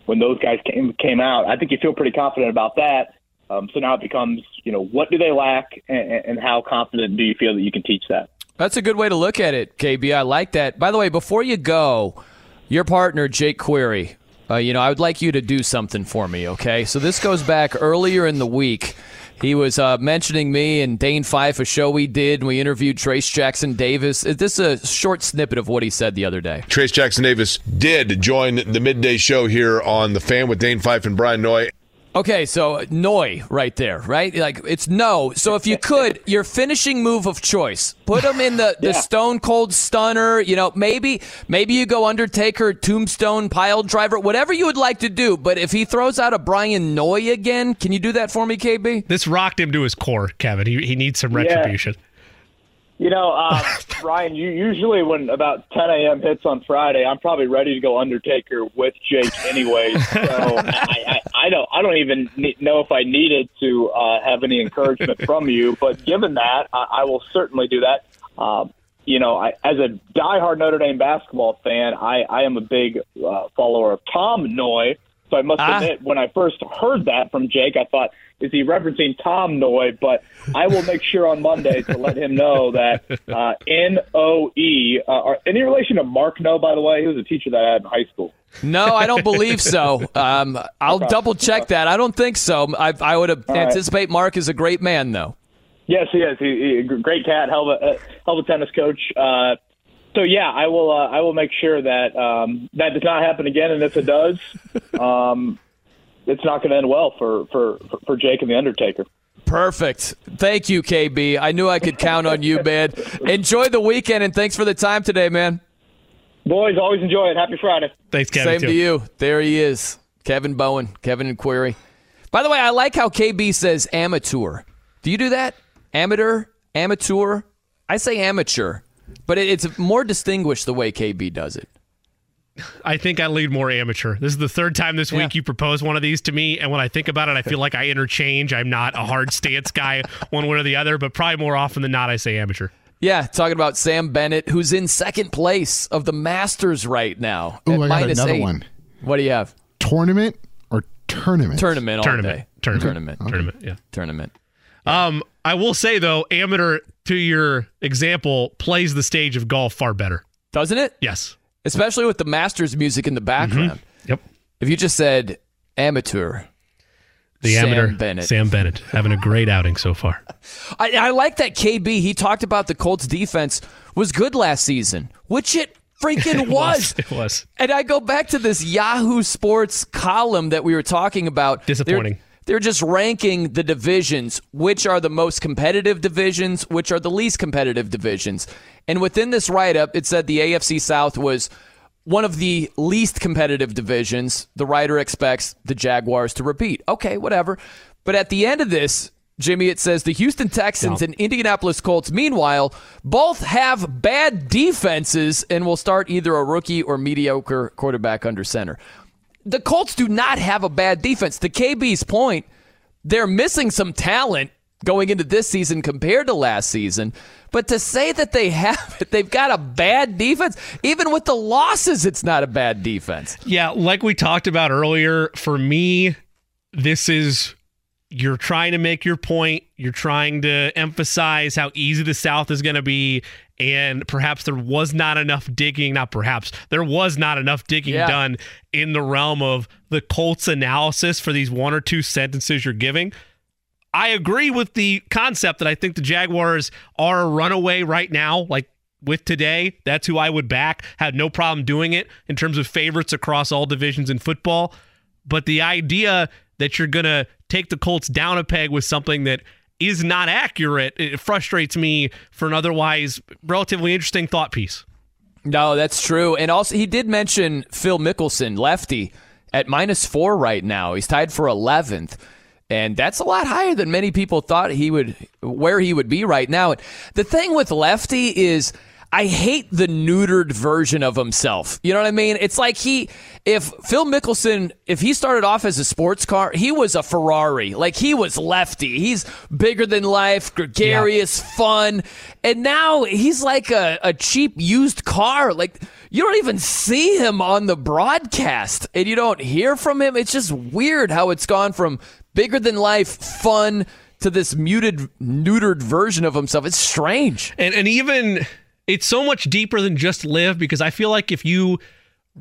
when those guys came came out. I think you feel pretty confident about that. Um, so now it becomes, you know, what do they lack, and, and how confident do you feel that you can teach that? That's a good way to look at it, KB. I like that. By the way, before you go, your partner Jake Query, uh, you know, I would like you to do something for me. Okay, so this goes back earlier in the week. He was uh, mentioning me and Dane Fife, a show we did, we interviewed Trayce Jackson-Davis. Is this a short snippet of what he said the other day? Trayce Jackson-Davis did join the midday show here on The Fan with Dane Fife and Brian Noy. Okay, so uh, Noi right there, right? Like it's no. So if you could, *laughs* your finishing move of choice, put him in the, the Yeah. Stone Cold Stunner. You know, maybe maybe you go Undertaker, Tombstone, Pile Driver, whatever you would like to do. But if he throws out a Brian Noi again, can you do that for me, KB? This rocked him to his core, Kevin. He, he needs some Yeah. You know, uh, *laughs* Ryan, you usually when about 10 a.m. hits on Friday, I'm probably ready to go Undertaker with Jake anyway. *laughs* So I, I, I don't, I don't even know if I needed to uh, have any encouragement from you. But given that, I, I will certainly do that. Um, you know, I, as a diehard Notre Dame basketball fan, I, I am a big uh, follower of Tom Noie. So I must Ah. admit, when I first heard that from Jake, I thought, is he referencing Tom Noie? But I will make sure on Monday to let him know that uh, N O E. Uh, are- any relation to Mark Noe, by the way? He was a teacher that I had in high school. No, I don't believe so. Um, I'll double check that. I don't think so. I, I would right. anticipate Mark is a great man, though. Yes, he is. He, he great cat, hell of a, uh, hell of a tennis coach. Uh, so yeah, I will. Uh, I will make sure that um, that does not happen again. And if it does, *laughs* um, it's not going to end well for, for for Jake and the Undertaker. Perfect. Thank you, KB. I knew I could count on you, man. Enjoy the weekend, and thanks for the time today, man. Boys, always enjoy it. Happy Friday. Thanks, Kevin. Same too. to you. There he is, Kevin Bowen, Kevin and Query. By the way, I like how KB says amateur. Do you do that? Amateur, amateur. I say amateur, but it, it's more distinguished the way KB does it. I think I lead more amateur. This is the third time this week Yeah. you propose one of these to me, and when I think about it, I feel *laughs* like I interchange. I'm not a hard stance guy, *laughs* one way or the other, but probably more often than not, I say amateur. Yeah, talking about Sam Bennett, who's in second place of the Masters right now. Ooh, at I got minus another eight. one. What do you have? Tournament or tournament? Tournament all Tournament, day. tournament, Tournament. tournament. Yeah. Tournament. Um, I will say though, amateur to your example plays the stage of golf far better. Doesn't it? Yes. Especially with the Masters music in the background. Mm-hmm. Yep. If you just said amateur, The Sam amateur Bennett. Sam Bennett having a great outing so far. I, I like that KB. He talked about the Colts defense was good last season, which it freaking *laughs* was. It was. And I go back to this Yahoo Sports column that we were talking about. Disappointing. They're, they're just ranking the divisions, which are the most competitive divisions, which are the least competitive divisions. And within this write up, it said the AFC South was one of the least competitive divisions. The writer expects the Jaguars to repeat. Okay, whatever. But at the end of this, Jimmy, it says the Houston Texans and Indianapolis Colts, meanwhile, both have bad defenses and will start either a rookie or mediocre quarterback under center. The Colts do not have a bad defense. To KB's point, they're missing some talent going into this season compared to last season. But to say that they have it, they've got a bad defense, even with the losses, it's not a bad defense. Yeah, like we talked about earlier, for me, this is you're trying to make your point. You're trying to emphasize how easy the South is going to be. And perhaps there was not enough digging, not perhaps, there was not enough digging Yeah. done in the realm of the Colts analysis for these one or two sentences you're giving. I agree with the concept that I think the Jaguars are a runaway right now. Like with today, that's who I would back. Had no problem doing it in terms of favorites across all divisions in football. But the idea that you're going to take the Colts down a peg with something that is not accurate, it frustrates me for an otherwise relatively interesting thought piece. No, that's true. And also, he did mention Phil Mickelson, lefty, at minus four right now. He's tied for 11th. And that's a lot higher than many people thought he would, where he would be right now. The thing with lefty is, I hate the neutered version of himself. You know what I mean? It's like he, if Phil Mickelson, if he started off as a sports car, he was a Ferrari. Like he was lefty. He's bigger than life, gregarious, fun. And now he's like a, a cheap used car. Like you don't even see him on the broadcast and you don't hear from him. It's just weird how it's gone from bigger than life, fun to this muted, neutered version of himself. It's strange. And and even it's so much deeper than just LIV because I feel like if you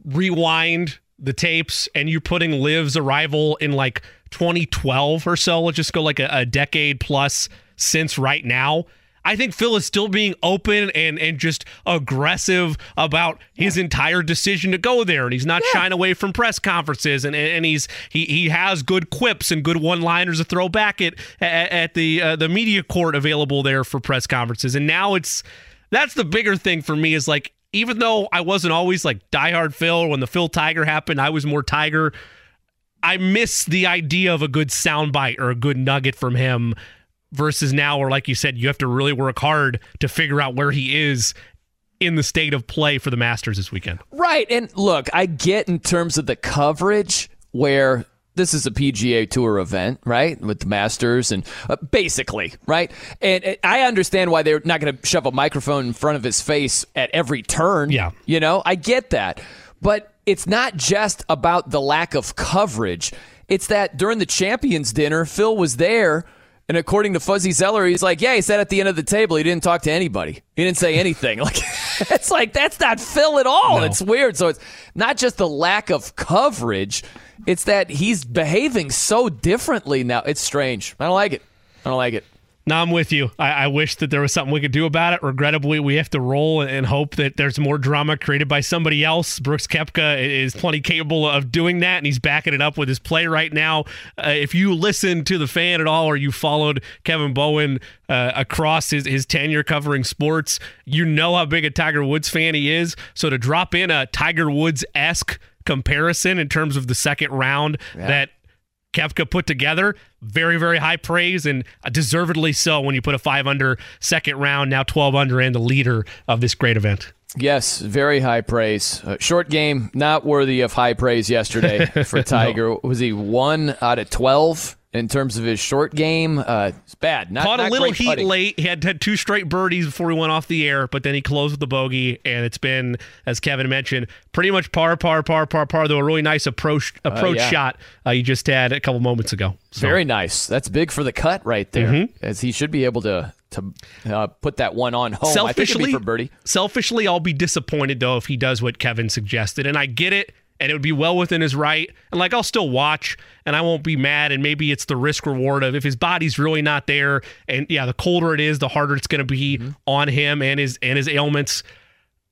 rewind the tapes and you're putting LIV's arrival in like 2012 or so, let's just go like a, a decade plus since right now. I think Phil is still being open and and just aggressive about his entire decision to go there, and he's not yeah. shying away from press conferences, and and he's he he has good quips and good one liners to throw back at at, at the uh, the media court available there for press conferences, and now it's that's the bigger thing for me is like even though I wasn't always like diehard Phil when the Phil Tiger happened, I was more Tiger. I miss the idea of a good soundbite or a good nugget from him versus now where like you said you have to really work hard to figure out where he is in the state of play for the Masters this weekend. Right. And look, I get in terms of the coverage where this is a PGA Tour event, right? With the Masters and uh, basically, right? And, and I understand why they're not going to shove a microphone in front of his face at every turn. Yeah. You know, I get that. But it's not just about the lack of coverage. It's that during the Champions dinner, Phil was there and according to Fuzzy Zoeller, he's like, yeah, he sat at the end of the table. He didn't talk to anybody. He didn't say anything. *laughs* Like, *laughs* it's like that's not Phil at all. No. It's weird. So it's not just the lack of coverage; it's that he's behaving so differently now. It's strange. I don't like it. I don't like it. No, I'm with you. I, I, wish that there was something we could do about it. Regrettably, we have to roll and hope that there's more drama created by somebody else. Brooks Koepka is plenty capable of doing that, and he's backing it up with his play right now. Uh, if you listen to the fan at all, or you followed Kevin Bowen uh, across his, his tenure covering sports, you know how big a Tiger Woods fan he is. So to drop in a Tiger Woods esque comparison in terms of the second round yeah. that Koepka put together. Very, very high praise and deservedly so when you put a five under second round, now 12 under, and the leader of this great event. Yes, very high praise. Uh, short game, not worthy of high praise yesterday *laughs* for Tiger. no. Was he one out of 12? in terms of his short game. Uh, it's bad. Not, Caught a little heat putting. late. He had, had two straight birdies before he went off the air, but then he closed with the bogey, and it's been, as Kevin mentioned, pretty much par, par, par, par, par. Though a really nice approach approach uh, yeah. shot uh, you just had a couple moments ago. So. Very nice. That's big for the cut right there, mm-hmm. as he should be able to to uh, put that one on home. Selfishly, for birdie. Selfishly, I'll be disappointed though if he does what Kevin suggested, and I get it and it would be well within his right. And like I'll still watch and I won't be mad. And maybe it's the risk reward of if his body's really not there. And yeah, the colder it is, the harder it's going to be mm-hmm. on him and his and his ailments.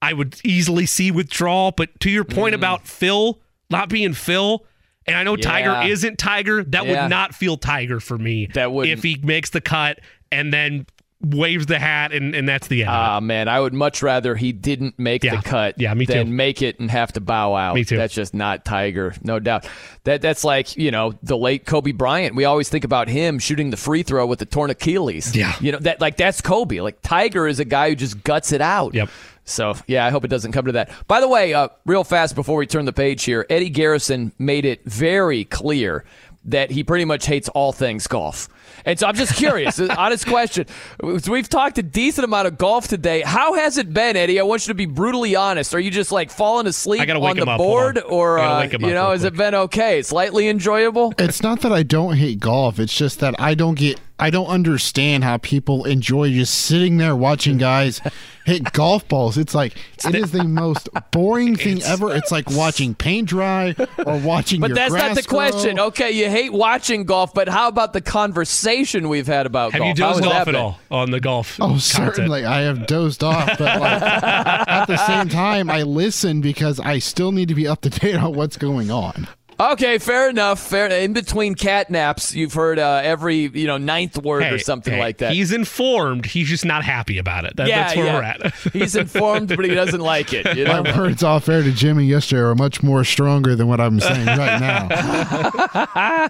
I would easily see withdrawal. But to your point mm. about Phil not being Phil, and I know yeah. Tiger isn't Tiger, that yeah. would not feel Tiger for me. That would if he makes the cut and then waves the hat and, and that's the end. Ah, man, I would much rather he didn't make yeah. the cut yeah, me too. than make it and have to bow out. Me too. That's just not Tiger, no doubt. That that's like, you know, the late Kobe Bryant. We always think about him shooting the free throw with the torn Achilles. Yeah. You know, that like that's Kobe. Like Tiger is a guy who just guts it out. Yep. So, yeah, I hope it doesn't come to that. By the way, uh, real fast before we turn the page here, Eddie Garrison made it very clear that he pretty much hates all things golf. And so I'm just curious, *laughs* honest question. We've talked a decent amount of golf today. How has it been, Eddie? I want you to be brutally honest. Are you just like falling asleep on the board, or uh, you know, has it been okay? Slightly enjoyable. It's not that I don't hate golf. It's just that I don't get I don't understand how people enjoy just sitting there watching guys hit golf balls. It's like it is the most boring *laughs* thing ever. It's like *laughs* watching paint dry or watching. But that's not the question. Okay, you hate watching golf, but how about the conversation we've had about have golf? Have you dozed off at all on the golf? Oh, content? certainly, I have dozed off. But like, at the same time, I listen because I still need to be up to date on what's going on. Okay, fair enough. Fair. In between cat naps, you've heard uh, every you know ninth word hey, or something hey, like that. He's informed. He's just not happy about it. That, yeah, that's where yeah. we're at. *laughs* he's informed, but he doesn't like it. You know? My words off air to Jimmy yesterday are much more stronger than what I'm saying right now.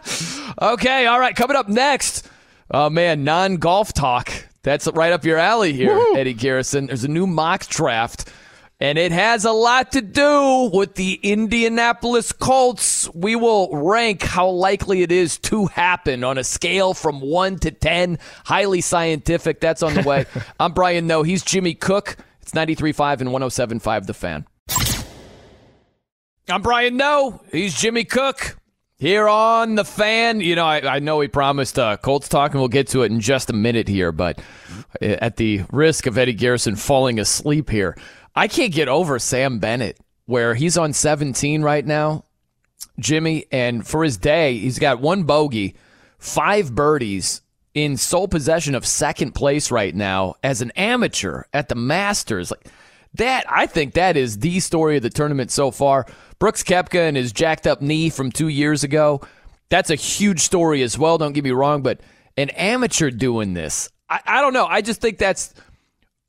*laughs* okay, all right. Coming up next, oh man, non golf talk. That's right up your alley here, Woo-hoo. Eddie Garrison. There's a new mock draft and it has a lot to do with the Indianapolis Colts. We will rank how likely it is to happen on a scale from 1 to 10. Highly scientific. That's on the way. *laughs* I'm Brian Noe. He's Jimmy Cook. It's 93.5 and 107.5 The Fan. I'm Brian Noe. He's Jimmy Cook. Here on the fan, you know, I, I know we promised uh, Colts talk, and we'll get to it in just a minute here. But at the risk of Eddie Garrison falling asleep here, I can't get over Sam Bennett, where he's on 17 right now, Jimmy, and for his day, he's got one bogey, five birdies in sole possession of second place right now as an amateur at the Masters. Like that, I think that is the story of the tournament so far. Brooks Koepka and his jacked up knee from two years ago. That's a huge story as well. Don't get me wrong, but an amateur doing this, I, I don't know. I just think that's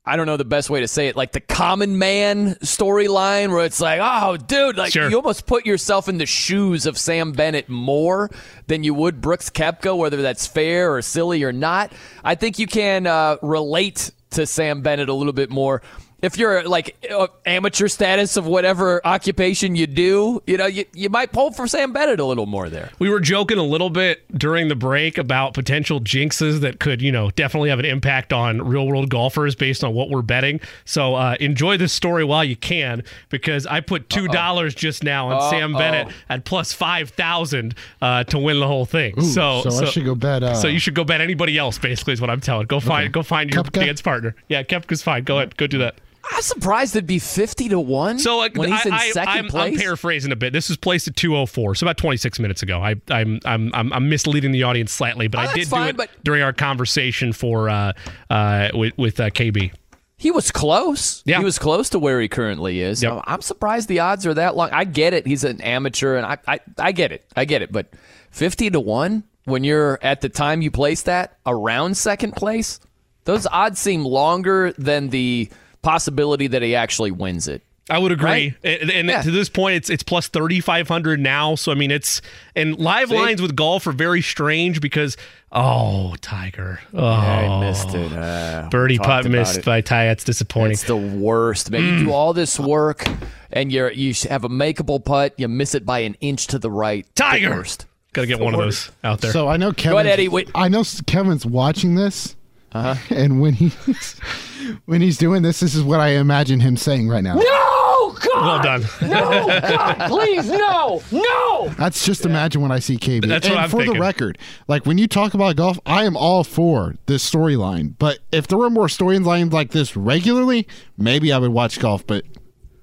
I don't know the best way to say it, like the common man storyline where it's like, oh, dude, like Sure. you almost put yourself in the shoes of Sam Bennett more than you would Brooks Koepka, whether that's fair or silly or not. I think you can uh, relate to Sam Bennett a little bit more. If you're like uh, amateur status of whatever occupation you do, you know, you, you might pull for Sam Bennett a little more there. We were joking a little bit during the break about potential jinxes that could, you know, definitely have an impact on real world golfers based on what we're betting. So uh, enjoy this story while you can, because I put two dollars just now on Sam Uh-oh. Bennett at plus five thousand uh, to win the whole thing. Ooh, so, so I should go bet, uh, so you should go bet anybody else. Basically, is what I'm telling. Go find, go find your Koepka? dance partner. Yeah, Koepka's fine. Go ahead, go do that. I'm surprised it'd be 50 to 1 So like, when he's in I, I, 2nd I'm, I'm paraphrasing a bit. This was placed at 204, so about 26 minutes ago. I, I'm, I'm I'm I'm misleading the audience slightly, but Oh, I did do fine, it but- during our conversation for uh, uh, with with uh, KB. He was close. Yeah. He was close to where he currently is. Yep. I'm surprised the odds are that long. I get it. He's an amateur, and I, I, I get it. I get it. But 50 to 1 when you're at the time you place that around second place, those odds seem longer than the possibility that he actually wins it. I would agree, Right? and, and Yeah. to this point, it's it's plus 3,500 now. So I mean, it's and live See? lines with golf are very strange because oh, Tiger, oh, I missed it. Uh, birdie putt missed it. by Ty. That's disappointing. It's the worst, man. Mm. You do all this work, and you're you have a makeable putt. You miss it by an inch to the right. The Tiger, worst. got to get one of those out there. So I know Kevin. ahead, Eddie. Wait. I know Kevin's watching this, Uh-huh. and when he when he's doing this, this is what I imagine him saying right now. No, God! well done. No, God, please, no, no. That's just imagine when I see KB. That's and what I'm for thinking. the record, like when you talk about golf, I am all for this storyline. But if there were more storylines like this regularly, maybe I would watch golf. But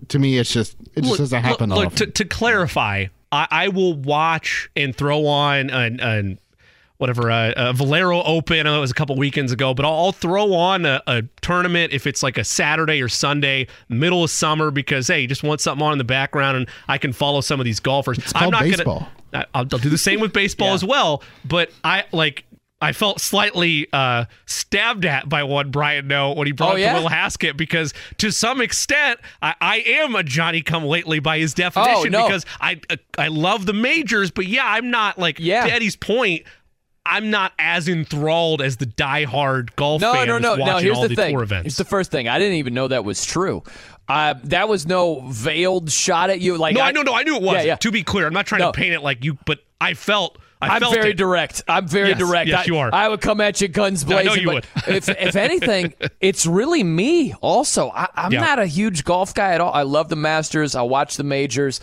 to me, it's just it just doesn't happen Look, often. to, to clarify, I, I will watch and throw on an, an whatever uh, a Valero Open. I know it was a couple weekends ago, but I'll, I'll throw on a, a tournament if it's like a Saturday or Sunday, middle of summer, because hey, you just want something on in the background, and I can follow some of these golfers. It's called I'm not baseball. gonna. I- I'll, I'll do the same with baseball Yeah. as well, but I like. I felt slightly uh, stabbed at by one Brian Noe when he brought Oh, up yeah? the Will Haskett because to some extent I, I am a Johnny Come Lately by his definition Oh, no. because I I love the majors, but yeah, I'm not like Yeah. to Eddie's point. I'm not as enthralled as the diehard golf No, fan no, no, watching no. Here's all the the thing. tour It's the first thing. I didn't even know that was true. Uh, that was no veiled shot at you. Like no, I know, no, I knew it was. Yeah, yeah. To be clear, I'm not trying No. to paint it like you, but I felt. I I'm felt very it. direct. I'm very Yes, direct. yes, I, you are. I would come at you guns blazing. I know you but if, if *laughs* anything, it's really me. Also, I, I'm Yeah. not a huge golf guy at all. I love the Masters. I watch the majors.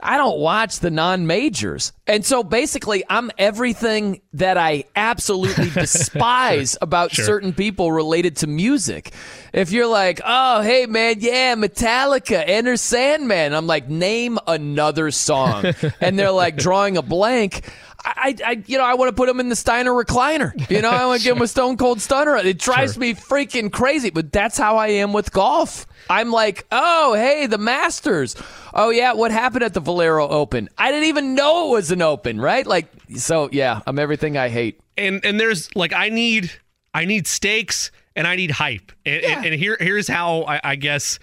I don't watch the non-majors, and so basically, I'm everything that I absolutely *laughs* despise about Sure. certain people related to music. If you're like, oh, hey man, yeah, Metallica, Enter Sandman, I'm like, name another song, *laughs* and they're like drawing a blank. I, I, you know, I want to put him in the Steiner recliner. You know, I want to give him a Stone Cold Stunner. It drives Sure. me freaking crazy, but that's how I am with golf. I'm like, oh, hey, the Masters. Oh yeah, what happened at the Valero Open? I didn't even know it was an Open, right? Like, so yeah, I'm everything I hate. and and there's like I need I need stakes and I need hype. And, and, and here here's how I, I guess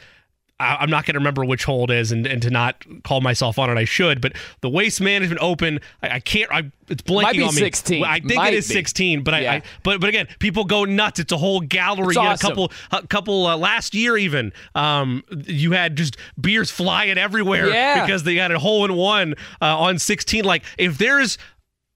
I, I'm not going to remember which hole it is and, and to not call myself on it. I should, but the Waste Management Open, I, I can't. I, it's blinking Might be on me. 16. I think Might it is be. 16, but I, Yeah. I but but again, people go nuts. It's a whole gallery. Awesome. A couple a couple uh, last year even. Um, you had just beers flying everywhere Yeah. because they had a hole in one uh, on 16. Like if there's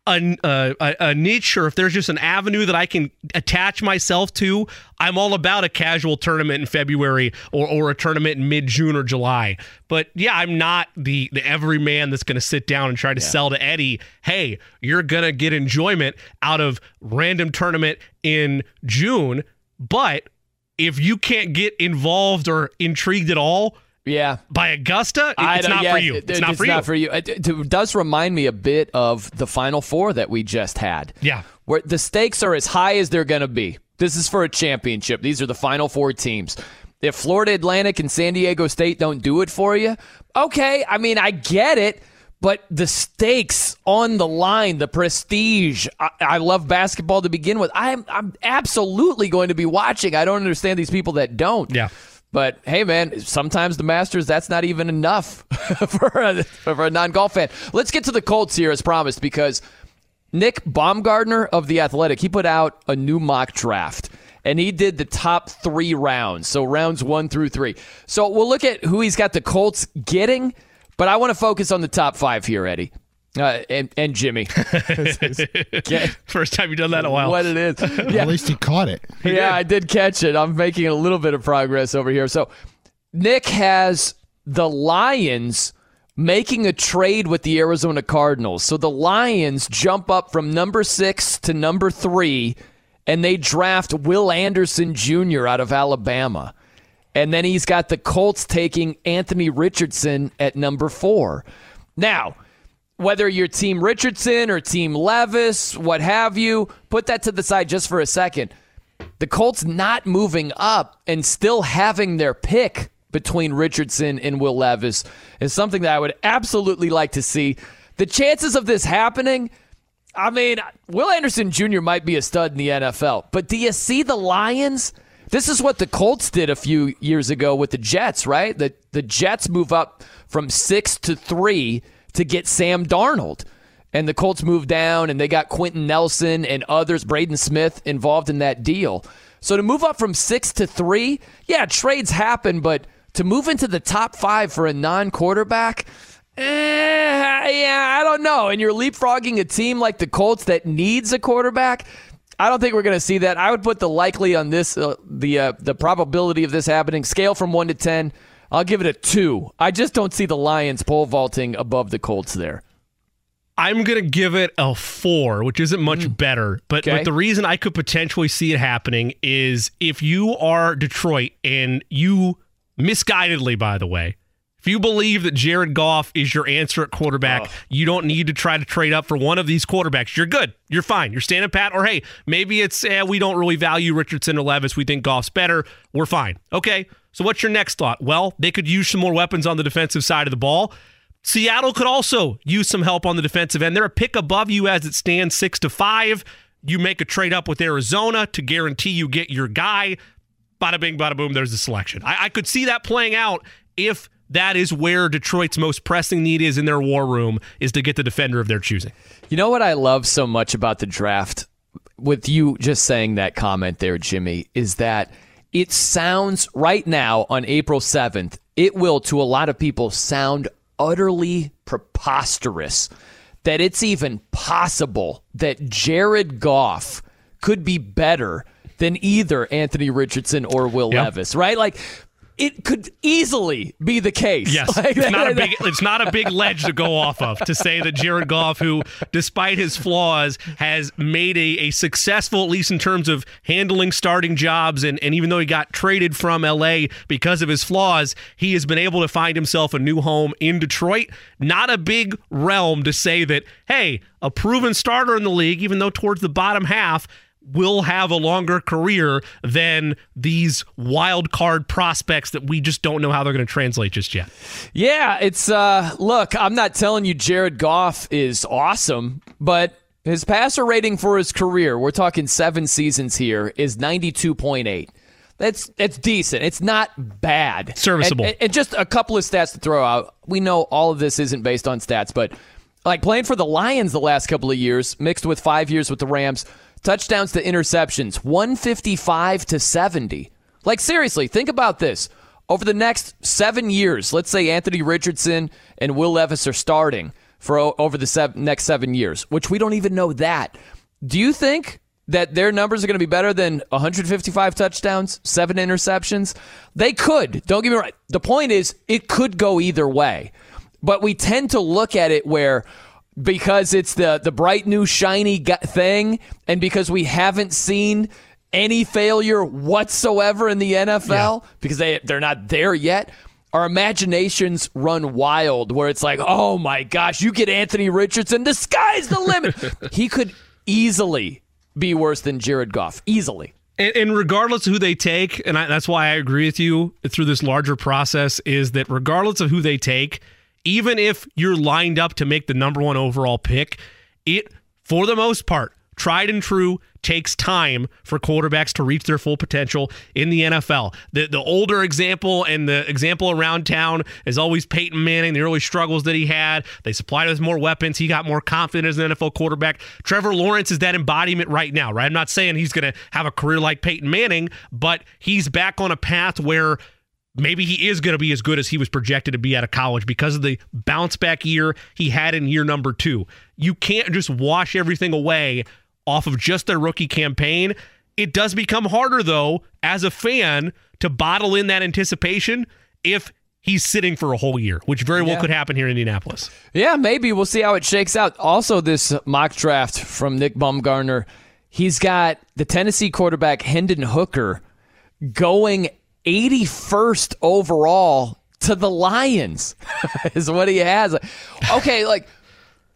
a, a, a niche or if there's just an avenue that I can attach myself to, I'm all about a casual tournament in February or, or a tournament in mid June or July. But yeah, I'm not the, the everyman that's going to sit down and try to sell to Eddie, hey, you're going to get enjoyment out of random tournament in June. But if you can't get involved or intrigued at all, Yeah. By Augusta, it's don't- yeah, for you. it- It's not for you. not for you. It, it does remind me a bit of the Final Four that we just had. Yeah. Where the stakes are as high as they're going to be. This is for a championship. These are the Final Four teams. If Florida Atlantic and San Diego State don't do it for you, okay. I mean, I get it, but the stakes on the line, the prestige. I, I love basketball to begin with. I'm I'm absolutely going to be watching. I don't understand these people that don't. Yeah. But hey, man, sometimes the Masters, that's not even enough *laughs* for a, for a non golf fan. Let's get to the Colts here as promised because Nick Baumgardner of The Athletic, he put out a new mock draft and he did the top three rounds. So rounds one through three. So we'll look at who he's got the Colts getting, but I want to focus on the top five here, Eddie. Uh, and, and Jimmy. *laughs* Okay. First time you've done that in a while. What it is. *laughs* Yeah. At least he caught it. Yeah, I did catch it. I'm making a little bit of progress over here. So, Nick has the Lions making a trade with the Arizona Cardinals. So the Lions jump up from number six to number three, and they draft Will Anderson Jr. out of Alabama. And then he's got the Colts taking Anthony Richardson at number four. Now, whether you're Team Richardson or Team Levis, what have you, put that to the side just for a second. The Colts not moving up and still having their pick between Richardson and Will Levis is something that I would absolutely like to see. The chances of this happening, I mean, Will Anderson Jr. might be a stud in the NFL, but do you see the Lions? This is what the Colts did a few years ago with the Jets, right? The the Jets move up from six to three to get Sam Darnold. And the Colts moved down and they got Quenton Nelson and others, Braden Smith, involved in that deal. So to move up from six to three, yeah, trades happen, but to move into the top five for a non quarterback, eh, yeah, I don't know. And you're leapfrogging a team like the Colts that needs a quarterback. I don't think we're going to see that. I would put the likely on this, uh, the uh, the probability of this happening, scale from one to ten. I'll give it a two. I just don't see the Lions pole vaulting above the Colts there. I'm going to give it a four, which isn't much better. But, Okay. but the reason I could potentially see it happening is if you are Detroit and you, misguidedly, by the way, if you believe that Jared Goff is your answer at quarterback, you don't need to try to trade up for one of these quarterbacks. You're good. You're fine. You're standing pat. Or hey, maybe it's eh, we don't really value Richardson or Levis. We think Goff's better. We're fine. Okay. So what's your next thought? Well, they could use some more weapons on the defensive side of the ball. Seattle could also use some help on the defensive end. They're a pick above you as it stands, six to five. You make a trade up with Arizona to guarantee you get your guy. Bada bing, bada boom. There's the selection. I, I could see that playing out if that is where Detroit's most pressing need is in their war room is to get the defender of their choosing. You know what I love so much about the draft, with you just saying that comment there, Jimmy, is that it sounds right now on April 7th, it will to a lot of people sound utterly preposterous that it's even possible that Jared Goff could be better than either Anthony Richardson or Will Yep. Levis, right? Like, it could easily be the case. Yes, Like, it's not a big it's not a big ledge to go off of to say that Jared Goff, who despite his flaws, has made a, a successful, at least in terms of handling starting jobs, and, and even though he got traded from LA because of his flaws, he has been able to find himself a new home in Detroit. Not a big realm to say that, hey, a proven starter in the league, even though towards the bottom half, will have a longer career than these wild card prospects that we just don't know how they're going to translate just yet. Yeah, it's uh look, I'm not telling you Jared Goff is awesome, but his passer rating for his career, we're talking 7 seasons here, is 92.8. That's it's decent. It's not bad. Serviceable. And, and just a couple of stats to throw out. We know all of this isn't based on stats, but like playing for the Lions the last couple of years, mixed with 5 years with the Rams, touchdowns to interceptions, 155 to 70. Like seriously, think about this. Over the next seven years, let's say Anthony Richardson and Will Levis are starting for over the next seven years, which we don't even know that. Do you think that their numbers are going to be better than 155 touchdowns, seven interceptions? They could. Don't get me wrong. The point is, it could go either way. But we tend to look at it where because it's the the bright new shiny thing, and because we haven't seen any failure whatsoever in the NFL because they they're not there yet. our imaginations run wild where it's like, oh my gosh, you get Anthony Richardson, the sky's the limit. *laughs* he could easily be worse than Jared Goff. Easily. And, and, regardless of who they take, and I, that's why I agree with you through this larger process, is that regardless of who they take, even if you're lined up to make the number one overall pick, it, for the most part, tried and true takes time for quarterbacks to reach their full potential in the NFL. The the older example and the example around town is always Peyton Manning, the early struggles that he had. They supplied us more weapons. He got more confident as an NFL quarterback. Trevor Lawrence is that embodiment right now, right? I'm not saying he's to have a career like Peyton Manning, but he's back on a path where maybe he is going to be as good as he was projected to be out of college because of the bounce back year he had in year number two. You can't just wash everything away off of just their rookie campaign. It does become harder, though, as a fan to bottle in that anticipation if he's sitting for a whole year, which very well yeah. could happen here in Indianapolis. Yeah, maybe. We'll see how it shakes out. Also, this mock draft from Nick Baumgardner, he's got the Tennessee quarterback Hendon Hooker going 81st overall to the Lions, *laughs* is what he has. Okay, like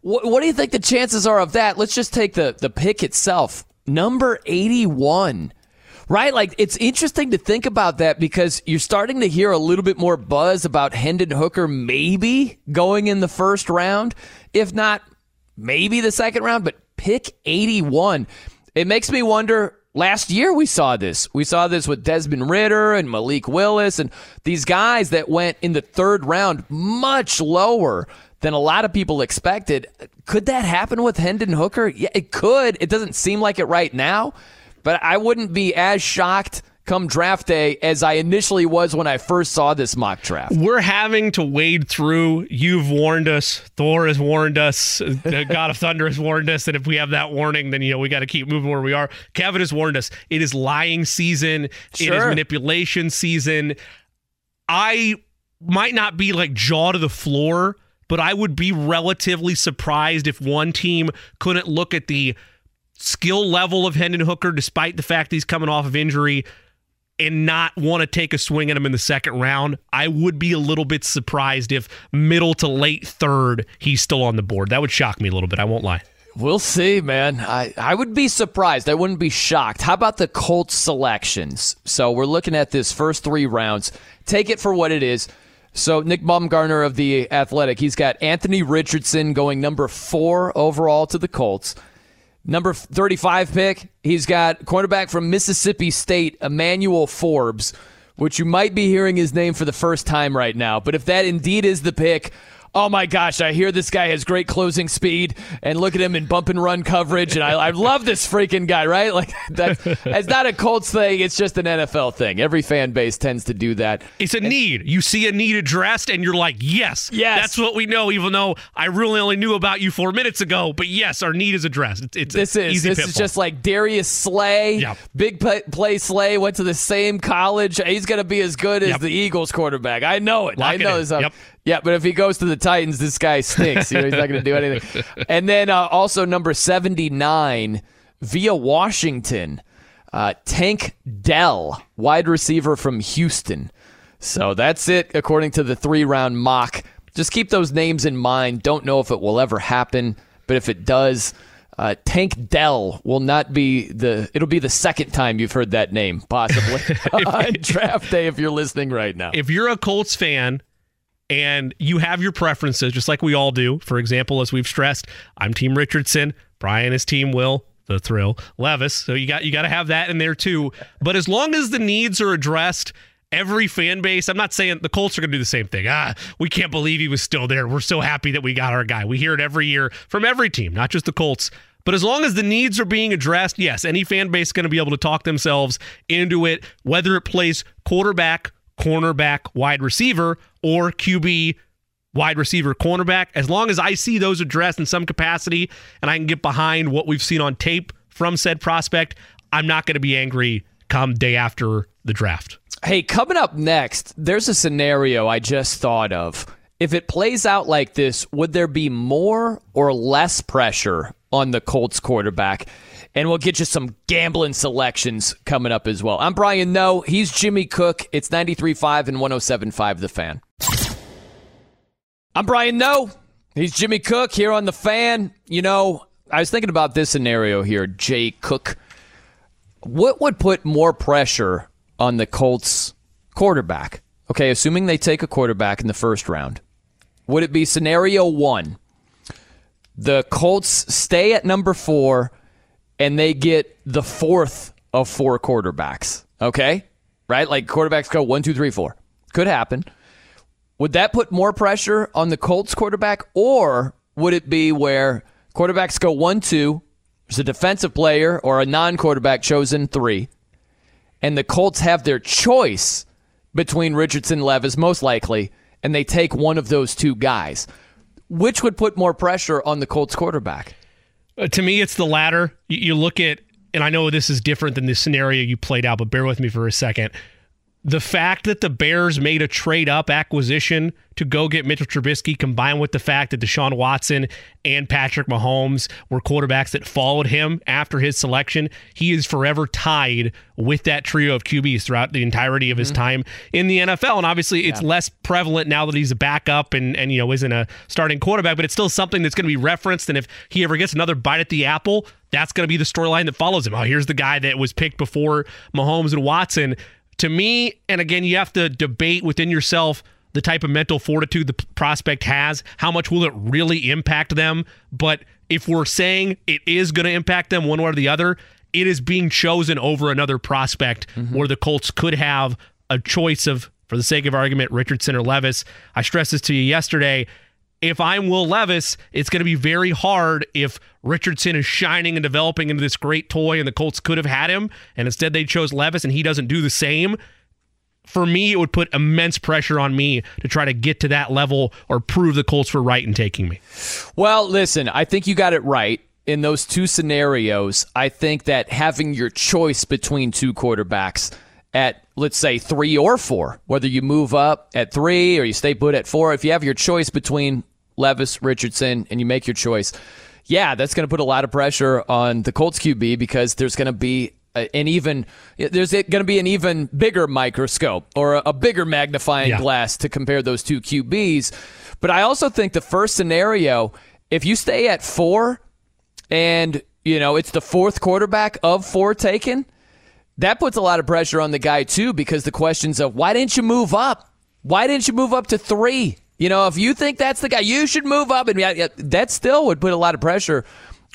what, what do you think the chances are of that? Let's just take the, the pick itself. Number 81 right? Like it's interesting to think about that because you're starting to hear a little bit more buzz about Hendon Hooker maybe going in the first round, if not maybe the second round, but pick 81. It makes me wonder. Last year we saw this. We saw this with Desmond Ridder and Malik Willis and these guys that went in the third round much lower than a lot of people expected. Could that happen with Hendon Hooker? Yeah, it could. It doesn't seem like it right now, but I wouldn't be as shocked come draft day as I initially was when I first saw this mock draft. We're having to wade through. You've warned us. Thor has warned us. The *laughs* God of Thunder has warned us that if we have that warning, then you know we got to keep moving where we are. Kevin has warned us. It is lying season. Sure. It is manipulation season. I might not be like jaw to the floor but I would be relatively surprised if one team couldn't look at the skill level of Hendon Hooker, despite the fact he's coming off of injury, and not want to take a swing at him in the second round. I would be a little bit surprised if middle to late third he's still on the board. That would shock me a little bit. I won't lie. We'll see, man. I, I would be surprised. I wouldn't be shocked. How about the Colts selections? So we're looking at this first three rounds. Take it for what it is. So Nick Baumgardner of the Athletic, he's got Anthony Richardson going number four overall to the Colts. Number 35 pick, he's got cornerback from Mississippi State, Emmanuel Forbes, which you might be hearing his name for the first time right now. But if that indeed is the pick, oh my gosh, I hear this guy has great closing speed, and look at him in bump and run coverage, and I, I love this freaking guy, right? *laughs* Like that, it's not a Colts thing; it's just an NFL thing. Every fan base tends to do that. It's a and, need. You see a need addressed, and you're like, yes, yes, that's what we know. Even though I really only knew about you four minutes ago, but yes, our need is addressed. It's, it's this is this is just like Darius Slay, yep. big play, play Slay went to the same college. He's going to be as good as yep. the Eagles quarterback. I know it. Lock I know it this. Yep. Yeah, but if he goes to the Titans, this guy stinks. You know, he's not going to do anything. *laughs* And then uh, also number 79 via Washington, uh, Tank Dell, wide receiver from Houston. So that's it according to the three round mock. Just keep those names in mind. Don't know if it will ever happen, but if it does, uh, Tank Dell will not be the. It'll be the second time you've heard that name, possibly *laughs* *laughs* on draft day. If you're listening right now, if you're a Colts fan and you have your preferences, just like we all do. For example, as we've stressed, I'm Team Richardson. Brian is Team Will, the thrill, Levis. So you got you got to have that in there too. But as long as the needs are addressed, every fan base. I'm not saying the Colts are going to do the same thing. Ah, we can't believe he was still there. We're so happy that we got our guy. We hear it every year from every team, not just the Colts. But as long as the needs are being addressed, yes, any fan base is going to be able to talk themselves into it, whether it plays quarterback, cornerback, wide receiver, or QB, wide receiver, cornerback. As long as I see those addressed in some capacity and I can get behind what we've seen on tape from said prospect, I'm not going to be angry come day after the draft. Hey, coming up next, there's a scenario I just thought of. If it plays out like this, would there be more or less pressure on the Colts quarterback? And we'll get you some gambling selections coming up as well. I'm Brian Noe. He's Jimmy Cook. It's 93.5 and 107.5 The Fan. I'm Brian Noe. He's Jimmy Cook here on The Fan. You know, I was thinking about this scenario here, Jay Cook. What would put more pressure on the Colts quarterback? Okay, assuming they take a quarterback in the first round, would it be scenario one? The Colts stay at number four and they get the fourth of four quarterbacks. Okay? Right? Like quarterbacks go one, two, three, four. Could happen. Would that put more pressure on the Colts quarterback? Or would it be where quarterbacks go one, two, there's a defensive player or a non quarterback chosen three, and the Colts have their choice between Richardson Levis, most likely, and they take one of those two guys? Which would put more pressure on the Colts quarterback? Uh, to me, it's the latter. You, you look at, and I know this is different than the scenario you played out, but bear with me for a second the fact that the Bears made a trade up acquisition to go get Mitchell Trubisky, combined with the fact that Deshaun Watson and Patrick Mahomes were quarterbacks that followed him after his selection, he is forever tied with that trio of QBs throughout the entirety of his mm-hmm. time in the NFL. And obviously, it's yeah. less prevalent now that he's a backup and and you know isn't a starting quarterback, but it's still something that's going to be referenced. And if he ever gets another bite at the apple, that's going to be the storyline that follows him. Oh, here's the guy that was picked before Mahomes and Watson to me, and again, you have to debate within yourself the type of mental fortitude the prospect has. How much will it really impact them? But if we're saying it is going to impact them one way or the other, it is being chosen over another prospect mm-hmm. where the Colts could have a choice of, for the sake of argument, Richardson or Levis. I stressed this to you yesterday if I'm Will Levis, it's going to be very hard if Richardson is shining and developing into this great toy and the Colts could have had him, and instead they chose Levis and he doesn't do the same. For me, it would put immense pressure on me to try to get to that level or prove the Colts were right in taking me. Well, listen, I think you got it right in those two scenarios. I think that having your choice between two quarterbacks at let's say three or four, whether you move up at three or you stay put at four, if you have your choice between Levis, Richardson, and you make your choice, yeah, that's going to put a lot of pressure on the Colts QB because there's going to be an even there's going to be an even bigger microscope or a, bigger magnifying yeah. glass to compare those two QBs. But I also think the first scenario, if you stay at four, and you know it's the fourth quarterback of four taken, that puts a lot of pressure on the guy too because the questions of why didn't you move up? Why didn't you move up to three? You know, if you think that's the guy, you should move up. And that still would put a lot of pressure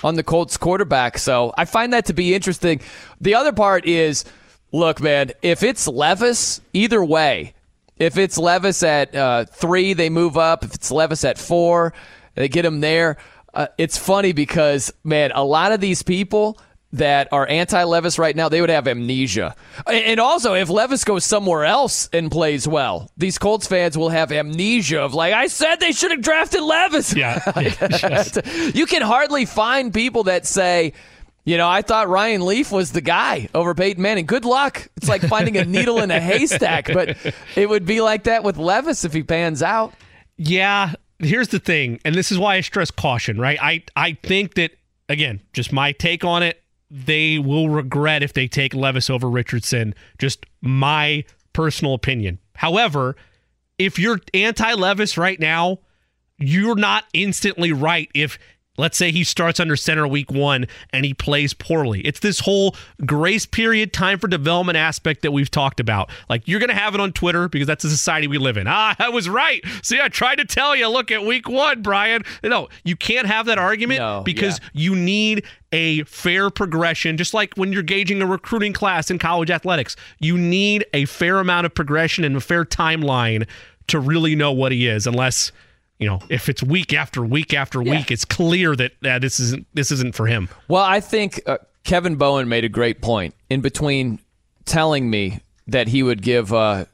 on the Colts quarterback. So I find that to be interesting. The other part is look, man, if it's Levis, either way, if it's Levis at uh, three, they move up. If it's Levis at four, they get him there. Uh, it's funny because, man, a lot of these people that are anti Levis right now, they would have amnesia. And also, if Levis goes somewhere else and plays well, these Colts fans will have amnesia of like, I said they should have drafted Levis. Yeah. *laughs* *laughs* you can hardly find people that say, you know, I thought Ryan Leaf was the guy over Peyton Manning. Good luck. It's like finding a needle in a haystack, *laughs* but it would be like that with Levis if he pans out. Yeah. Here's the thing, and this is why I stress caution, right? I, I think that, again, just my take on it, they will regret if they take Levis over Richardson. Just my personal opinion. However, if you're anti Levis right now, you're not instantly right if Let's say he starts under center week one and he plays poorly. It's this whole grace period, time for development aspect that we've talked about. Like you're going to have it on Twitter because that's the society we live in. Ah, I was right. See, I tried to tell you. Look at week one, Brian. No, you can't have that argument no, because yeah. you need a fair progression, just like when you're gauging a recruiting class in college athletics. You need a fair amount of progression and a fair timeline to really know what he is, unless you know, if it's week after week after yeah. week, it's clear that uh, this isn't this isn't for him. Well, I think uh, Kevin Bowen made a great point in between telling me that he would give uh,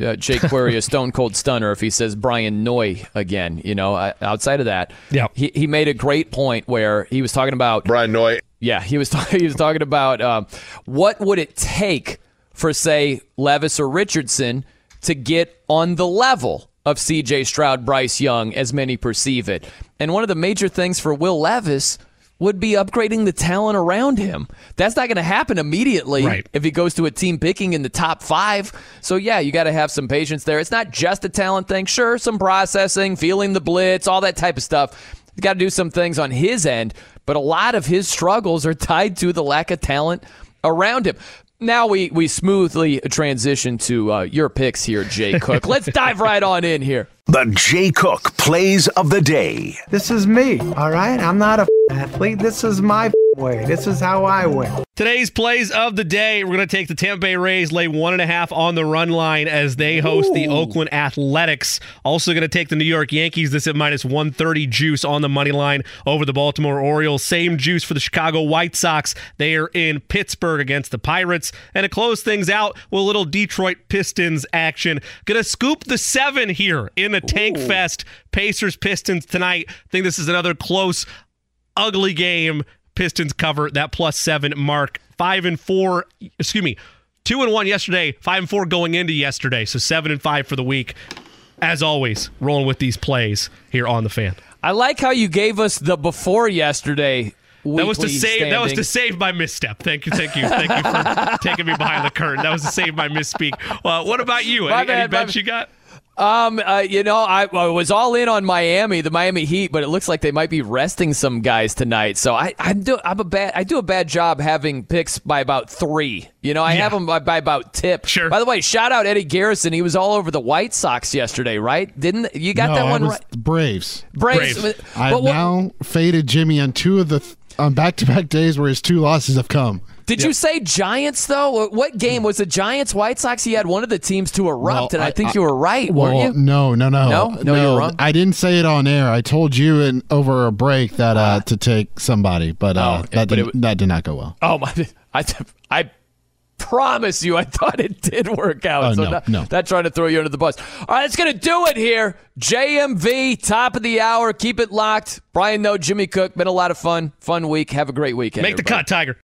uh, Jake Query a *laughs* stone cold stunner if he says Brian Noy again. You know, uh, outside of that, yeah, he he made a great point where he was talking about Brian Noy. Yeah, he was *laughs* talking. He was talking about um, what would it take for say Levis or Richardson to get on the level of CJ Stroud, Bryce Young, as many perceive it. And one of the major things for Will Levis would be upgrading the talent around him. That's not going to happen immediately Right. if he goes to a team picking in the top five. So, yeah, you got to have some patience there. It's not just a talent thing. Sure, some processing, feeling the blitz, all that type of stuff. He's got to do some things on his end, but a lot of his struggles are tied to the lack of talent around him. Now we, we smoothly transition to uh, your picks here, Jay *laughs* Cook. Let's dive right on in here. The Jay Cook Plays of the Day. This is me, all right? I'm not a athlete. This is my way. This is how I win. Today's plays of the day. We're going to take the Tampa Bay Rays, lay one and a half on the run line as they host the Oakland Athletics. Also going to take the New York Yankees. This at minus 130 juice on the money line over the Baltimore Orioles. Same juice for the Chicago White Sox. They are in Pittsburgh against the Pirates. And to close things out with a little Detroit Pistons action. Going to scoop the seven here in the Tank Fest. Pacers Pistons tonight. I think this is another close ugly game. Pistons cover that plus seven mark. Five and four, excuse me, two and one yesterday, five and four going into yesterday. So seven and five for the week. As always, rolling with these plays here on the fan. I like how you gave us the before yesterday. That was to save. That was to save my misstep. Thank you, thank you, thank you for *laughs* taking me behind the curtain. That was to save my misspeak. Uh, what about you? My Any, any bad, my bets you got? Um, uh, you know, I, I was all in on Miami, the Miami Heat, but it looks like they might be resting some guys tonight. So I, I'm do, I'm a bad, I do a bad job having picks by about three. You know, I Yeah. have them by, by about tip. Sure. By the way, shout out Eddie Garrison. He was all over the White Sox yesterday, right? Didn't you got no, that one I was right? Braves. Braves. Braves. I've But what- now faded Jimmy on two of the th- on back-to-back days where his two losses have come. Did you say Giants though? What game was the Giants, White Sox? He had one of the teams to erupt, Well, and I, I- think I- you were right, Well, weren't you? no, no, no, No? No, you're wrong. I didn't say it on air. I told you in over a break that uh, to take somebody, but uh, Oh, that but did, it- that did not go well. Oh *laughs* my! I, I promise you, I thought it did work out. Oh, so no, not, no. not trying to throw you under the bus. All right, that's gonna do it here. JMV, top of the hour. Keep it locked. Brian, Noe, Jimmy Cook. Been a lot of fun. Fun week. Have a great weekend. Make the cut, Tiger.